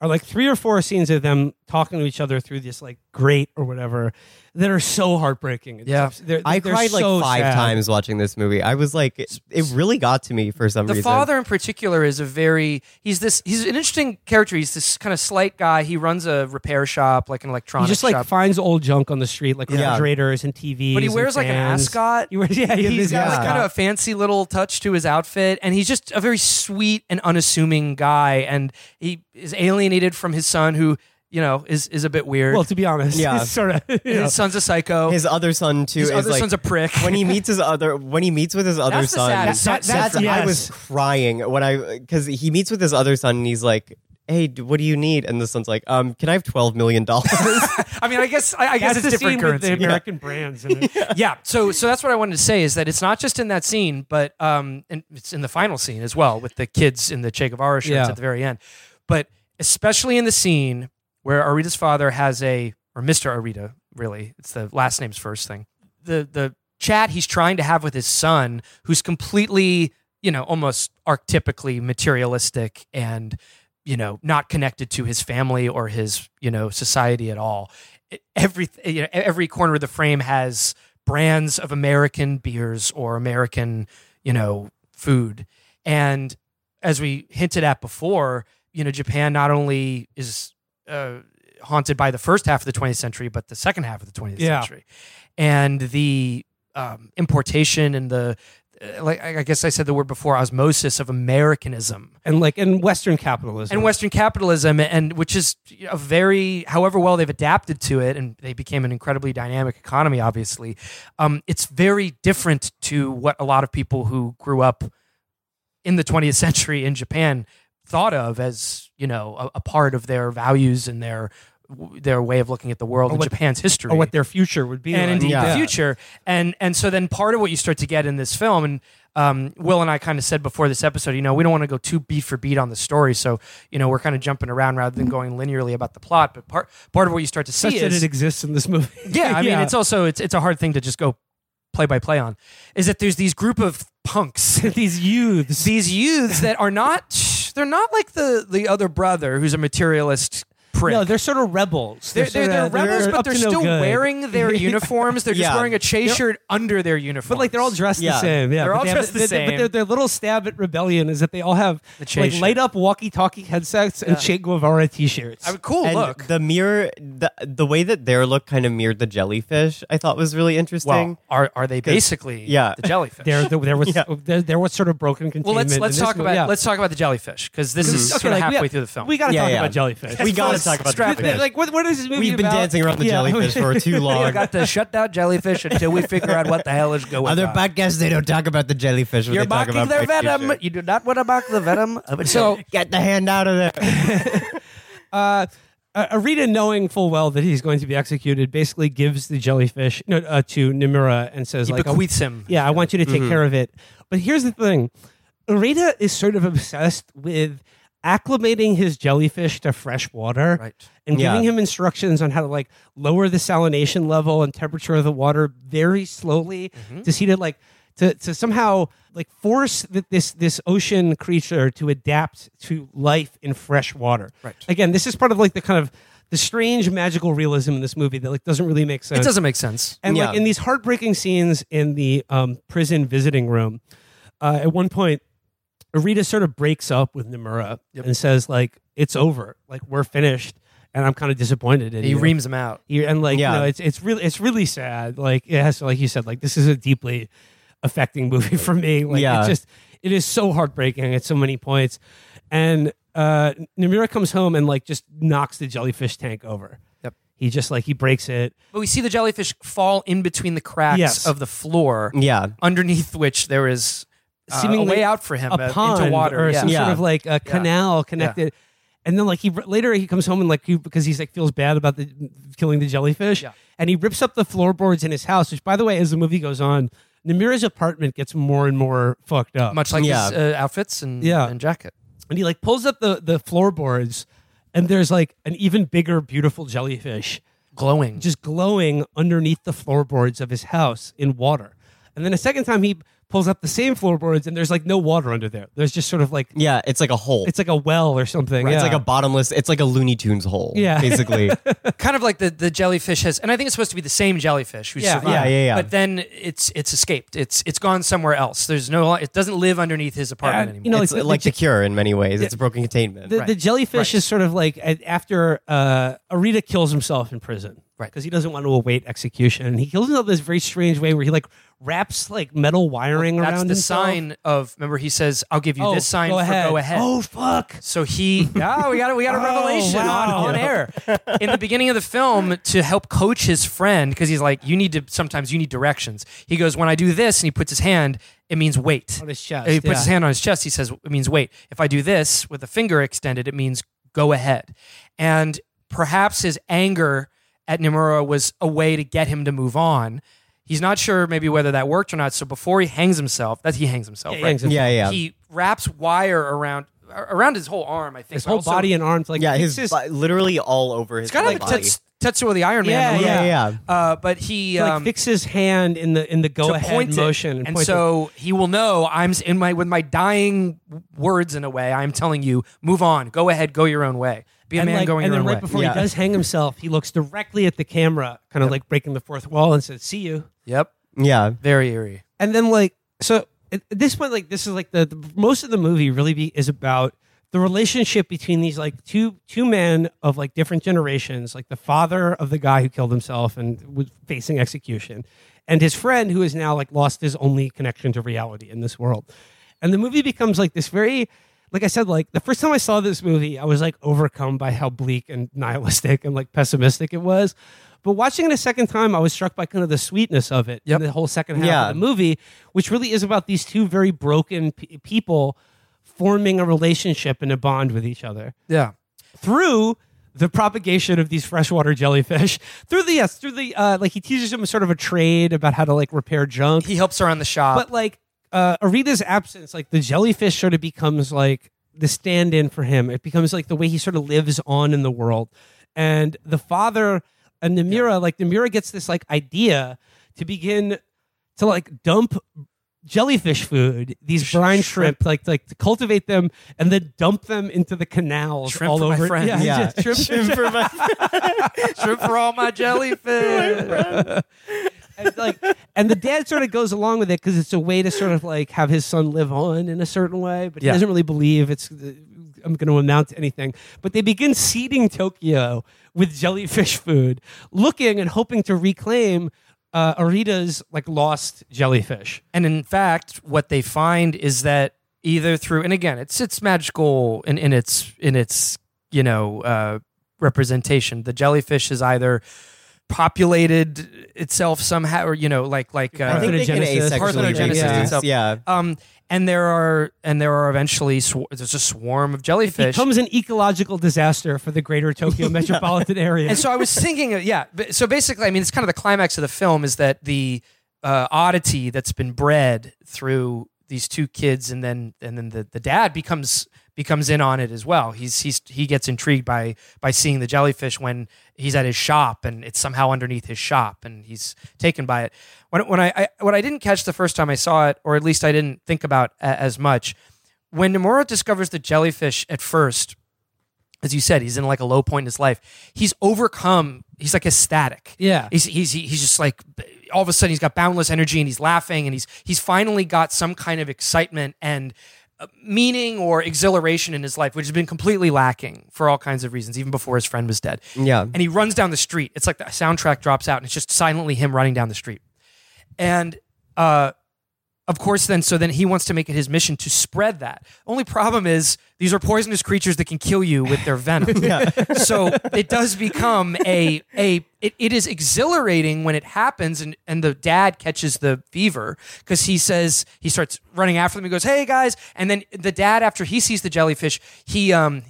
Speaker 1: are like three or four scenes of them talking to each other through this like grate or whatever that are so heartbreaking. It's
Speaker 2: Yeah.
Speaker 1: just- they're-
Speaker 3: I
Speaker 1: they're
Speaker 3: cried like
Speaker 1: so
Speaker 3: five
Speaker 1: sad.
Speaker 3: times watching this movie. I was like, it, it really got to me for some
Speaker 2: the
Speaker 3: reason.
Speaker 2: The father in particular is a very he's this he's an interesting character he's this kind of slight guy he runs a repair shop like an
Speaker 1: He
Speaker 2: electronics
Speaker 1: just like
Speaker 2: shop
Speaker 1: finds old junk on the street, like
Speaker 3: Yeah.
Speaker 1: refrigerators and TVs.
Speaker 2: but he wears like an
Speaker 1: fans.
Speaker 2: ascot
Speaker 1: He wears, yeah, he
Speaker 2: he's
Speaker 1: has
Speaker 2: got
Speaker 1: this
Speaker 2: like kind of a fancy little touch to his outfit and he's just a very sweet and unassuming guy and he is alienated from his son who you know is is a bit weird
Speaker 1: Well, to be honest,
Speaker 3: Yeah.
Speaker 1: he's sort of. You know,
Speaker 2: his son's a psycho
Speaker 3: his other son too
Speaker 2: His
Speaker 3: is
Speaker 2: other
Speaker 3: like
Speaker 2: son's a prick
Speaker 3: when he meets his other when he meets with his other
Speaker 2: That's the
Speaker 3: son.
Speaker 2: saddest-
Speaker 1: That-
Speaker 2: sad
Speaker 1: that's-
Speaker 2: for me.
Speaker 3: I
Speaker 1: yes.
Speaker 3: was crying when I because he meets with his other son and he's like, "Hey, d- what do you need?" And the son's like, "Um, can I have twelve million dollars?"
Speaker 2: I mean I guess I, I guess
Speaker 1: that's
Speaker 2: it's
Speaker 1: the
Speaker 2: different
Speaker 1: scene with the American brands. In it.
Speaker 2: yeah so so that's what i wanted to say is that it's not just in that scene but um and it's in the final scene as well with the kids in the che guevara shirts
Speaker 1: Yeah.
Speaker 2: at the very end but especially in the scene where arita's father has a or mr arita really. It's the last name's first thing. The the chat he's trying to have with his son who's completely you know almost archetypically materialistic and you know not connected to his family or his you know society at all. Every you know, every corner of the frame has brands of American beers or American you know food. And as we hinted at before you know Japan not only is uh, haunted by the first half of the 20th century but the second half of the 20th
Speaker 1: Yeah.
Speaker 2: century and the um, importation and the uh, like I guess I said the word before osmosis of Americanism
Speaker 1: and like in Western capitalism
Speaker 2: and Western capitalism, and which is a very, however well they've adapted to it, and they became an incredibly dynamic economy. Obviously, um, it's very different to what a lot of people who grew up in the 20th century in Japan thought of as you know a, a part of their values and their their way of looking at the world
Speaker 1: Or
Speaker 2: and
Speaker 1: what-
Speaker 2: Japan's history
Speaker 1: or what their future would be.
Speaker 2: and
Speaker 1: like.
Speaker 2: indeed
Speaker 3: Yeah.
Speaker 2: the future. And and so then part of what you start to get in this film, and um, Will and I kind of said before this episode, you know, we don't want to go too beat for beat on the story, so you know we're kind of jumping around rather than going linearly about the plot. But part part of what you start to see
Speaker 1: such that
Speaker 2: is
Speaker 1: it exists in this movie.
Speaker 2: yeah, I mean, it's also it's it's a hard thing to just go play by play on. Is that there's these group of punks,
Speaker 1: these youths.
Speaker 2: these youths that are not they're not like the the other brother who's a materialist prick.
Speaker 1: No, they're sort of rebels.
Speaker 2: They're, they're,
Speaker 1: sorta-
Speaker 2: they're rebels, but
Speaker 1: up
Speaker 2: they're
Speaker 1: to no
Speaker 2: still
Speaker 1: good.
Speaker 2: wearing their uniforms. They're just
Speaker 3: Yeah.
Speaker 2: wearing a Che
Speaker 1: They're-
Speaker 2: shirt under their uniform.
Speaker 1: But like they're all dressed
Speaker 3: Yeah.
Speaker 1: the same. Yeah,
Speaker 2: They're
Speaker 1: but
Speaker 2: all
Speaker 1: they have-
Speaker 2: dressed the
Speaker 1: they- they-
Speaker 2: same.
Speaker 1: But their, their little stab at rebellion is that they all have
Speaker 2: The Che
Speaker 1: like
Speaker 2: shirt.
Speaker 1: light up walkie-talkie headsets and Che Guevara T-shirts.
Speaker 2: I mean, cool
Speaker 3: and
Speaker 2: look.
Speaker 3: the mirror, the the way that their look kind of mirrored the jellyfish, I thought was really interesting.
Speaker 2: well, are are they basically
Speaker 3: yeah.
Speaker 2: the jellyfish?
Speaker 1: there, there, there was
Speaker 3: Yeah.
Speaker 1: there, there was sort of broken
Speaker 2: well, let's let's talk about let's talk about the jellyfish because this is
Speaker 1: Okay,
Speaker 2: sort of halfway through the film.
Speaker 1: We got to talk about jellyfish.
Speaker 3: we got to
Speaker 2: Let's
Speaker 3: talk about
Speaker 2: strap
Speaker 1: like what, what is this movie
Speaker 3: We've been
Speaker 1: about?
Speaker 3: dancing around the
Speaker 1: Yeah.
Speaker 3: jellyfish for too long.
Speaker 2: we got to shut down jellyfish until we figure out what the hell is going on.
Speaker 3: Other
Speaker 2: on.
Speaker 3: podcasts they don't talk about the jellyfish. when
Speaker 2: You're
Speaker 3: they talk
Speaker 2: mocking
Speaker 3: about
Speaker 2: their venom. You do not want to mock the venom of a
Speaker 1: So,
Speaker 3: Get the hand out of there.
Speaker 1: uh, uh, Arita, knowing full well that he's going to be executed, basically gives the jellyfish no, uh, to Nimura and says,
Speaker 2: he
Speaker 1: like,
Speaker 2: bequeaths him.
Speaker 1: Yeah, I want you to take care of it. But here's the thing Arita is sort of obsessed with acclimating his jellyfish to fresh water
Speaker 2: Right.
Speaker 1: and
Speaker 3: Yeah.
Speaker 1: giving him instructions on how to like lower the salination level and temperature of the water very slowly
Speaker 2: Mm-hmm.
Speaker 1: to see to like to, to somehow like force th- this this ocean creature to adapt to life in fresh water.
Speaker 2: Right.
Speaker 1: Again, this is part of like the kind of the strange magical realism in this movie that like doesn't really make sense.
Speaker 2: It doesn't make sense.
Speaker 1: And like in these heartbreaking scenes in the um, prison visiting room, uh, at one point, Arita sort of breaks up with Nomura and says like, "It's over. Like we're finished." And I'm kind of disappointed. In
Speaker 2: He
Speaker 1: you.
Speaker 2: reams him out.
Speaker 1: You- and like
Speaker 3: Yeah.
Speaker 1: you know, it's it's really it's really sad. Like it has to, like you said, like this is a deeply affecting movie for me. Like
Speaker 3: Yeah.
Speaker 1: it's just it is so heartbreaking at so many points. And uh Nimura comes home and like just knocks the jellyfish tank over.
Speaker 2: Yep.
Speaker 1: he just like he breaks it.
Speaker 2: But we see the jellyfish fall in between the cracks
Speaker 1: Yes.
Speaker 2: of the floor,
Speaker 3: Yeah.
Speaker 2: underneath which there is uh, a way out for him
Speaker 1: a
Speaker 2: uh,
Speaker 1: pond
Speaker 2: into water.
Speaker 1: or
Speaker 2: yeah.
Speaker 1: some
Speaker 3: Yeah.
Speaker 1: sort of like a canal connected. And then like he later he comes home and like he because he's like feels bad about the killing the jellyfish
Speaker 2: Yeah.
Speaker 1: and he rips up the floorboards in his house. Which by the way, as the movie goes on, Nimura's apartment gets more and more fucked up.
Speaker 2: Much like
Speaker 3: Yeah.
Speaker 2: his uh, outfits and,
Speaker 1: Yeah.
Speaker 2: and jacket.
Speaker 1: and he like pulls up the the floorboards and there's like an even bigger beautiful jellyfish
Speaker 2: Glowing.
Speaker 1: just glowing underneath the floorboards of his house in water. And then a second time he pulls up the same floorboards and there's like no water under there. There's just sort of like
Speaker 3: Yeah. It's like a hole.
Speaker 1: it's like a well or something.
Speaker 3: It's
Speaker 1: yeah.
Speaker 3: like a bottomless. It's like a Looney Tunes hole.
Speaker 1: Yeah.
Speaker 3: Basically.
Speaker 2: kind of like the, the jellyfish has, and I think it's supposed to be the same jellyfish who
Speaker 1: Yeah,
Speaker 2: survived.
Speaker 3: yeah, yeah, yeah.
Speaker 2: But then it's it's escaped. It's it's gone somewhere else. There's no. It doesn't live underneath his apartment
Speaker 1: And,
Speaker 2: anymore.
Speaker 1: you know,
Speaker 3: it's
Speaker 1: like
Speaker 3: like,
Speaker 1: the-
Speaker 3: the cure in many ways. It's a broken containment.
Speaker 1: the,
Speaker 2: Right.
Speaker 1: the jellyfish
Speaker 2: Right.
Speaker 1: is sort of like after uh, Arita kills himself in prison.
Speaker 2: Right.
Speaker 1: Because he doesn't want to await execution. And he kills himself in this very strange way where he like wraps like metal wiring
Speaker 2: That's
Speaker 1: around
Speaker 2: the
Speaker 1: himself.
Speaker 2: sign of. Remember, he says, "I'll give you
Speaker 1: Oh,
Speaker 2: this sign
Speaker 1: go
Speaker 2: for
Speaker 1: ahead.
Speaker 2: go ahead."
Speaker 1: Oh fuck.
Speaker 2: So he, yeah, we got a, we got a
Speaker 1: Oh,
Speaker 2: revelation
Speaker 1: wow.
Speaker 2: on, on air in the beginning of the film to help coach his friend because he's like, you need to sometimes you need directions. He goes, when I do this, and he puts his hand, it means wait.
Speaker 1: On his chest,
Speaker 2: He puts
Speaker 1: yeah.
Speaker 2: his hand on his chest. He says, it means wait. If I do this with the finger extended, it means go ahead. And perhaps his anger at Nimura was a way to get him to move on. He's not sure maybe whether that worked or not. So before he hangs himself, that he hangs himself,
Speaker 1: Yeah,
Speaker 2: right?
Speaker 1: hangs
Speaker 3: yeah, yeah.
Speaker 2: he wraps wire around around his whole arm. I think
Speaker 1: His whole
Speaker 2: also-
Speaker 1: body and arms like
Speaker 3: yeah,
Speaker 1: it's
Speaker 3: his,
Speaker 1: just-
Speaker 3: bi- literally all over his
Speaker 2: It's kind of
Speaker 3: body.
Speaker 2: Tets- Tetsuo the Iron Man.
Speaker 1: Yeah,
Speaker 2: a little
Speaker 3: yeah, yeah.
Speaker 2: Uh, but he
Speaker 1: to, like
Speaker 2: um,
Speaker 1: fix his hand in the in the go ahead
Speaker 2: point
Speaker 1: motion
Speaker 2: and,
Speaker 1: point it.
Speaker 2: so he will know I'm in my with my dying words in a way. I'm telling you, move on, go ahead, go your own way, be a
Speaker 1: and
Speaker 2: man
Speaker 1: like,
Speaker 2: going
Speaker 1: and
Speaker 2: your
Speaker 1: then
Speaker 2: own
Speaker 1: right
Speaker 2: way.
Speaker 1: before
Speaker 3: Yeah.
Speaker 1: he does hang himself, he looks directly at the camera, kind of like breaking the fourth wall, and says, "See you."
Speaker 2: Yep,
Speaker 3: Yeah.
Speaker 2: very eerie.
Speaker 1: And then like so at at this point, like this is like the, the most of the movie really be, is about the relationship between these like two two men of like different generations, like the father of the guy who killed himself and was facing execution, and his friend who has now like lost his only connection to reality in this world. And the movie becomes like this very like I said, like the first time I saw this movie, I was like overcome by how bleak and nihilistic and like pessimistic it was. But watching it a second time, I was struck by kind of the sweetness of it.
Speaker 2: Yep.
Speaker 1: in the whole second half
Speaker 3: Yeah.
Speaker 1: of the movie, which really is about these two very broken p- people forming a relationship and a bond with each other
Speaker 2: Yeah,
Speaker 1: through the propagation of these freshwater jellyfish. Through the yes, through the uh, like he teaches him sort of a trade about how to like repair junk
Speaker 2: he helps her around the shop.
Speaker 1: but like uh, Arita's absence, like the jellyfish sort of becomes like the stand-in for him. It becomes like the way he sort of lives on in the world. And the father and Nimura, like Nimura gets this like idea to begin to like dump jellyfish food, these brine shrimp, like like to cultivate them and then dump them into the canals
Speaker 2: Shrimp
Speaker 1: all over. Yeah,
Speaker 3: Yeah.
Speaker 1: yeah, shrimp,
Speaker 3: for my-
Speaker 2: shrimp for all my jellyfish.
Speaker 1: And like and the dad sort of goes along with it because it's a way to sort of like have his son live on in a certain way but he
Speaker 2: Yeah.
Speaker 1: doesn't really believe it's uh, i'm going to amount to anything but they begin seeding tokyo with jellyfish food looking and hoping to reclaim uh, arita's like lost jellyfish
Speaker 2: And in fact, what they find is that either through and again, it's it's magical in, in its in its you know uh, representation. The jellyfish is either populated itself somehow, or you know, like like uh,
Speaker 3: I think
Speaker 1: Parthenogenesis.
Speaker 2: Parthenogenesis
Speaker 3: reproduce.
Speaker 2: itself.
Speaker 3: Yeah.
Speaker 2: um, and there are and there are eventually sw- there's a swarm of jellyfish.
Speaker 1: it
Speaker 2: jellyfish.
Speaker 1: becomes an ecological disaster for the greater tokyo metropolitan area
Speaker 2: And so I was thinking, uh, yeah. So basically, I mean, it's kind of the climax of the film is that the uh, oddity that's been bred through these two kids, and then and then the, the dad becomes becomes in on it as well. He's he's he gets intrigued by by seeing the jellyfish when he's at his shop, and it's somehow underneath his shop, and he's taken by it. When when I, I what I didn't catch the first time I saw it, or at least I didn't think about as much, when Nomura discovers the jellyfish at first as you said, he's in like a low point in his life. He's overcome. He's like ecstatic.
Speaker 1: Yeah.
Speaker 2: He's he's he's just like all of a sudden he's got boundless energy and he's laughing and he's he's finally got some kind of excitement and meaning or exhilaration in his life, which has been completely lacking for all kinds of reasons, even before his friend was dead.
Speaker 3: Yeah.
Speaker 2: And he runs down the street. It's like the soundtrack drops out and it's just silently him running down the street. And uh, of course, then so then he wants to make it his mission to spread that. Only problem is these are poisonous creatures that can kill you with their venom. So it does become a a it, it is exhilarating when it happens and and the dad catches the fever because he says he starts running after them. He goes, "Hey guys!" And then the dad, after he sees the jellyfish, he um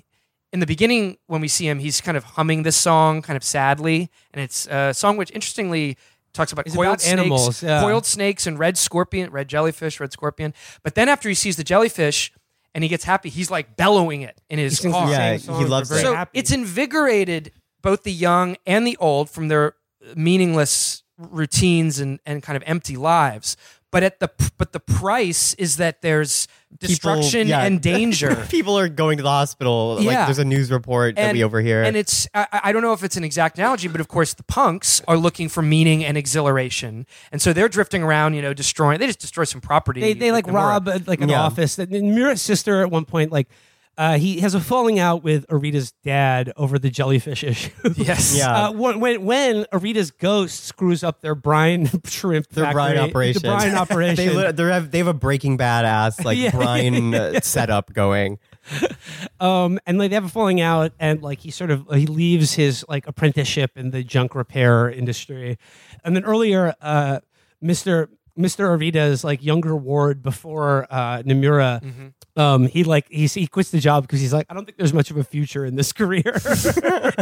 Speaker 2: in the beginning when we see him, he's kind of humming this song kind of sadly, and it's a song which interestingly talks about
Speaker 1: It's
Speaker 2: coiled
Speaker 1: about
Speaker 2: snakes,
Speaker 1: animals, yeah.
Speaker 2: coiled snakes and red scorpion, red jellyfish, red scorpion. But then after he sees the jellyfish and he gets happy, he's like bellowing it in his
Speaker 1: sings the
Speaker 2: car.
Speaker 3: Yeah, he loves
Speaker 1: very
Speaker 3: it.
Speaker 2: So
Speaker 1: happy.
Speaker 2: it's invigorated both the young and the old from their meaningless routines and, and kind of empty lives. But at the but the price is that there's destruction
Speaker 3: yeah.
Speaker 2: and danger.
Speaker 3: People are going to the hospital. Like
Speaker 2: Yeah.
Speaker 3: there's a news report that we overhear.
Speaker 2: And it's I, I don't know if it's an exact analogy, but of course the punks are looking for meaning and exhilaration, and so they're drifting around, you know, destroying. They just destroy some property.
Speaker 1: they they like
Speaker 2: with Nomura.
Speaker 1: rob uh, like an
Speaker 3: Yeah.
Speaker 1: office. And Mira's sister at one point like. Uh, he has a falling out with Arita's dad over the jellyfish issue.
Speaker 2: Yes.
Speaker 3: Yeah.
Speaker 1: Uh, when, when when Arita's ghost screws up their brine shrimp
Speaker 3: their brine operation.
Speaker 1: the brine operation.
Speaker 3: they, li- they have they have a Breaking Bad ass like
Speaker 1: Yeah.
Speaker 3: brine uh, setup going.
Speaker 1: um, and like they have a falling out, and like he sort of he leaves his like apprenticeship in the junk repair industry, and then earlier, uh, Mister Mister Arita's like younger ward before uh, Nomura.
Speaker 2: Mm-hmm.
Speaker 1: Um, he like he he quits the job because he's like I don't think there's much of a future in this career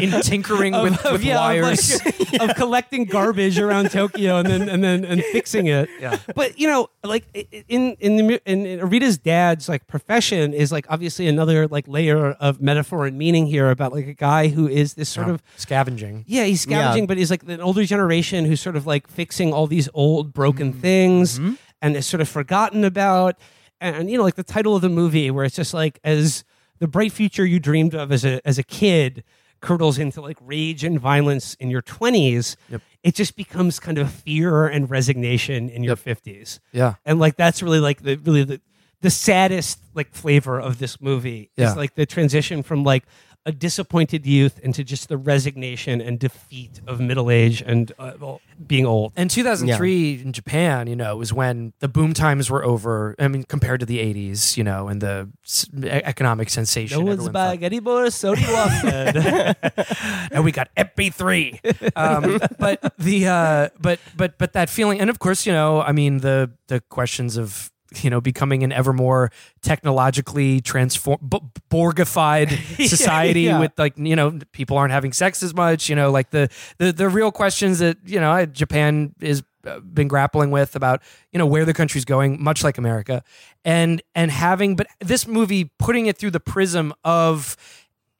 Speaker 2: in tinkering with, with
Speaker 1: yeah, of,
Speaker 2: wires.
Speaker 1: like, of collecting garbage around Tokyo and then and then and fixing it.
Speaker 2: Yeah.
Speaker 1: But you know, like in in the in, in Arita's dad's like profession is like obviously another like layer of metaphor and meaning here about like a guy who is this sort of
Speaker 2: scavenging.
Speaker 1: yeah, he's scavenging,
Speaker 3: Yeah.
Speaker 1: but he's like an older generation who's sort of like fixing all these old broken things and is sort of forgotten about. And you know, like the title of the movie, where it's just like as the bright future you dreamed of as a as a kid curdles into like rage and violence in your twenties, it just becomes kind of fear and resignation in your fifties.
Speaker 2: Yeah.
Speaker 1: And like that's really like the really the the saddest like flavor of this movie
Speaker 2: Yeah.
Speaker 1: is like the transition from like a disappointed youth into just the resignation and defeat of middle age and uh, well, being old.
Speaker 2: And 2003 in Japan, you know, was when the boom times were over. I mean, compared to the 80s, you know, and the s- economic sensation.
Speaker 1: No one's
Speaker 2: everyone thought-
Speaker 1: spaghetti more Sony Watford.
Speaker 2: and we got MP3. Um, but the uh, but but but that feeling, and of course, you know, I mean, the the questions of you know becoming an ever more technologically transform b- borgified society
Speaker 1: Yeah.
Speaker 2: with like you know people aren't having sex as much you know like the the, the real questions that you know japan is uh, been grappling with about you know where the country's going much like america and and having but this movie putting it through the prism of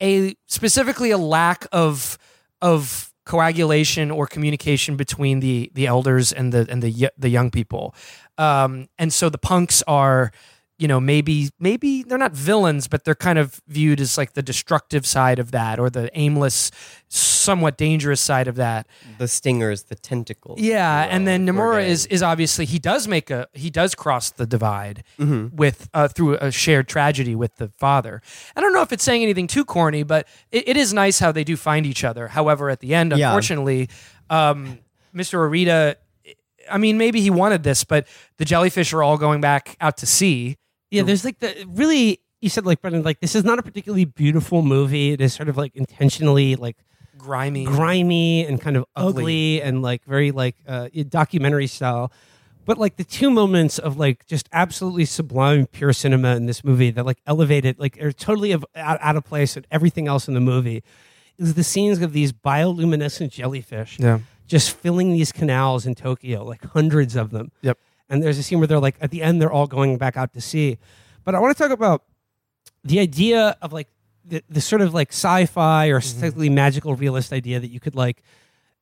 Speaker 2: a specifically a lack of of coagulation or communication between the the elders and the and the the young people. Um and so the punks are you know maybe maybe they're not villains but they're kind of viewed as like the destructive side of that or the aimless somewhat dangerous side of that
Speaker 3: The stingers, the tentacles.
Speaker 2: yeah, and then Nomura is is obviously he does make a he does cross the divide
Speaker 3: Mm-hmm.
Speaker 2: with uh, through a shared tragedy with the father. I don't know if it's saying anything too corny, but it, it is nice how they do find each other. However, at the end,
Speaker 3: Yeah.
Speaker 2: unfortunately, um, Mr. Arita, I mean, maybe he wanted this, but the jellyfish are all going back out to sea.
Speaker 1: Yeah, there's like the really you said like Brendan, like this is not a particularly beautiful movie. It is sort of like intentionally like
Speaker 2: Grimy,
Speaker 1: grimy and kind of ugly,
Speaker 2: Ugly.
Speaker 1: and like very like uh, documentary style. But like the two moments of like just absolutely sublime pure cinema in this movie that like elevate it, like are totally of, out, out of place and everything else in the movie is the scenes of these bioluminescent jellyfish
Speaker 2: Yeah.
Speaker 1: just filling these canals in Tokyo, like hundreds of them.
Speaker 2: Yep.
Speaker 1: And there's a scene where they're like, at the end, they're all going back out to sea. But I want to talk about the idea of like the, the sort of like sci-fi or mm-hmm. slightly magical realist idea that you could like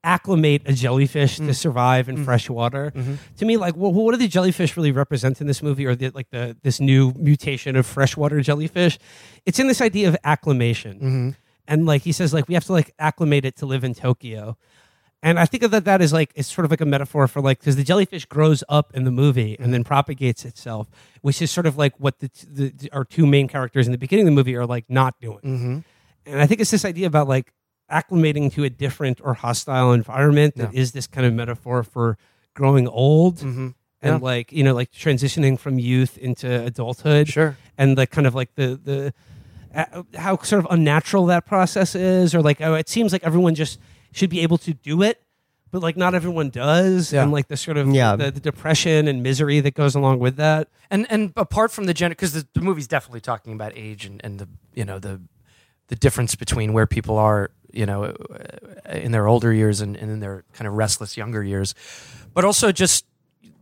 Speaker 1: acclimate a jellyfish to mm. survive in mm. fresh water. Mm-hmm. To me, like, well, what do the jellyfish really represent in this movie, or the, like the this new mutation of freshwater jellyfish? It's in this idea of acclimation, mm-hmm. and like he says, like we have to like acclimate it to live in Tokyo. And I think that that is like it's sort of like a metaphor for like because the jellyfish grows up in the movie and then propagates itself, which is sort of like what the, the our two main characters in the beginning of the movie are like not doing.
Speaker 2: Mm-hmm.
Speaker 1: And I think it's this idea about like acclimating to a different or hostile environment that is this kind of metaphor for growing old.
Speaker 2: Mm-hmm.
Speaker 1: and
Speaker 2: Yeah.
Speaker 1: like you know like transitioning from youth into adulthood
Speaker 2: Sure.
Speaker 1: and the kind of like the the uh, how sort of unnatural that process is or like oh, it seems like everyone just should be able to do it but like not everyone does
Speaker 2: Yeah.
Speaker 1: and like the sort of
Speaker 3: Yeah.
Speaker 1: the, the depression and misery that goes along with that
Speaker 2: And and apart from the gender, because the, the movie's definitely talking about age and, and the you know the the difference between where people are you know uh, in their older years and, and in their kind of restless younger years, but also just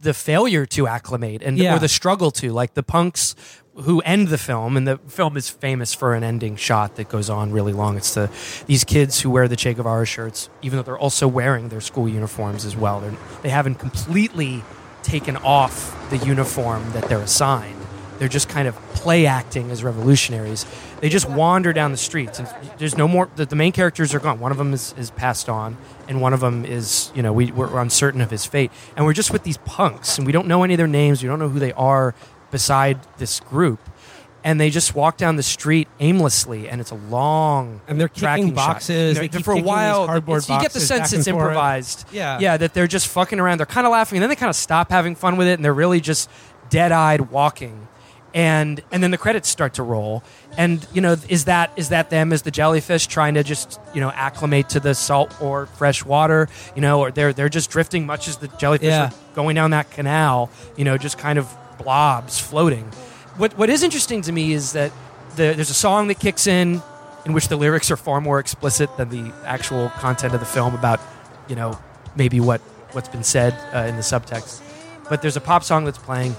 Speaker 2: the failure to acclimate and
Speaker 1: Yeah.
Speaker 2: or the struggle to like the punks who end the film and the film is famous for an ending shot that goes on really long. It's the these kids who wear the che guevara shirts even though they're also wearing their school uniforms as well. They're, they haven't completely taken off the uniform that they're assigned. They're just kind of play acting as revolutionaries. They just wander down the streets and there's no more the, the main characters are gone. One of them is, is passed on and one of them is you know we, we're uncertain of his fate. And we're just with these punks and we don't know any of their names. We don't know who they are beside this group and they just walk down the street aimlessly and it's a long
Speaker 1: And they're kicking boxes,
Speaker 2: They're-
Speaker 1: they keep
Speaker 2: for a while
Speaker 1: cardboard
Speaker 2: it's- you get the sense it's
Speaker 1: and forth.
Speaker 2: improvised
Speaker 1: Yeah.
Speaker 2: yeah that they're just fucking around they're kind of laughing and then they kind of stop having fun with it and they're really just dead-eyed walking and and then the credits start to roll and you know is that is that them as the jellyfish trying to just you know acclimate to the salt or fresh water you know or they're they're just drifting much as the jellyfish
Speaker 1: Yeah.
Speaker 2: are going down that canal you know just kind of blobs floating what what is interesting to me is that the, there's a song that kicks in in which the lyrics are far more explicit than the actual content of the film about you know maybe what what's been said uh, in the subtext but there's a pop song that's playing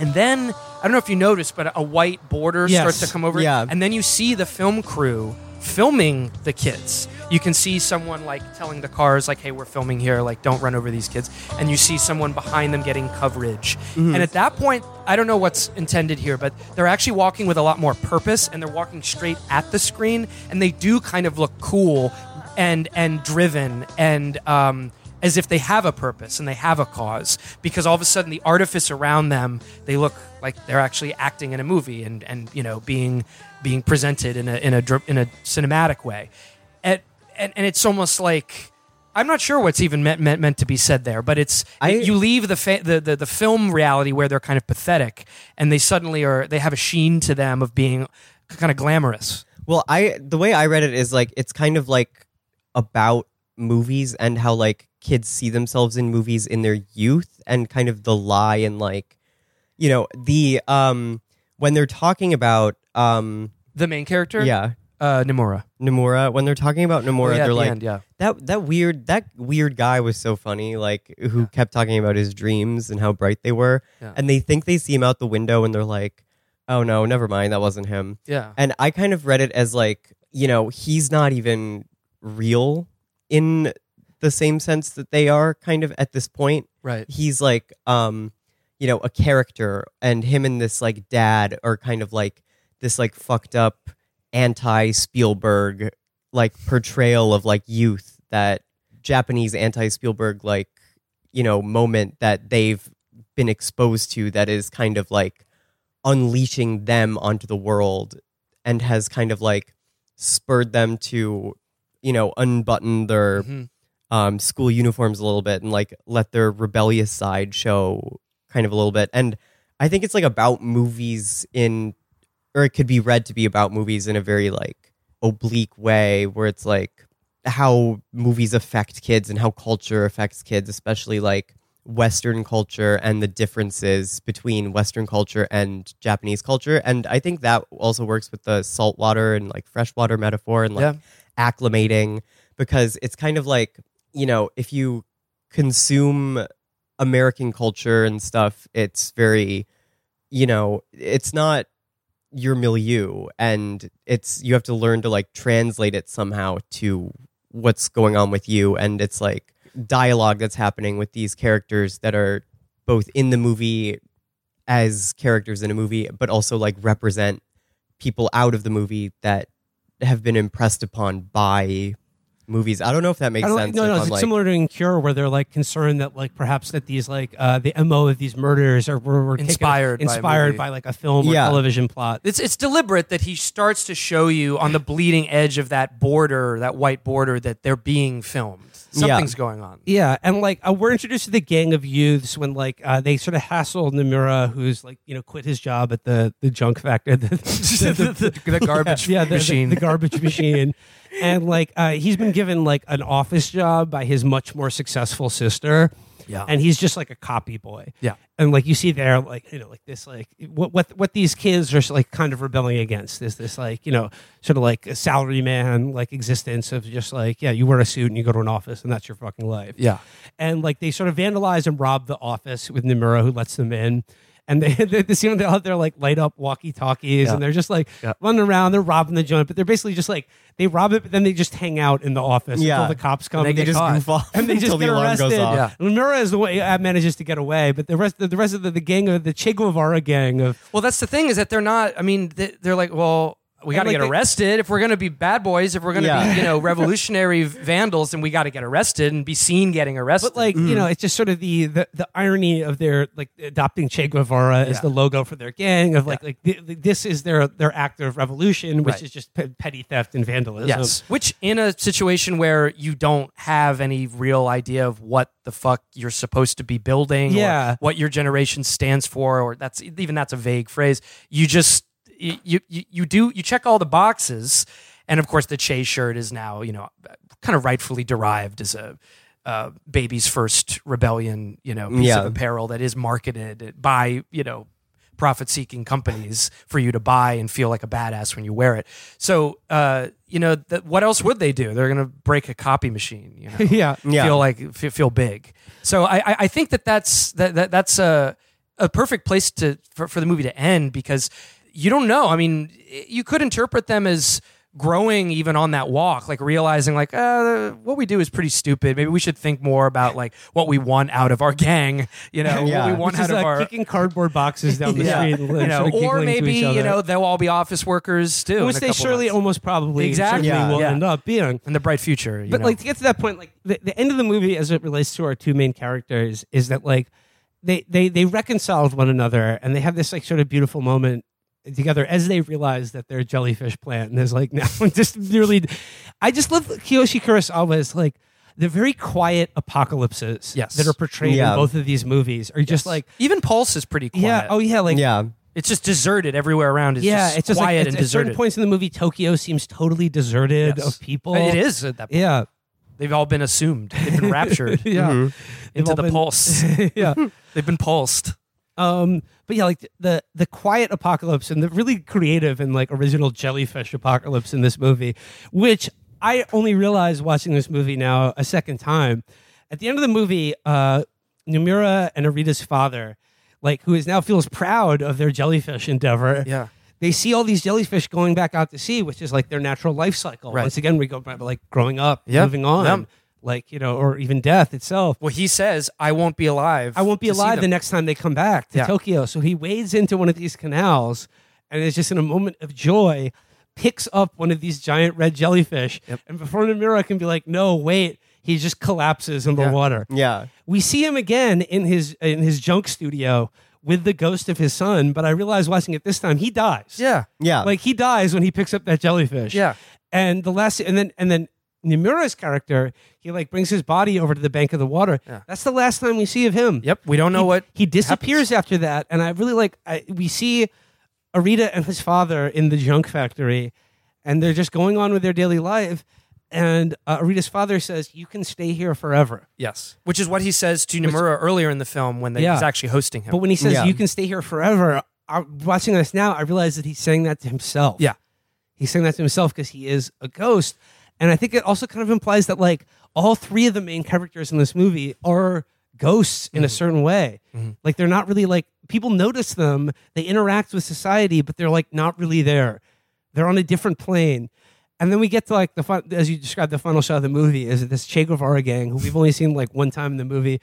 Speaker 2: and then I don't know if you noticed, but a white border
Speaker 1: Yes.
Speaker 2: starts to come over.
Speaker 3: Yeah.
Speaker 2: And then you see the film crew filming the kids. You can see someone like telling the cars, like, hey, we're filming here, like, don't run over these kids. And you see someone behind them getting coverage. And at that point, I don't know what's intended here, but they're actually walking with a lot more purpose and they're walking straight at the screen. And they do kind of look cool and and driven and um as if they have a purpose and they have a cause because all of a sudden the artifice around them they look like they're actually acting in a movie and and you know being being presented in a in a in a cinematic way and and, and it's almost like I'm not sure what's even meant meant, meant to be said there, but it's
Speaker 3: I-
Speaker 2: you leave the, fa- the the the film reality where they're kind of pathetic, and they suddenly are they have a sheen to them of being kind of glamorous.
Speaker 3: Well, I the way I read it is like it's kind of like about movies and how like kids see themselves in movies in their youth and kind of the lie and like you know the um when they're talking about um
Speaker 2: The main character,
Speaker 3: yeah
Speaker 2: uh, Nimura.
Speaker 3: Nomura when they're talking about Nomura
Speaker 2: Oh, yeah,
Speaker 3: they're
Speaker 2: the
Speaker 3: like
Speaker 2: end, yeah.
Speaker 3: that that weird that weird guy was so funny like who kept talking about his dreams and how bright they were
Speaker 2: Yeah.
Speaker 3: and they think they see him out the window and they're like oh no never mind that wasn't him
Speaker 2: Yeah.
Speaker 3: and I kind of read it as like, you know, he's not even real in the same sense that they are kind of at this point.
Speaker 2: Right.
Speaker 3: He's like um, you know, a character and him and this like dad are kind of like this like fucked up anti Spielberg like portrayal of like youth that Japanese anti Spielberg like, you know, moment that they've been exposed to that is kind of like unleashing them onto the world and has kind of like spurred them to you know unbutton their
Speaker 2: Mhm.
Speaker 3: um, school uniforms a little bit and like let their rebellious side show kind of a little bit and i think it's like about movies in or it could be read to be about movies in a very like oblique way where it's like how movies affect kids and how culture affects kids especially like western culture and the differences between western culture and japanese culture and i think that also works with the saltwater and like freshwater metaphor and like
Speaker 2: Yeah.
Speaker 3: Acclimating because it's kind of like you know if you consume american culture and stuff it's very you know it's not your milieu and it's you have to learn to like translate it somehow to what's going on with you. And it's like dialogue that's happening with these characters that are both in the movie as characters in a movie but also like represent people out of the movie that have been impressed upon by movies. I don't know if that makes sense.
Speaker 1: no, no, it's
Speaker 3: like-
Speaker 1: similar to in Cure, where they're like concerned that like perhaps that these like uh, the mo of these murders are were, were taken-
Speaker 2: Inspired by
Speaker 1: inspired by, like a film or
Speaker 3: Yeah.
Speaker 1: television plot.
Speaker 2: It's it's deliberate that he starts to show you on the bleeding edge of that border, that white border, that they're being filmed. Something's going on.
Speaker 1: Yeah, and like uh, we're introduced to the gang of youths when like uh, they sort of hassle Nimura, who's like you know quit his job at the the junk factory, the, the, the-
Speaker 2: the garbage
Speaker 1: yeah,
Speaker 2: machine.
Speaker 1: the, garbage machine, and like uh, he's been given like an office job by his much more successful sister.
Speaker 2: Yeah.
Speaker 1: and he's just like a copy boy.
Speaker 2: Yeah.
Speaker 1: and like you see there, like you know, like this, like what what what these kids are like kind of rebelling against is this like you know sort of like a salary man like existence of just like yeah, you wear a suit and you go to an office and that's your fucking life
Speaker 2: yeah.
Speaker 1: and like they sort of vandalize and rob the office with Nimura, who lets them in. And they they, they see them out there like light up walkie talkies,
Speaker 2: Yeah.
Speaker 1: and they're just like
Speaker 2: Yeah.
Speaker 1: running around. They're robbing the joint, but they're basically just like they rob it, but then they just hang out in the office
Speaker 3: Yeah.
Speaker 1: until the cops come.
Speaker 2: And they
Speaker 1: and
Speaker 2: get
Speaker 3: just
Speaker 1: caught.
Speaker 3: goof off
Speaker 1: and they just
Speaker 3: until the
Speaker 1: get
Speaker 3: alarm
Speaker 1: arrested.
Speaker 3: goes off.
Speaker 2: Yeah.
Speaker 1: Nimura is the way uh, manages to get away, but the rest the, the rest of the, the gang of the Che Guevara gang of
Speaker 2: Well, that's the thing is that they're not. I mean, they- they're like, well, we got to
Speaker 1: like
Speaker 2: get
Speaker 1: they-
Speaker 2: arrested if we're going to be bad boys. If we're going to
Speaker 3: Yeah.
Speaker 2: be, you know, revolutionary vandals, and we got to get arrested and be seen getting arrested.
Speaker 1: But like you mm. know, it's just sort of the, the the irony of their like adopting Che Guevara as the logo for their gang of like like th- th- this is their their act of revolution, which
Speaker 2: Right.
Speaker 1: is just pe- petty theft and vandalism.
Speaker 2: Yes. Which in a situation where you don't have any real idea of what the fuck you're supposed to be building
Speaker 1: Yeah.
Speaker 2: or what your generation stands for or that's even that's a vague phrase. You just you you, you do you check all the boxes and of course the Che shirt is now, you know, kind of rightfully derived as a uh, baby's first rebellion, you know, piece
Speaker 3: Yeah.
Speaker 2: of apparel that is marketed by, you know, profit seeking companies for you to buy and feel like a badass when you wear it. So, uh, you know, th- what else would they do? They're going to break a copy machine, you know,
Speaker 1: yeah.
Speaker 3: Yeah.
Speaker 2: feel like f- feel big. So I, I, I think that that's that, that that's a a perfect place to for, for the movie to end because you don't know. I mean, you could interpret them as growing even on that walk like realizing like uh, what we do is pretty stupid maybe we should think more about like what we want out of our gang you know
Speaker 3: Yeah.
Speaker 2: what we want
Speaker 1: Which
Speaker 2: out
Speaker 1: is
Speaker 2: of
Speaker 1: like
Speaker 2: our
Speaker 1: kicking cardboard boxes down the
Speaker 2: Yeah.
Speaker 1: street,
Speaker 2: you know,
Speaker 1: sort of
Speaker 2: or maybe you know they'll all be office workers too,
Speaker 1: which they surely
Speaker 2: months.
Speaker 1: almost probably
Speaker 2: Exactly.
Speaker 3: Yeah.
Speaker 1: will
Speaker 2: Yeah.
Speaker 1: end up being.
Speaker 2: in the bright future. you
Speaker 1: But
Speaker 2: know.
Speaker 1: like to get to that point, like the, the end of the movie as it relates to our two main characters is that like they they they reconcile with one another and they have this like sort of beautiful moment together as they realize that their jellyfish plant is like now just nearly I just love Kiyoshi Kurosawa's like the very quiet apocalypses
Speaker 2: Yes.
Speaker 1: that are portrayed
Speaker 3: Yeah.
Speaker 1: in both of these movies are just like
Speaker 2: even Pulse is pretty quiet.
Speaker 1: yeah oh yeah like
Speaker 3: yeah.
Speaker 2: it's just deserted everywhere around. It's
Speaker 1: yeah
Speaker 2: just
Speaker 1: it's just
Speaker 2: quiet
Speaker 1: like
Speaker 2: and
Speaker 1: at, at certain
Speaker 2: deserted.
Speaker 1: points in the movie Tokyo seems totally deserted
Speaker 2: Yes.
Speaker 1: of people
Speaker 2: It is at that point.
Speaker 1: yeah
Speaker 2: They've all been assumed. They've been raptured
Speaker 1: yeah They've
Speaker 2: into the
Speaker 1: been-
Speaker 2: pulse.
Speaker 1: yeah
Speaker 2: They've been pulsed.
Speaker 1: Um, but yeah, like the the quiet apocalypse and the really creative and like original jellyfish apocalypse in this movie, which I only realized watching this movie now a second time. At the end of the movie, uh, Nomura and Arita's father, like who is now feels proud of their jellyfish endeavor.
Speaker 2: Yeah.
Speaker 1: They see all these jellyfish going back out to sea, which is like their natural life cycle.
Speaker 2: Right.
Speaker 1: Once again, we go back like growing up,
Speaker 2: Yep.
Speaker 1: moving on,
Speaker 2: Yep.
Speaker 1: Like you know, or even death itself.
Speaker 2: Well, he says, "I won't be alive.
Speaker 1: I won't be alive the next time they come back to
Speaker 2: Yeah.
Speaker 1: Tokyo. So he wades into one of these canals and is just in a moment of joy, picks up one of these giant red jellyfish. And before Nomura can be like, no, wait, he just collapses in the
Speaker 2: Yeah.
Speaker 1: water.
Speaker 3: Yeah.
Speaker 1: We see him again in his in his junk studio with the ghost of his son, but I realized watching it this time, he dies.
Speaker 2: Yeah.
Speaker 3: Yeah.
Speaker 1: Like he dies when he picks up that jellyfish.
Speaker 2: Yeah.
Speaker 1: And the last and then and then Nimura's character, he like brings his body over to the bank of the water.
Speaker 2: Yeah.
Speaker 1: That's the last time we see of him.
Speaker 2: Yep. We don't know
Speaker 1: He-
Speaker 2: what
Speaker 1: he disappears after that, and I really like. I, we see Arita and his father in the junk factory, and they're just going on with their daily life. And uh, Arita's father says, "You can stay here forever."
Speaker 2: Yes. Which is what he says to Nomura earlier in the film when they,
Speaker 1: Yeah.
Speaker 2: he's actually hosting him.
Speaker 1: But when he says,
Speaker 3: Yeah.
Speaker 1: "You can stay here forever," I, watching this now, I realize that he's saying that to himself.
Speaker 2: Yeah.
Speaker 1: he's saying that to himself because he is a ghost, and I think it also kind of implies that like all three of the main characters in this movie are ghosts in a mm-hmm. certain way. Mm-hmm. Like they're not really like people notice them, they interact with society, but they're like not really there. They're on a different plane. And then we get to like the fun, as you described, the final shot of the movie is this Che Guevara gang who we've only seen like one time in the movie.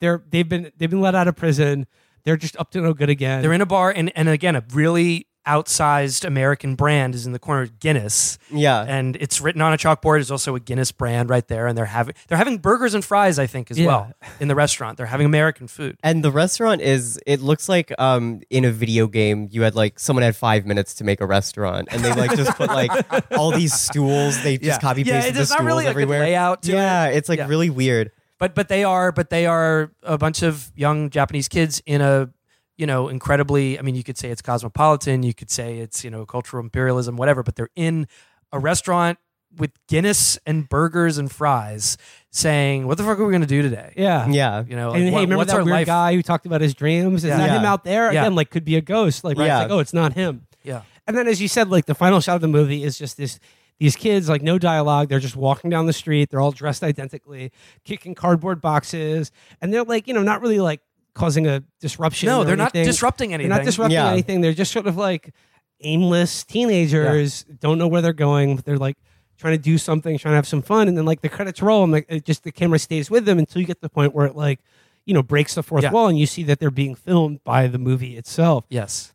Speaker 1: They're they've been they've been let out of prison. They're just up to no good again.
Speaker 2: They're in a bar, and, and again, a really outsized American brand is in the corner of Guinness,
Speaker 3: Yeah.
Speaker 2: and it's written on a chalkboard. There's also a Guinness brand right there, and they're having they're having burgers and fries, I think, as
Speaker 1: Yeah.
Speaker 2: well in the restaurant. They're having American food.
Speaker 3: And the restaurant is it looks like um in a video game you had like someone had five minutes to make a restaurant and they like just put like all these stools they just copy
Speaker 2: yeah,
Speaker 3: pasted the
Speaker 2: it's not
Speaker 3: stools
Speaker 2: really
Speaker 3: everywhere.
Speaker 2: layout. To
Speaker 3: yeah,
Speaker 2: it.
Speaker 3: it's like
Speaker 2: Yeah.
Speaker 3: really weird.
Speaker 2: but but they are but they are a bunch of young Japanese kids in a you know incredibly I mean you could say it's cosmopolitan you could say it's you know cultural imperialism whatever but they're in a restaurant with Guinness and burgers and fries saying what the fuck are we going to do today
Speaker 1: Yeah.
Speaker 3: Yeah.
Speaker 2: you know
Speaker 1: And
Speaker 2: like,
Speaker 1: hey,
Speaker 2: what-
Speaker 1: remember
Speaker 2: what's
Speaker 1: that
Speaker 2: our
Speaker 1: weird
Speaker 2: life
Speaker 1: guy who talked about his dreams? Is
Speaker 2: Yeah.
Speaker 1: that him out there?
Speaker 2: Yeah.
Speaker 1: Again, like could be a ghost. Like, right?
Speaker 3: Yeah.
Speaker 1: It's like, oh, it's not him.
Speaker 2: yeah
Speaker 1: And then, as you said, like the final shot of the movie is just this: these kids, like no dialogue. They're just walking down the street. They're all dressed identically, kicking cardboard boxes, and they're like, you know, not really like causing a disruption.
Speaker 2: no
Speaker 1: or
Speaker 2: they're not disrupting
Speaker 1: anything.
Speaker 2: disrupting
Speaker 1: They're
Speaker 2: anything
Speaker 1: not disrupting
Speaker 3: Yeah.
Speaker 1: anything. They're just sort of like aimless teenagers. Don't know where they're going. But they're like trying to do something, trying to have some fun, and then like the credits roll, and like it just the camera stays with them until you get to the point where it like. You know, breaks the fourth
Speaker 2: Yeah.
Speaker 1: wall, and you see that they're being filmed by the movie itself.
Speaker 2: yes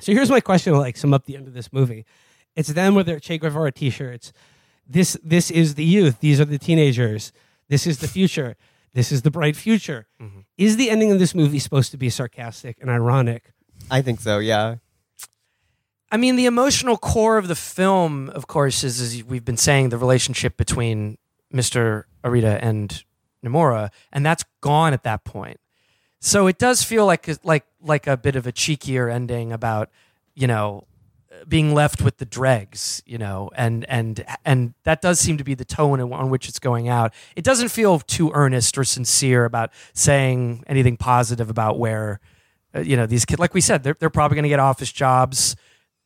Speaker 1: So here's my question to like sum up the end of this movie. It's them with their Che Guevara t-shirts. This this is the youth. These are the teenagers. This is the future. This is the bright future.
Speaker 2: Mm-hmm.
Speaker 1: Is the ending of this movie supposed to be sarcastic and ironic?
Speaker 3: I think so, yeah.
Speaker 2: I mean, the emotional core of the film, of course, is as we've been saying, the relationship between Mr. Arita and Nomura, and that's gone at that point. So it does feel like like like a bit of a cheekier ending about you know being left with the dregs, you know, and and and that does seem to be the tone on which it's going out. It doesn't feel too earnest or sincere about saying anything positive about where uh, you know these kids. Like we said, they're they're probably going to get office jobs.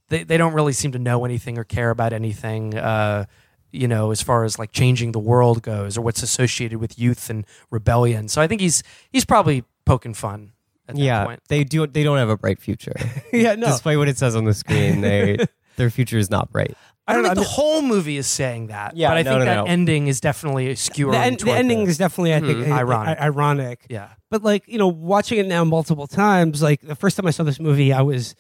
Speaker 2: They they don't really seem to know anything or care about anything. Uh, you know, as far as like changing the world goes, or what's associated with youth and rebellion. So I think he's he's probably poking fun
Speaker 3: yeah.
Speaker 2: point.
Speaker 3: They do they don't have a bright future.
Speaker 1: yeah, no.
Speaker 3: Despite what it says on the screen, they their future is not bright.
Speaker 2: I don't
Speaker 1: I
Speaker 2: think
Speaker 1: don't
Speaker 2: the whole movie is saying that.
Speaker 3: Yeah,
Speaker 2: but I
Speaker 3: no,
Speaker 2: think
Speaker 3: no,
Speaker 2: that
Speaker 3: no.
Speaker 2: ending is definitely skewering.
Speaker 1: the, end, the ending
Speaker 2: the-
Speaker 1: is definitely, I think,
Speaker 2: Mhm. Ironic.
Speaker 1: i- ironic.
Speaker 2: yeah.
Speaker 1: But like you know, watching it now multiple times, like the first time I saw this movie, I was,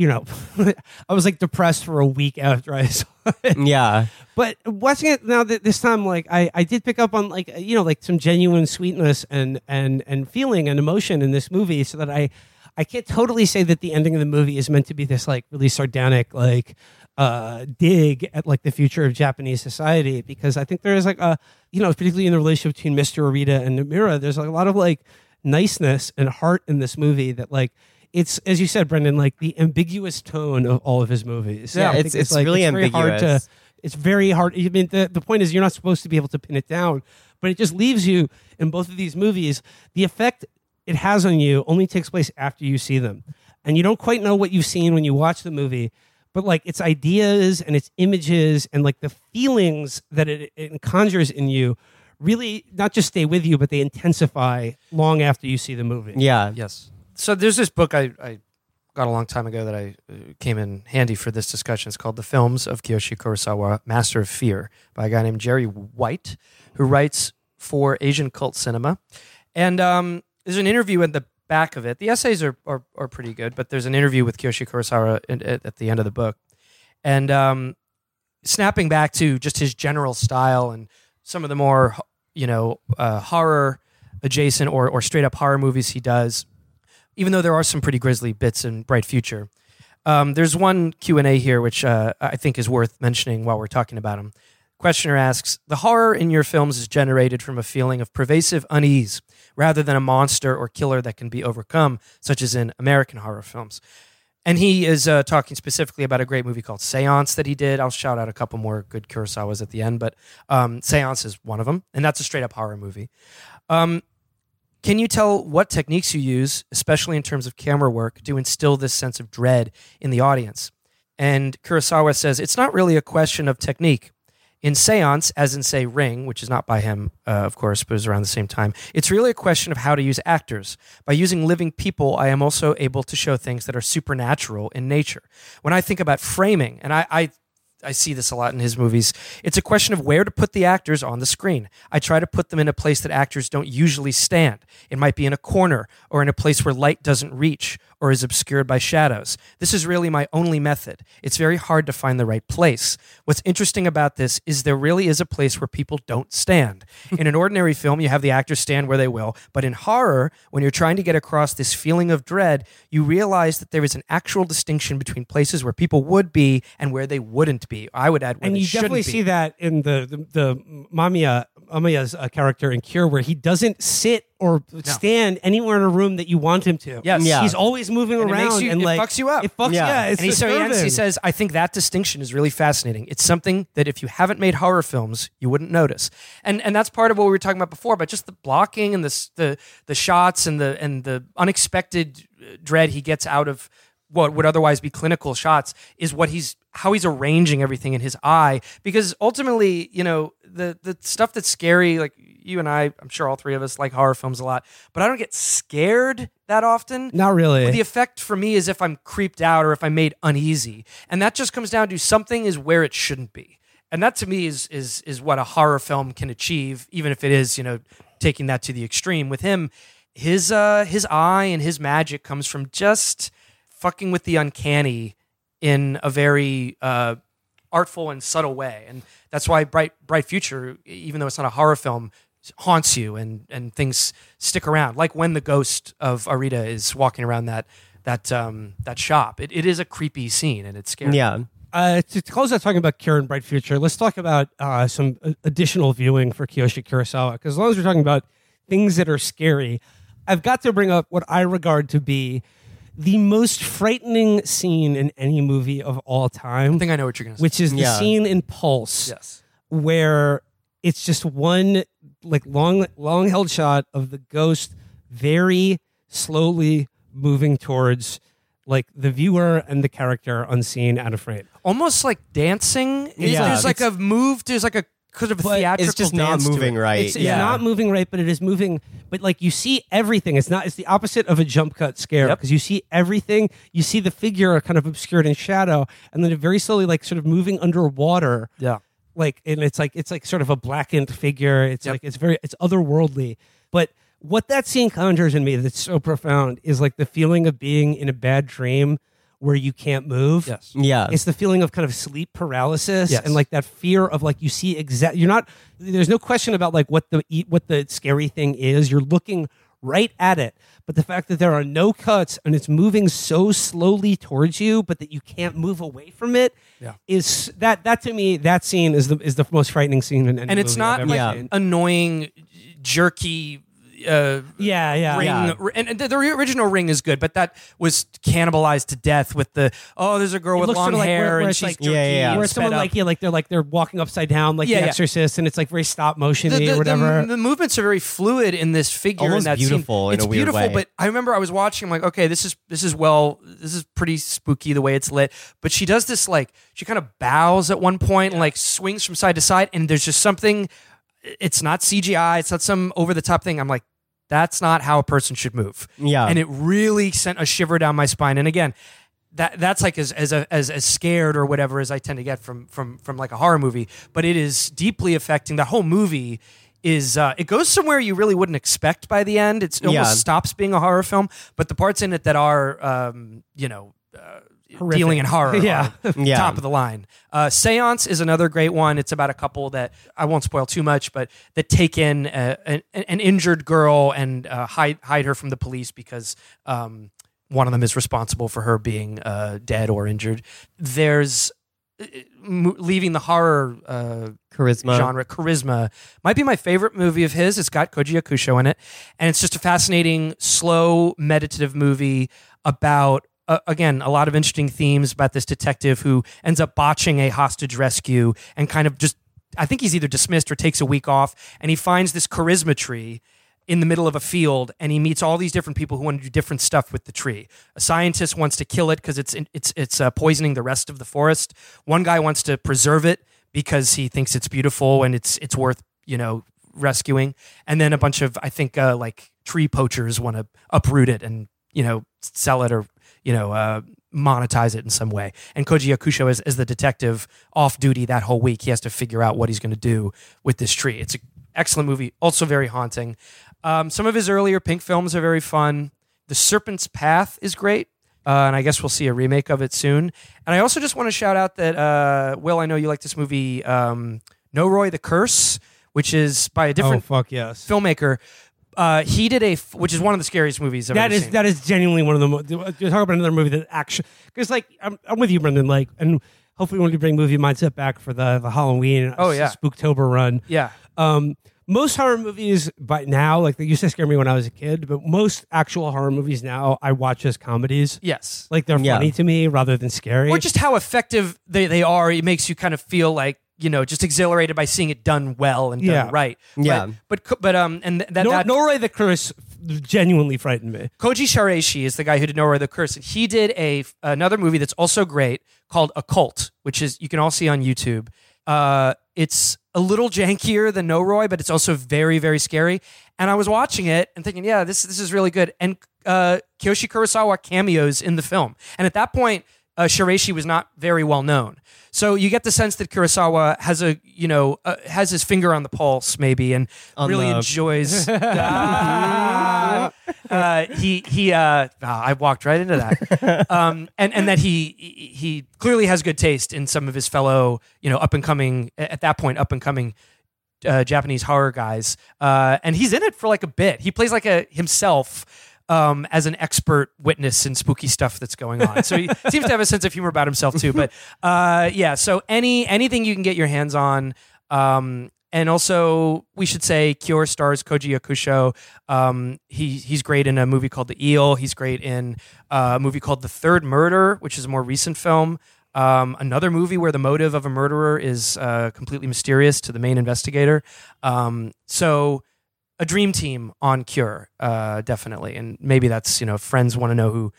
Speaker 1: you know, I was like depressed for a week after I saw it.
Speaker 3: Yeah.
Speaker 1: But watching it now that this time, like I, I did pick up on like you know like some genuine sweetness and and and feeling and emotion in this movie, so that I I can't totally say that the ending of the movie is meant to be this like really sardonic like uh dig at like the future of Japanese society because I think there is like a you know particularly in the relationship between Mr. Arita and Nimura, there's like a lot of like niceness and heart in this movie that like. It's as you said, Brendan, like the ambiguous tone of all of his movies.
Speaker 3: Yeah,
Speaker 1: I
Speaker 3: it's-
Speaker 1: think
Speaker 3: it's really
Speaker 1: very hard to
Speaker 3: ambiguous.
Speaker 1: it's very hard. I mean, the, the point is you're not supposed to be able to pin it down, but it just leaves you in both of these movies. The effect it has on you only takes place after you see them, and you don't quite know what you've seen when you watch the movie. But like its ideas and its images and like the feelings that it, it conjures in you really not just stay with you, but they intensify long after you see the movie.
Speaker 3: Yeah.
Speaker 2: Yes. So there's this book I, I got a long time ago that I uh, came in handy for this discussion. It's called The Films of Kiyoshi Kurosawa, Master of Fear, by a guy named Jerry White, who writes for Asian Cult Cinema. And um, there's an interview in the back of it. The essays are, are, are pretty good, but there's an interview with Kiyoshi Kurosawa in, at, at the end of the book. And um, snapping back to just his general style and some of the more, you know, uh, horror adjacent or, or straight up horror movies he does even though there are some pretty grisly bits in Bright Future. Um, there's one Q and A here which uh, I think is worth mentioning while we're talking about him. Questioner asks: The horror in your films is generated from a feeling of pervasive unease, rather than a monster or killer that can be overcome, such as in American horror films. And he is uh, talking specifically about a great movie called Seance that he did. I'll shout out a couple more good Kurosawas at the end, but um, Seance is one of them, and that's a straight up horror movie. Um, can you tell what techniques you use, especially in terms of camera work, to instill this sense of dread in the audience? And Kurosawa says it's not really a question of technique. In Seance, as in, say, Ring, which is not by him, uh, of course, but was around the same time, it's really a question of how to use actors. By using living people, I am also able to show things that are supernatural in nature. When I think about framing, and I, I I see this a lot in his movies. It's a question of where to put the actors on the screen. I try to put them in a place that actors don't usually stand. It might be in a corner or in a place where light doesn't reach or is obscured by shadows. This is really my only method. It's very hard to find the right place. What's interesting about this is there really is a place where people don't stand. In an ordinary film, you have the actors stand where they will, but in horror, when you're trying to get across this feeling of dread, you realize that there is an actual distinction between places where people would be and where they wouldn't be. I would add where
Speaker 1: and
Speaker 2: they
Speaker 1: you
Speaker 2: shouldn't
Speaker 1: definitely
Speaker 2: be.
Speaker 1: see that in the the, the Mamiya Mamiya's uh, character in Cure, where he doesn't sit or stand anywhere in a room that you want him to.
Speaker 2: Yes.
Speaker 3: Yeah.
Speaker 1: he's always moving
Speaker 2: And
Speaker 1: around,
Speaker 2: makes you-
Speaker 1: and
Speaker 2: it
Speaker 1: like
Speaker 2: fucks you up.
Speaker 1: It fucks
Speaker 3: Yeah.
Speaker 1: yeah. it's
Speaker 2: and he, so he, ends- he says, I think that distinction is really fascinating. It's something that if you haven't made horror films, you wouldn't notice. And and that's part of what we were talking about before, but just the blocking and the the the shots and the and the unexpected uh, dread he gets out of what would otherwise be clinical shots is what he's how he's arranging everything in his eye because ultimately you know the the stuff that's scary like you and I I'm sure all three of us like horror films a lot but I don't get scared that often
Speaker 1: Not really.
Speaker 2: the effect for me is if I'm creeped out or if I'm made uneasy. And that just comes down to something is where it shouldn't be. And that to me is is is what a horror film can achieve, even if it is, you know, taking that to the extreme. With him, his uh his eye and his magic comes from just fucking with the uncanny in a very uh artful and subtle way. And that's why Bright Bright Future, even though it's not a horror film, haunts you and and things stick around. Like when the ghost of Arita is walking around that that um that shop. It, it is a creepy scene and it's scary.
Speaker 3: Yeah.
Speaker 1: Uh, to, to close out talking about Cure and Bright Future, let's talk about uh, some uh, additional viewing for Kiyoshi Kurosawa. Because as long as we're talking about things that are scary, I've got to bring up what I regard to be the most frightening scene in any movie of all time,
Speaker 2: I think I know what you're gonna say.
Speaker 1: which is the scene in Pulse.
Speaker 2: yes.
Speaker 1: where it's just one like long long held shot of the ghost very slowly moving towards like the viewer and the character unseen out of frame.
Speaker 2: Almost like dancing.
Speaker 3: Yeah.
Speaker 2: There's like a move, there's like a kind of a
Speaker 1: But
Speaker 2: theatrical
Speaker 3: It's just not moving
Speaker 2: it.
Speaker 3: right.
Speaker 1: It's, it's
Speaker 3: yeah.
Speaker 1: not moving right, but it is moving. But like you see everything. It's not. It's the opposite of a jump cut scare
Speaker 2: Yep.
Speaker 1: because you see everything. You see the figure kind of obscured in shadow, and then it very slowly, like sort of moving underwater.
Speaker 2: Yeah.
Speaker 1: like and it's like it's like sort of a blackened figure it's
Speaker 2: Yep.
Speaker 1: like it's very it's otherworldly but what that scene conjures in me that's so profound is like the feeling of being in a bad dream where you can't move
Speaker 2: Yes.
Speaker 3: Yeah.
Speaker 1: it's the feeling of kind of sleep paralysis
Speaker 2: Yes.
Speaker 1: and like that fear of like you see exact you're not there's no question about like what the e, what the scary thing is you're looking right at it but the fact that there are no cuts and it's moving so slowly towards you but that you can't move away from it is
Speaker 2: Yeah.
Speaker 1: is that that to me that scene is the is the most frightening scene in any
Speaker 2: And it's
Speaker 1: movie I've
Speaker 2: not
Speaker 1: ever
Speaker 2: like
Speaker 3: Yeah.
Speaker 1: seen.
Speaker 2: annoying, jerky uh
Speaker 1: yeah yeah
Speaker 2: ring
Speaker 3: Yeah.
Speaker 2: and, and the, the original ring is good but that was cannibalized to death with the oh there's a girl
Speaker 1: It
Speaker 2: with long
Speaker 1: sorta like
Speaker 2: hair
Speaker 1: where- where
Speaker 2: and she's
Speaker 1: like-
Speaker 2: jerky
Speaker 3: Yeah, yeah,
Speaker 1: where someone
Speaker 2: up.
Speaker 1: like yeah like they're like they're walking upside down like
Speaker 2: Yeah,
Speaker 1: the exorcist and it's like very stop motion or whatever
Speaker 2: The, the movements are very fluid in this figure.
Speaker 3: Almost
Speaker 2: in that
Speaker 3: beautiful
Speaker 2: scene.
Speaker 3: in a
Speaker 2: it's
Speaker 3: weird
Speaker 2: beautiful,
Speaker 3: way.
Speaker 2: but I remember I was watching. I'm like, okay, this is this is well, this is pretty spooky the way it's lit. But she does this like she kind of bows at one point and like swings from side to side, and there's just something. It's not CGI. It's not some over the top thing. I'm like, that's not how a person should move.
Speaker 3: Yeah.
Speaker 2: and it really sent a shiver down my spine. And again. That, that's like as as, a, as as scared or whatever as I tend to get from from from like a horror movie, but it is deeply affecting. The whole movie is uh, it goes somewhere you really wouldn't expect by the end. It's, it almost
Speaker 3: Yeah.
Speaker 2: stops being a horror film, but the parts in it that are um, you know
Speaker 1: Horrific.
Speaker 2: dealing in horror,
Speaker 1: Yeah.
Speaker 3: Yeah.
Speaker 2: top of the line. Uh, Seance is another great one. It's about a couple that I won't spoil too much, but that take in a, an, an injured girl and uh, hide hide her from the police because um, one of them is responsible for her being uh, dead or injured. There's uh, leaving the horror uh,
Speaker 3: Charisma.
Speaker 2: genre. Charisma might be my favorite movie of his. It's got Koji Yakusho in it, and it's just a fascinating, slow, meditative movie about. Uh, again, a lot of interesting themes about this detective who ends up botching a hostage rescue and kind of just, I think he's either dismissed or takes a week off, and he finds this charisma tree in the middle of a field and he meets all these different people who want to do different stuff with the tree. A scientist wants to kill it because it's it's it's uh, poisoning the rest of the forest. One guy wants to preserve it because he thinks it's beautiful and it's it's worth you know rescuing. And then a bunch of I think uh, like tree poachers want to uproot it and you know sell it or you know uh, monetize it in some way. And Koji Yakusho is, is the detective off duty that whole week. He has to figure out what he's going to do with this tree. It's an excellent movie, also very haunting. Um, some of his earlier Pink films are very fun. The Serpent's Path is great. Uh, and I guess we'll see a remake of it soon. And I also just want to shout out that, uh, Will, I know you like this movie, um, Noroi the Curse, which is by a
Speaker 1: Oh
Speaker 2: different
Speaker 1: fuck yes.
Speaker 2: filmmaker. Uh, he did a, f- which is one of the scariest movies I've
Speaker 1: That
Speaker 2: ever
Speaker 1: is
Speaker 2: seen.
Speaker 1: that is genuinely one of the. Mo- you're talking about another movie that actually because like I'm, I'm with you, Brendan. Like, and hopefully when we bring movie mindset back for the the Halloween,
Speaker 2: Oh, yeah.
Speaker 1: Spooktober run.
Speaker 2: yeah.
Speaker 1: Um, most horror movies by now, like they used to scare me when I was a kid, but most actual horror movies now I watch as comedies.
Speaker 2: Yes.
Speaker 1: Like they're
Speaker 3: Yeah.
Speaker 1: funny to me rather than scary.
Speaker 2: or just how effective they, they are. It makes you kind of feel like you know just exhilarated by seeing it done well and done
Speaker 1: Yeah.
Speaker 2: right.
Speaker 3: Yeah.
Speaker 2: But but, but um and that,
Speaker 1: Nor-
Speaker 2: that
Speaker 1: Noroi the Curse genuinely frightened me.
Speaker 2: Koji Shiraishi is the guy who did Noroi the Curse. And he did a another movie that's also great called Occult, which is you can all see on YouTube. Uh, it's a little jankier than Noroi, but it's also very very scary. And I was watching it and thinking, yeah, this this is really good. And uh, Kiyoshi Kurosawa cameos in the film, and at that point, uh, Shiraishi was not very well known. So you get the sense that Kurosawa has a you know uh, has his finger on the pulse maybe and
Speaker 3: On
Speaker 2: really
Speaker 3: the-
Speaker 2: enjoys. Uh, he he. Uh, ah, I walked right into that. Um, and and that he he clearly has good taste in some of his fellow you know up and coming at that point up and coming. Uh, Japanese horror guys, uh, and he's in it for like a bit. He plays like a himself um, as an expert witness in spooky stuff that's going on. So he seems to have a sense of humor about himself too. But uh, yeah, so any anything you can get your hands on. Um, and also, we should say Cure stars Koji Yakusho. Um, he he's great in a movie called The Eel. He's great in uh, a movie called The Third Murder, which is a more recent film. Um, another movie where the motive of a murderer is uh, completely mysterious to the main investigator. Um, so a dream team on Cure, uh, definitely. And maybe that's, you know, if friends want to know who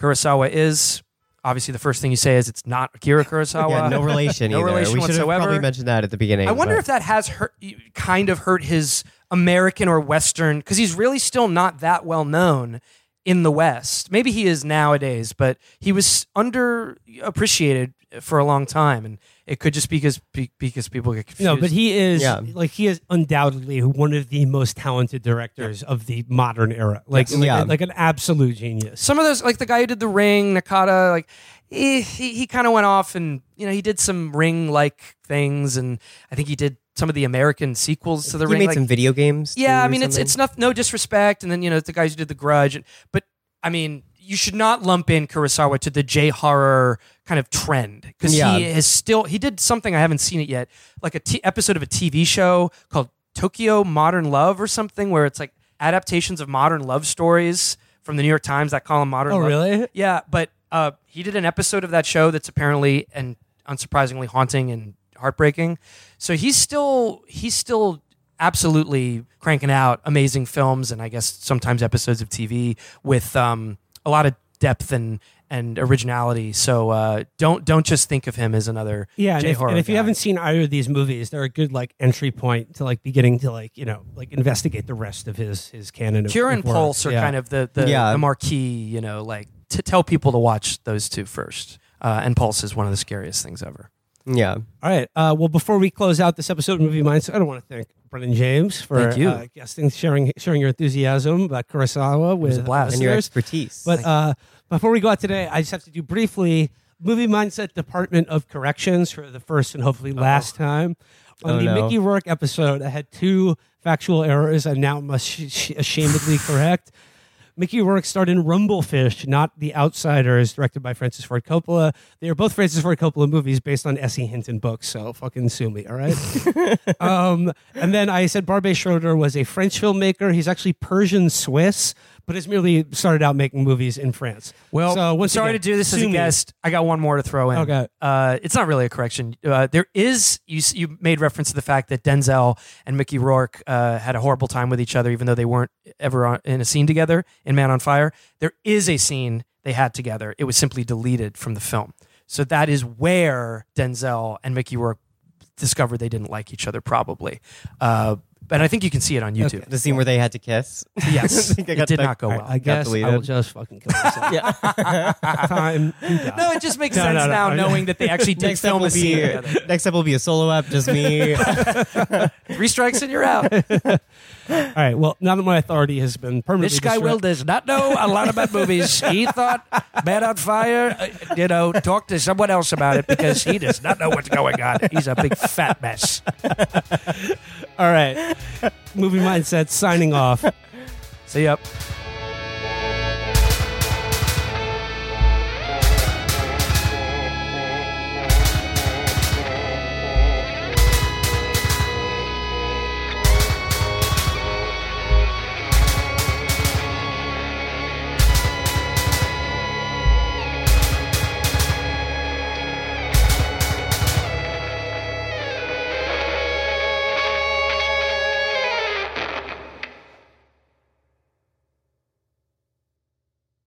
Speaker 2: Kurosawa is. Obviously, the first thing you say is it's not Akira Kurosawa.
Speaker 3: yeah, no relation
Speaker 2: No
Speaker 3: either.
Speaker 2: relation
Speaker 3: we should have
Speaker 2: whatsoever.
Speaker 3: probably mentioned that at the beginning.
Speaker 2: I wonder
Speaker 3: but-
Speaker 2: if that has hurt, kind of hurt his American or Western, because he's really still not that well known in the West. Maybe he is nowadays, but he was underappreciated for a long time, and it could just be because be- because people get confused.
Speaker 1: No, but he is
Speaker 3: Yeah.
Speaker 1: like he is undoubtedly one of the most talented directors of the modern era. Like,
Speaker 3: Yes.
Speaker 1: like,
Speaker 3: Yeah.
Speaker 1: like an absolute genius.
Speaker 2: some of those, like the guy who did the Ring, Nakata, like eh, he he kind of went off and you know he did some Ring like things, and I think he did some of the American sequels to the
Speaker 3: he
Speaker 2: Ring.
Speaker 3: made
Speaker 2: like-
Speaker 3: some video games.
Speaker 2: Yeah,
Speaker 3: too,
Speaker 2: I
Speaker 3: or
Speaker 2: mean it's
Speaker 3: something?
Speaker 2: it's not no disrespect, and then you know the guys who did the Grudge, but I mean you should not lump in Kurosawa to the J horror kind of trend because
Speaker 3: Yeah.
Speaker 2: he is still he did something I haven't seen it yet, like a t- episode of a TV show called Tokyo Modern Love or something, where it's like adaptations of modern love stories from the New York Times that call them modern.
Speaker 1: Oh,
Speaker 2: love.
Speaker 1: really?
Speaker 2: Yeah, but uh, he did an episode of that show that's apparently and unsurprisingly haunting and heartbreaking. So he's still he's still absolutely cranking out amazing films and I guess sometimes episodes of TV with um, a lot of depth and and originality. So uh, don't don't just think of him as another
Speaker 1: Yeah, and
Speaker 2: J
Speaker 1: if,
Speaker 2: horror
Speaker 1: and if you
Speaker 2: guy.
Speaker 1: haven't seen either of these movies, they're a good like entry point to like beginning to like you know like investigate the rest of his his canon.
Speaker 2: Cure and. Pulse are
Speaker 1: Yeah.
Speaker 2: kind of the the,
Speaker 3: Yeah.
Speaker 2: the marquee, you know, like to tell people to watch those two first. Uh, and Pulse is one of the scariest things ever.
Speaker 3: Yeah.
Speaker 1: All right. Uh, well, before we close out this episode of Movie Minds, I don't want to thank Brendan James for
Speaker 2: Thank you.
Speaker 1: Uh, guesting, sharing sharing your enthusiasm about Kurosawa with
Speaker 2: was blast.
Speaker 3: And your expertise.
Speaker 1: But uh, before we go out today, I just have to do briefly Movie Mindset Department of Corrections for the first and hopefully last time. On
Speaker 3: Oh,
Speaker 1: the
Speaker 3: no.
Speaker 1: Mickey Rourke episode, I had two factual errors I now must sh- sh- ashamedly correct. Mickey Rourke starred in Rumblefish, not The Outsiders, directed by Francis Ford Coppola. They are both Francis Ford Coppola movies based on S.E. Hinton books, so fucking sue me, all right? um, and then I said Barbet Schroeder was a French filmmaker. He's actually Persian Swiss, but it's merely started out making movies in France.
Speaker 2: Well,
Speaker 1: so once
Speaker 2: sorry
Speaker 1: again,
Speaker 2: to do this as a
Speaker 1: me.
Speaker 2: guest. I got one more to throw in.
Speaker 1: Okay.
Speaker 2: Uh, it's not really a correction. Uh, there is you you made reference to the fact that Denzel and Mickey Rourke uh, had a horrible time with each other, even though they weren't ever on, in a scene together in Man on Fire. There is a scene they had together. It was simply deleted from the film. So that is where Denzel and Mickey Rourke discovered they didn't like each other. Probably. Uh, and I think you can see it on YouTube.
Speaker 3: The scene where they had to kiss.
Speaker 2: Yes,
Speaker 3: I think I
Speaker 2: it
Speaker 3: got
Speaker 2: did
Speaker 3: that-
Speaker 2: not go well.
Speaker 1: right, I guess I will just fucking kill myself.
Speaker 2: yeah.
Speaker 1: Time to die.
Speaker 2: No, it just makes
Speaker 1: No,
Speaker 2: sense
Speaker 1: no, no,
Speaker 2: now
Speaker 1: I-
Speaker 2: knowing that they actually did
Speaker 3: Next up
Speaker 2: film
Speaker 3: will
Speaker 2: a scene
Speaker 3: be
Speaker 2: together.
Speaker 3: next up will be a solo app, just me.
Speaker 2: Three strikes and you're out.
Speaker 1: All right. Well, now that my authority has been permanently
Speaker 2: This guy Will does not know a lot about movies. He thought Man on Fire, uh, you know, talk to someone else about it because he does not know what's going on. He's a big fat mess.
Speaker 1: All right. Movie mindset signing off.
Speaker 2: See ya.